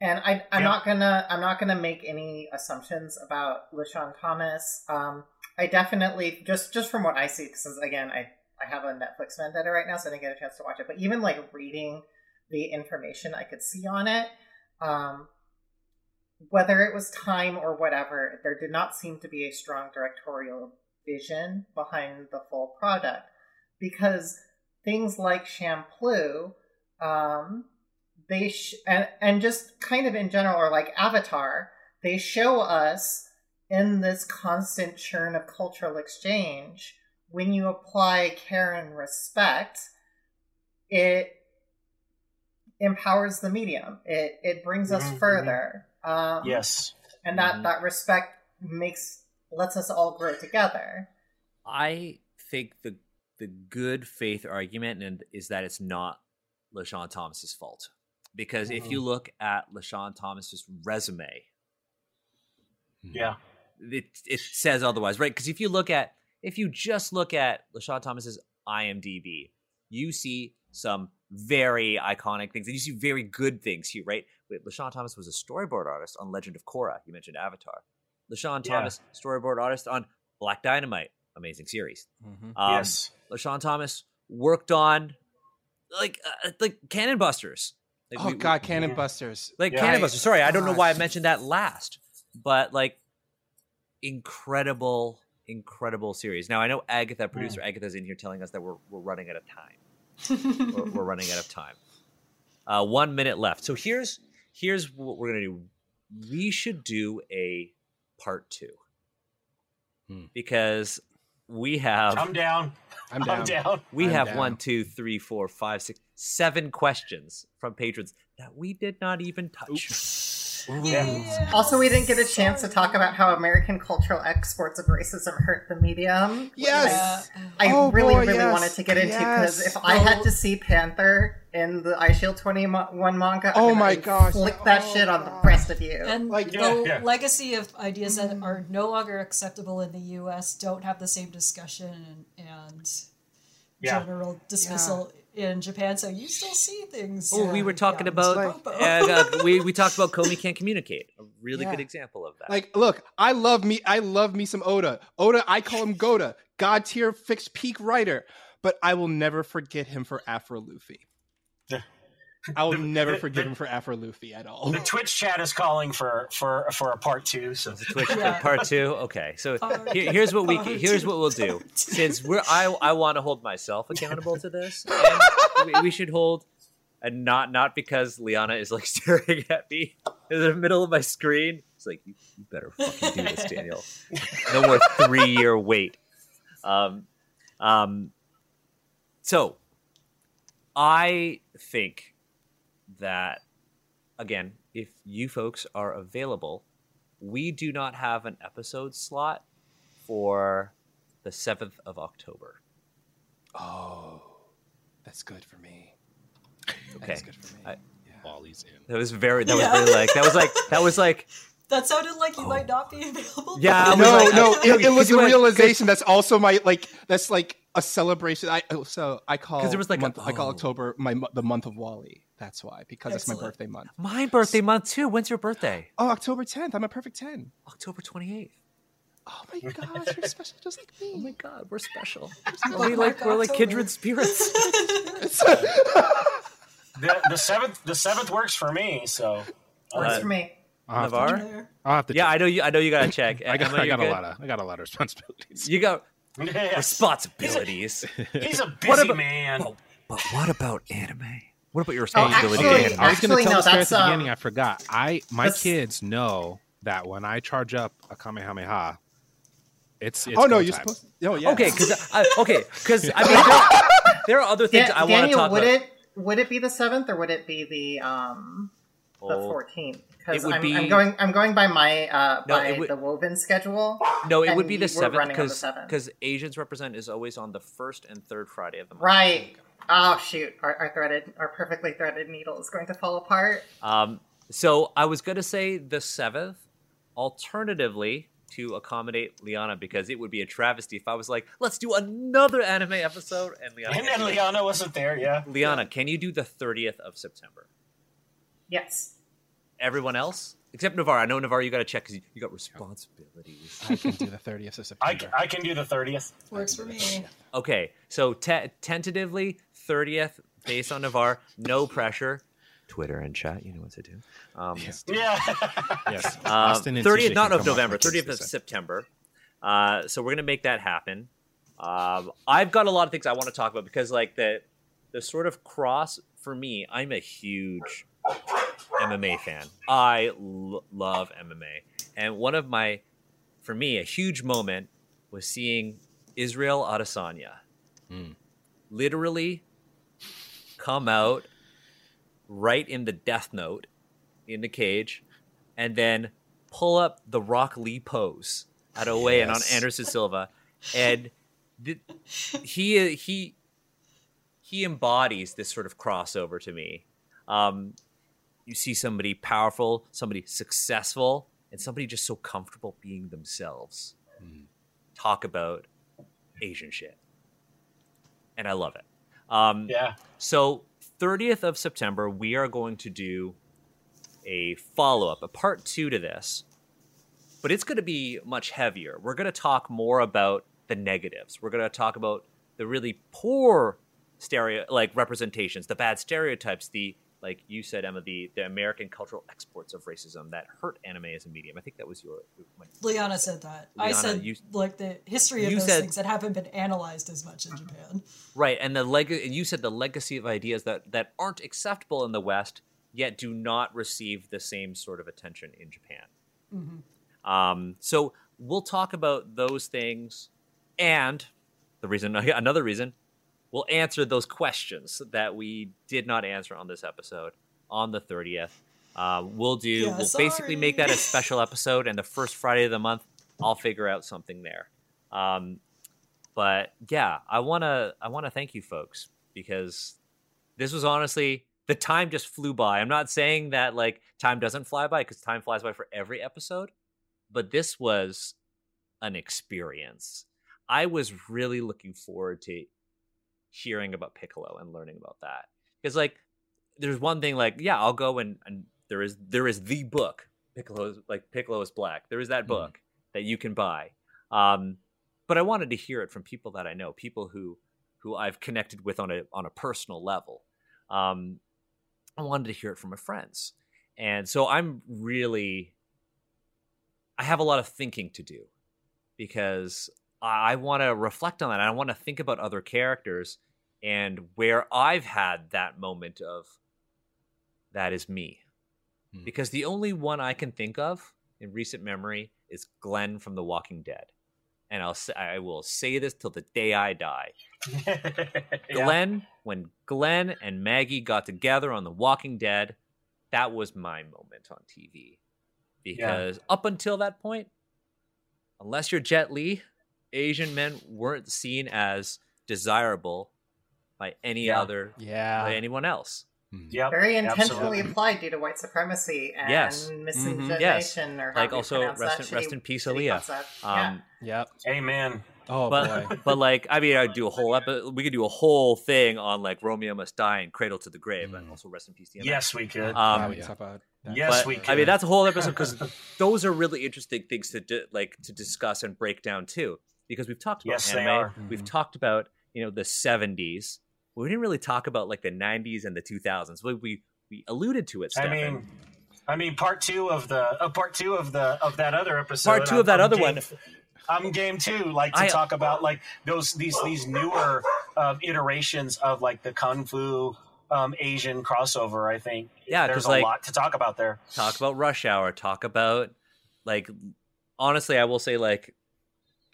And I, I'm Yeah. not gonna I'm not gonna make any assumptions about LeSean Thomas. Um, I definitely just just from what I see, because again I I have a Netflix vendetta right now, so I didn't get a chance to watch it. But even like reading the information I could see on it, um, whether it was time or whatever, there did not seem to be a strong directorial vision behind the full product because things like Champloo, um, they sh- and, and just kind of in general, or like Avatar, they show us in this constant churn of cultural exchange. When you apply care and respect, it empowers the medium. It it brings us Mhm, further. Um, Yes. and that Mhm. that respect makes lets us all grow together. I think the the good faith argument and is that it's not LeSean Thomas's fault. Because if you look at LeSean Thomas's resume, Yeah. It it says otherwise, right? Because if you look at if you just look at LeSean Thomas's IMDb, you see some very iconic things, and you see very good things here, right? Wait, LeSean Thomas was a storyboard artist on Legend of Korra. You mentioned Avatar. LeSean Yeah. Thomas, storyboard artist on Black Dynamite, amazing series. Mhm. Um, yes. LeSean Thomas worked on like uh, like Cannon Busters. Like, Oh we- God, we- Cannon Busters. like Yeah. Cannon Busters. Sorry, I don't know why I mentioned that last, but like incredible, incredible series. Now I know Agatha, producer Agatha's in here telling us that we're we're running out of time. we're, we're running out of time. Uh, one minute left. So here's here's what we're gonna do. We should do a part two Hmm. because we have I'm down. I'm down. I'm down. we I'm have down. one, two, three, four, five, six, seven questions from patrons that we did not even touch. Yeah. Also, we didn't get a chance to talk about how American cultural exports of racism hurt the medium. Yes. Yeah. I Oh, really, boy, really yes. wanted to get into because Yes. if I had Oh. to see Panther in the Eyeshield 21 manga, Oh I'm my gosh. flick oh that Oh shit on the rest of you. And Like, the yeah, yeah. legacy of ideas that mm. are no longer acceptable in the U.S. don't have the same discussion and, and Yeah. general dismissal in Japan. So you still see things. Oh, we were talking yeah, about, Mr. Popo. and uh, we we talked about Komi can't communicate. A really Yeah. good example of that. Like, look, I love me. I love me some Oda. Oda, I call him Goda, god tier fixed peak writer. But I will never forget him for Afro Luffy. The- I will the- never the- forgive the- him for Afro Luffy at all. The Twitch chat is calling for for for a part two. So the Twitch Yeah. part two. Okay, so Part here, here's what we part here's what we'll do. Since we're I I want to hold myself accountable to this, and we, we should hold, and not not because Liana is like staring at me in the middle of my screen. It's like you, you better fucking do this, Daniel. No more three year wait. Um, um. So, I think that again, if you folks are available, we do not have an episode slot for the 7th of October. Oh, that's good for me. Okay. That's good for me. I- Wally's in. That was very that Yeah. was very like that was like that was like that sounded like you Oh. might not be available. Yeah, I no, like- no, I- it, it was because a went- realization that's also my like that's like a celebration. I oh, so I call because there was like a- month, I call oh. October my the month of Wally. That's why because it's my birthday month. my birthday month too. When's your birthday? Oh, October 10th. I'm a perfect 10. October 28th. Oh my gosh, you're special just like me. Oh my god, we're special. Bookmark we like we're like kindred spirits. the the seventh the seventh works for me. So Works Uh, for me. I'll have to, Navaar? There. I'll have to Yeah, check. I know you I know you got to check. I got, Emma, I got a good? lot of I got a lot of responsibilities. You got Yes. responsibilities. he's a busy What about- man. Oh, but what about anime? What about your Oh, responsibility actually- to anime? I was going to tell no, this story at the um, beginning. I forgot. I my kids know that when I charge up a Kamehameha, it's, it's oh no, you're time. supposed. To, oh yeah. Okay, because okay, because I mean, there, there are other things Dan- I want to Daniel, talk would about. it would it be the seventh or would it be the um the Oh, fourteenth? Because It would I'm, be- I'm going I'm going by my uh No, by would- the woven schedule. no, it would be the seventh running on the because because Asians represent is always on the first and third Friday of the month. Right. Oh shoot! Our, our threaded, our perfectly threaded needle is going to fall apart. Um, so I was gonna say the seventh, alternatively to accommodate Liana because it would be a travesty if I was like, let's do another anime episode and Liana. And, can't and it. Liana wasn't there. Yeah. Liana, can you do the thirtieth of September? Yes. Everyone else except Navaar. I know Navaar, you got to check because you, you got responsibilities. I can do the 30th of I, September. I can do the thirtieth. Works for me. Okay, so te- tentatively thirtieth, based on Navaar. No pressure. Twitter and chat, you know what to do. Um, Yeah. Yes, um, Austin and 30th, TJ not of November, 30th of. September. Uh, so we're gonna make that happen. Um, I've got a lot of things I want to talk about because, like the the sort of cross for me, I'm a huge MMA fan. I l- love MMA, and one of my, for me, a huge moment was seeing Israel Adesanya Mm. literally come out right in the death note in the cage and then pull up the Rock Lee pose at a weigh in on Anderson Silva. And th- he he he embodies this sort of crossover to me. Um, you see somebody powerful, somebody successful, and somebody just so comfortable being themselves. Talk about Asian shit. And I love it. Um, yeah. so, 30th of September, we are going to do a follow up, a part two to this, but it's going to be much heavier. We're going to talk more about the negatives. We're going to talk about the really poor stereo, like representations, the bad stereotypes, the like you said, Emma, the, the American cultural exports of racism that hurt anime as a medium. I think that was your. my- Liana said that. I said you- like the history of those said- things that haven't been analyzed as much in Japan. Right, and the leg- and you said the legacy of ideas that that aren't acceptable in the West, yet do not receive the same sort of attention in Japan. Mm-hmm. Um, so we'll talk about those things, and the reason, another reason, we'll answer those questions that we did not answer on this episode on the 30th. Uh, we'll do. Yeah, we'll basically make that a special episode, and the first Friday of the month, I'll figure out something there. Um, but yeah, I wanna I wanna thank you folks because this was honestly the time just flew by. I'm not saying that like time doesn't fly by because time flies by for every episode, but this was an experience. I was really looking forward to hearing about Piccolo and learning about that. Because like there's one thing like yeah I'll go and, and there is there is the book Piccolo is like Piccolo is black. There is that Mhm. book that you can buy. Um but I wanted to hear it from people that I know people who who I've connected with on a on a personal level. Um I wanted to hear it from my friends. And so I'm really I have a lot of thinking to do because I want to reflect on that. I want to think about other characters and where I've had that moment of that is me. Hmm. Because the only one I can think of in recent memory is Glenn from The Walking Dead. And I'll say, I will say this till the day I die. Yeah. Glenn, when Glenn and Maggie got together on The Walking Dead, that was my moment on TV. Because up until that point, unless you're Jet Li, Asian men weren't seen as desirable by any Yeah. other Yeah. by anyone else. Mhm. Yep. Very intentionally absolutely. applied due to white supremacy and Yes. miscegenation, or Like, however you also, rest that in- rest in peace, shitty Aaliyah. concept. Um, Yep. Amen. Oh but boy. but like I mean, I'd do a whole episode. We could do a whole thing on like Romeo must die and Cradle to the Grave, and Mm. also rest in peace. DMX. Yes, we could. Um, Yeah, we yeah. about that. Yes, but, we could. I mean, that's a whole episode because those are really interesting things to di- like to discuss and break down too. Because we've talked about Yes, they anime, are. we've Mhm. talked about you know the '70s. We didn't really talk about like the '90s and the 2000s. We we, we alluded to it. I mean, I mean, part two of the uh, part two of the of that other episode. Part two I'm- of that I'm other game- one. I'm game too. Like to I- talk about like those these these newer um, iterations of like the kung fu um, Asian crossover. I think yeah, there's a like- lot to talk about there. talk about Rush Hour. Talk about like honestly, I will say like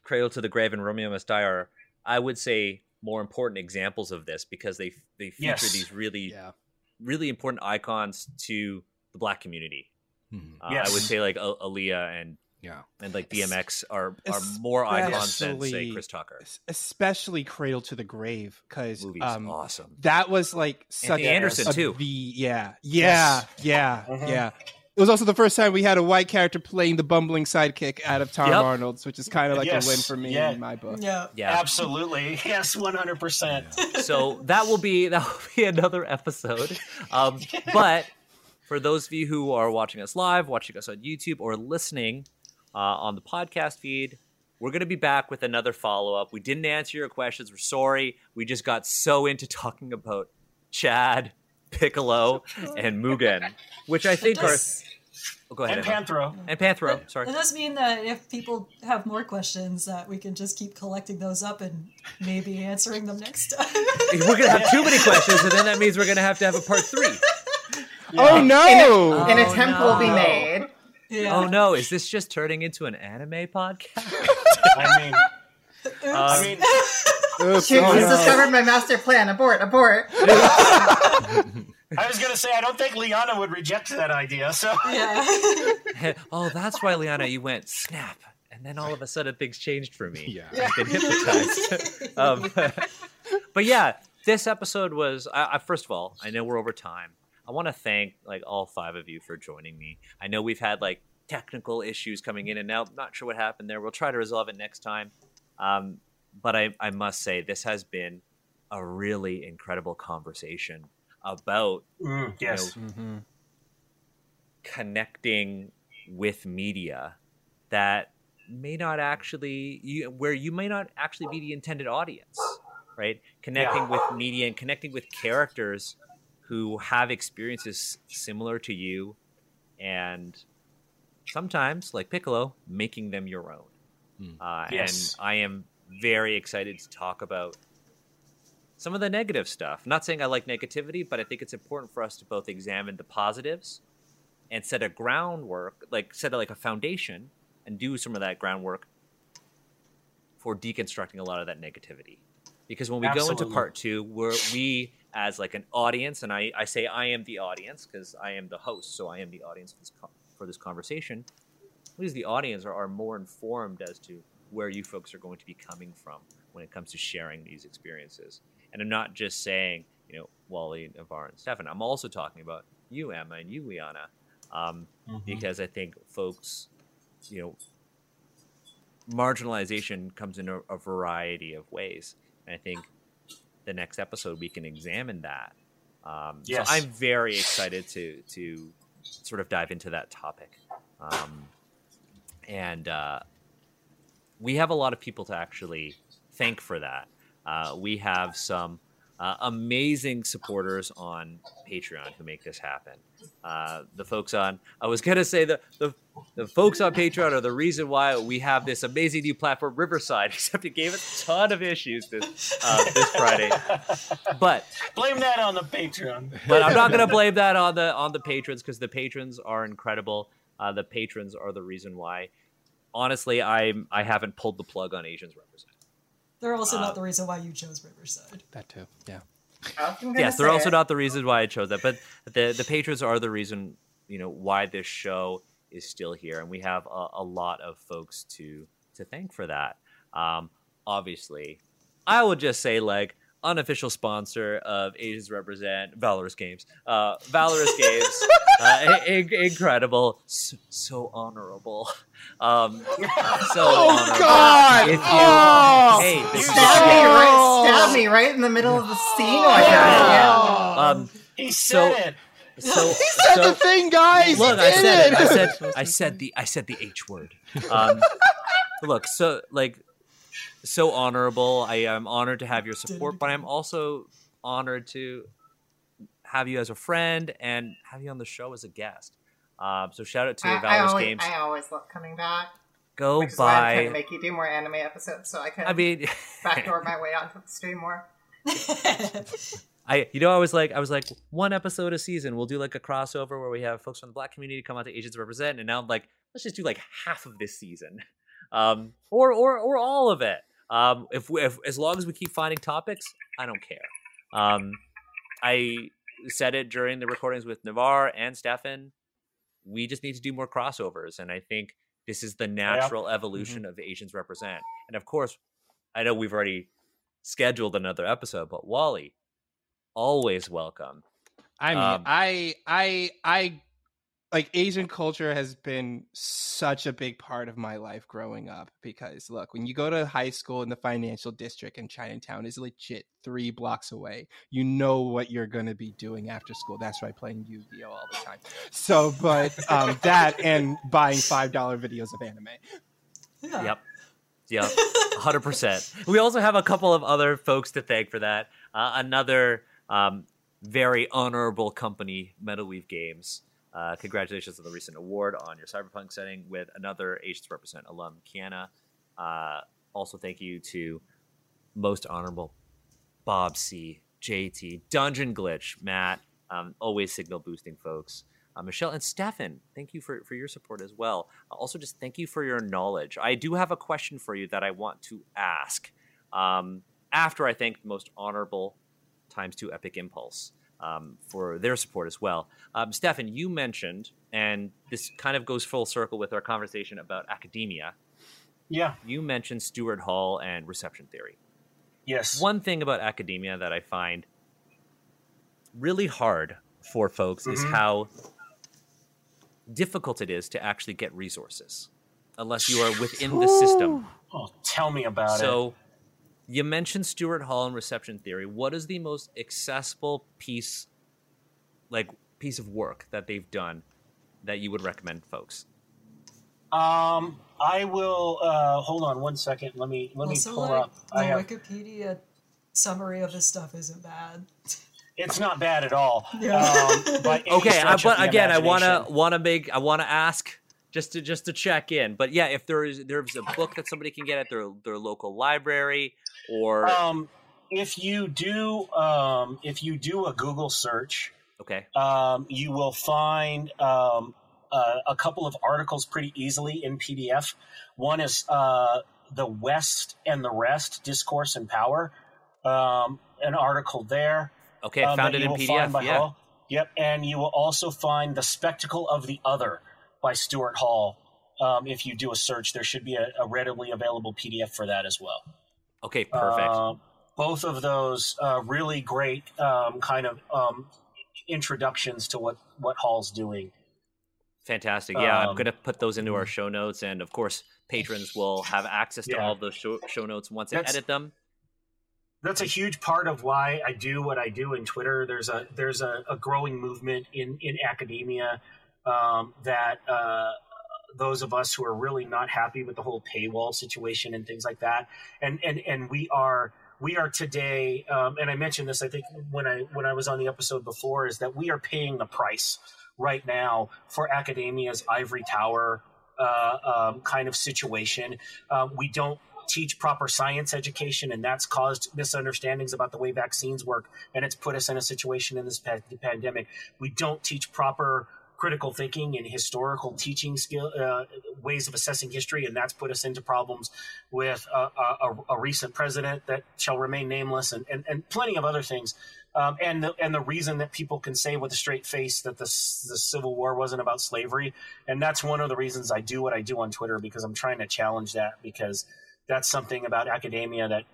Cradle to the Grave and Romeo Must Die are I would say more important examples of this because they they feature Yes. these really Yeah. really important icons to the black community. Mhm. Uh, I would say like A- Aaliyah and Yeah. and like DMX are are more icons than say Especially- Chris Tucker. Especially Cradle to the Grave, because um, awesome. that was like such Anthony Anderson a- too. The yeah, yeah, yeah, Mhm. yeah. It was also the first time we had a white character playing the bumbling sidekick out of Tom Yep. Arnold's, which is kind of like Yes, a win for me yeah. in my book. Yeah. Yeah. Absolutely, yes, one hundred percent. so that will be that will be another episode. Um, but for those of you who are watching us live, watching us on YouTube, or listening uh, on the podcast feed, we're going to be back with another follow up. We didn't answer your questions. We're sorry. We just got so into talking about Chad, Piccolo, and Mugen, which I think It are. Oh, go ahead. And Emma. Panthro. and Panthro. Sorry. it does mean that if people have more questions, that we can just keep collecting those up and maybe answering them next time. We're going to have too many questions, and then that means we're going to have to have a part three. Oh no! An Oh, attempt will be made. yeah. Oh no, is this just turning into an anime podcast? I mean, Oops. I mean, Oops, Shoot, oh, he's no. discovered my master plan. Abort, abort. I was gonna say I don't think Liana would reject that idea. So yeah. oh, that's why, Liana, you went snap, and then all of a sudden things changed for me. Yeah. I've been hypnotized. um, but yeah, this episode was. I, I, first of all, I know we're over time. I want to thank like all five of you for joining me. I know we've had like technical issues coming in and out. Not sure what happened there. We'll try to resolve it next time. Um, but I, I must say, this has been a really incredible conversation about Mm, yes, Mhm. connecting with media that may not actually you where you may not actually be the intended audience right connecting with media and connecting with characters who have experiences similar to you and sometimes like piccolo making them your own Hmm. uh, Yes. and i am very excited to talk about some of the negative stuff not saying i like negativity but i think it's important for us to both examine the positives and set a groundwork, like set a, like a foundation, and do some of that groundwork for deconstructing a lot of that negativity. because when we go into part two, we're we as like an audience, and I I say I am the audience because I am the host, so I am the audience for this, for this conversation. We as the audience are, are more informed as to where you folks are going to be coming from when it comes to sharing these experiences. And I'm not just saying, you know, Wally, Navaar, and Stefan. I'm also talking about you, Emma, and you, Liana, um, Mhm. because I think folks, you know, marginalization comes in a, a variety of ways. And I think the next episode we can examine that. Um, Yes. So I'm very excited to to sort of dive into that topic. Um, and uh, we have a lot of people to actually thank for that. Uh, we have some uh, amazing supporters on Patreon who make this happen. Uh, the folks on, I was gonna say the, the the folks on Patreon are the reason why we have this amazing new platform, Riverside. Except it gave us a ton of issues this uh, this Friday. But Blame that on the Patreon. but I'm not gonna blame that on the on the patrons because the patrons are incredible. Uh, the patrons are the reason why. Honestly, I I haven't pulled the plug on Asians represent. They're also Uh, not the reason why you chose Riverside. That too. Yeah. I was gonna Yes, they're also it. not the reason why I chose that, but the the patrons are the reason you know why this show is still here, and we have a, a lot of folks to to thank for that. Um, obviously, I would just say like unofficial sponsor of Asians Represent Valorous Games. Uh, Valorous Games, uh, in- incredible, so, so honorable. Um, so Oh, honorable. God! If you, Oh! hey, this is Stab me, just- right, stab me right in the middle of the scene. Oh, yeah. um, He So- said it. so, He said so the thing, guys. look, he I said it. I said I said the I said the H word. Um, look, so like so honorable. I am honored to have your support, but I'm also honored to have you as a friend and have you on the show as a guest. Um, so shout out to I, I, Valorous always, Games. I always love coming back. Go Which why I'm trying to buy. make you do more anime episodes so I can I mean, backdoor my way onto the stream more. I you know I was like I was like one episode a season we'll do like a crossover where we have folks from the black community come out to Asians represent and now I'm like let's just do like half of this season um or or or all of it um if we if as long as we keep finding topics I don't care. Um I said it during the recordings with Navaar and Stefan. We just need to do more crossovers and I think this is the natural evolution of Asians represent. And of course I know we've already scheduled another episode but Wally always welcome. I mean, Um, I, I, I, like Asian culture has been such a big part of my life growing up because look, when you go to high school in the financial district in Chinatown is legit three blocks away. You know what you're going to be doing after school. That's why playing Yu-Gi-Oh all the time. So, but um, that and buying five dollar videos of anime. yeah. Yep. Yep. 100%. We also have a couple of other folks to thank for that. Uh, another um, very honorable company, Metal Weave Games. Uh, congratulations on the recent award on your Cyberpunk setting with another Asians Represent alum, Kiana. Uh, also, thank you to most honorable Bob C, JT, Dungeon Glitch, Matt, um, always signal boosting folks. Uh, Michelle and Stefan, thank you for, for your support as well. Uh, also, just thank you for your knowledge. I do have a question for you that I want to ask um, after I thank most honorable times two Epic Impulse um, for their support as well. Um, Stefan, you mentioned, and this kind of goes full circle with our conversation about academia. Yeah. You mentioned Stuart Hall and reception theory. Yes. One thing about academia that I find really hard for folks is Mhm. how difficult it is to actually get resources unless you are within the system. Oh, tell me about it. So you mentioned Stuart Hall and reception theory. What is the most accessible piece like piece of work that they've done that you would recommend folks? Um, I will uh, hold on one second. Let me let me pull like, up. the I have, Wikipedia summary of this stuff isn't bad. it's not bad at all. Yeah. Um, by okay I, but again i want to want to make i want to ask just to just to check in but yeah if there is there's a book that somebody can get at their their local library or Um, if you do um, if you do a Google search, okay um, you will find um, uh, a couple of articles pretty easily in PDF. One is uh, the West and the Rest: Discourse and Power. um, an article there. Okay, um, found it in PDF. Yeah. Yep, and you will also find the Spectacle of the Other by Stuart Hall. Um, if you do a search, there should be a, a readily available PDF for that as well. Okay, perfect. Uh, both of those uh, really great um, kind of um, introductions to what what Hall's doing. Fantastic. Yeah, I'm um, going to put those into our show notes. And of course, patrons will have access to Yeah. all of those show, show notes once I edit them. That's a huge part of why I do what I do in Twitter. There's a there's a, a growing movement in in academia um, that uh, those of us who are really not happy with the whole paywall situation and things like that, and and and we are we are today, um, and I mentioned this I think when I when I was on the episode before, is that we are paying the price right now for academia's ivory tower uh, um, kind of situation. Um, we don't teach proper science education, and that's caused misunderstandings about the way vaccines work, and it's put us in a situation in this pa- pandemic. We don't teach proper critical thinking and historical teaching skill uh, ways of assessing history, and that's put us into problems with a, a, a recent president that shall remain nameless, and, and, and plenty of other things. Um, and the and the reason that people can say with a straight face that the the Civil War wasn't about slavery, and that's one of the reasons I do what I do on Twitter because I'm trying to challenge that because that's something about academia that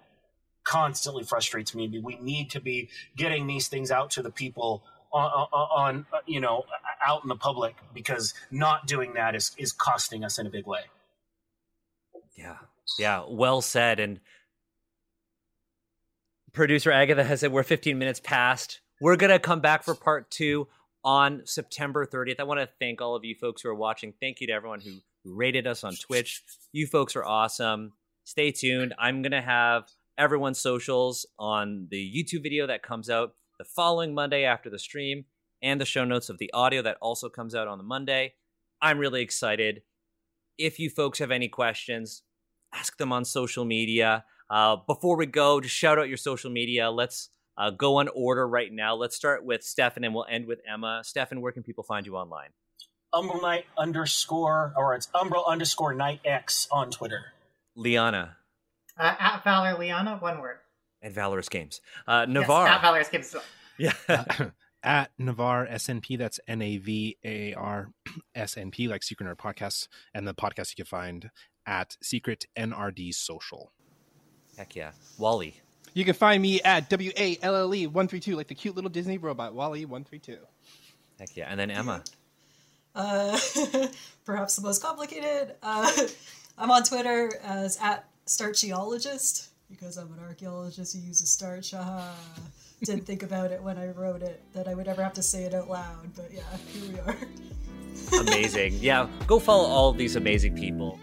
constantly frustrates me. We need to be getting these things out to the people on, on, on you know out in the public because not doing that is is costing us in a big way. Yeah. Yeah. Well said. And producer Agatha has said we're 15 minutes past. We're going to come back for part two on September 30th. I want to thank all of you folks who are watching. Thank you to everyone who, who rated us on Twitch. You folks are awesome. Stay tuned. I'm going to have everyone's socials on the YouTube video that comes out the following Monday after the stream and the show notes of the audio that also comes out on the Monday. I'm really excited. If you folks have any questions, ask them on social media. Uh, before we go, just shout out your social media. Let's uh, go on order right now. Let's start with Stefan and we'll end with Emma. Stefan, where can people find you online? Umbral Knight underscore or it's Umbral underscore Knight X on Twitter. Liana Uh, at Valor Liana, one word. and Valorous Games. Uh, Yes, Navaar. at Valorous Games. yeah. at Navar SNP. That's N A V A R S N P, like Secret Nerd Podcast. And the podcast you can find at Secret NRD Social. Heck yeah. Wally. You can find me at W A L L E one three two, like the cute little Disney robot Wally one three two. Heck yeah. And then Emma. Uh, perhaps the most complicated. Uh, I'm on Twitter as at Starchaeologist because I'm an archaeologist who uses starch didn't think about it when I wrote it that I would ever have to say it out loud. But yeah, here we are. amazing. Yeah, go follow all these amazing people.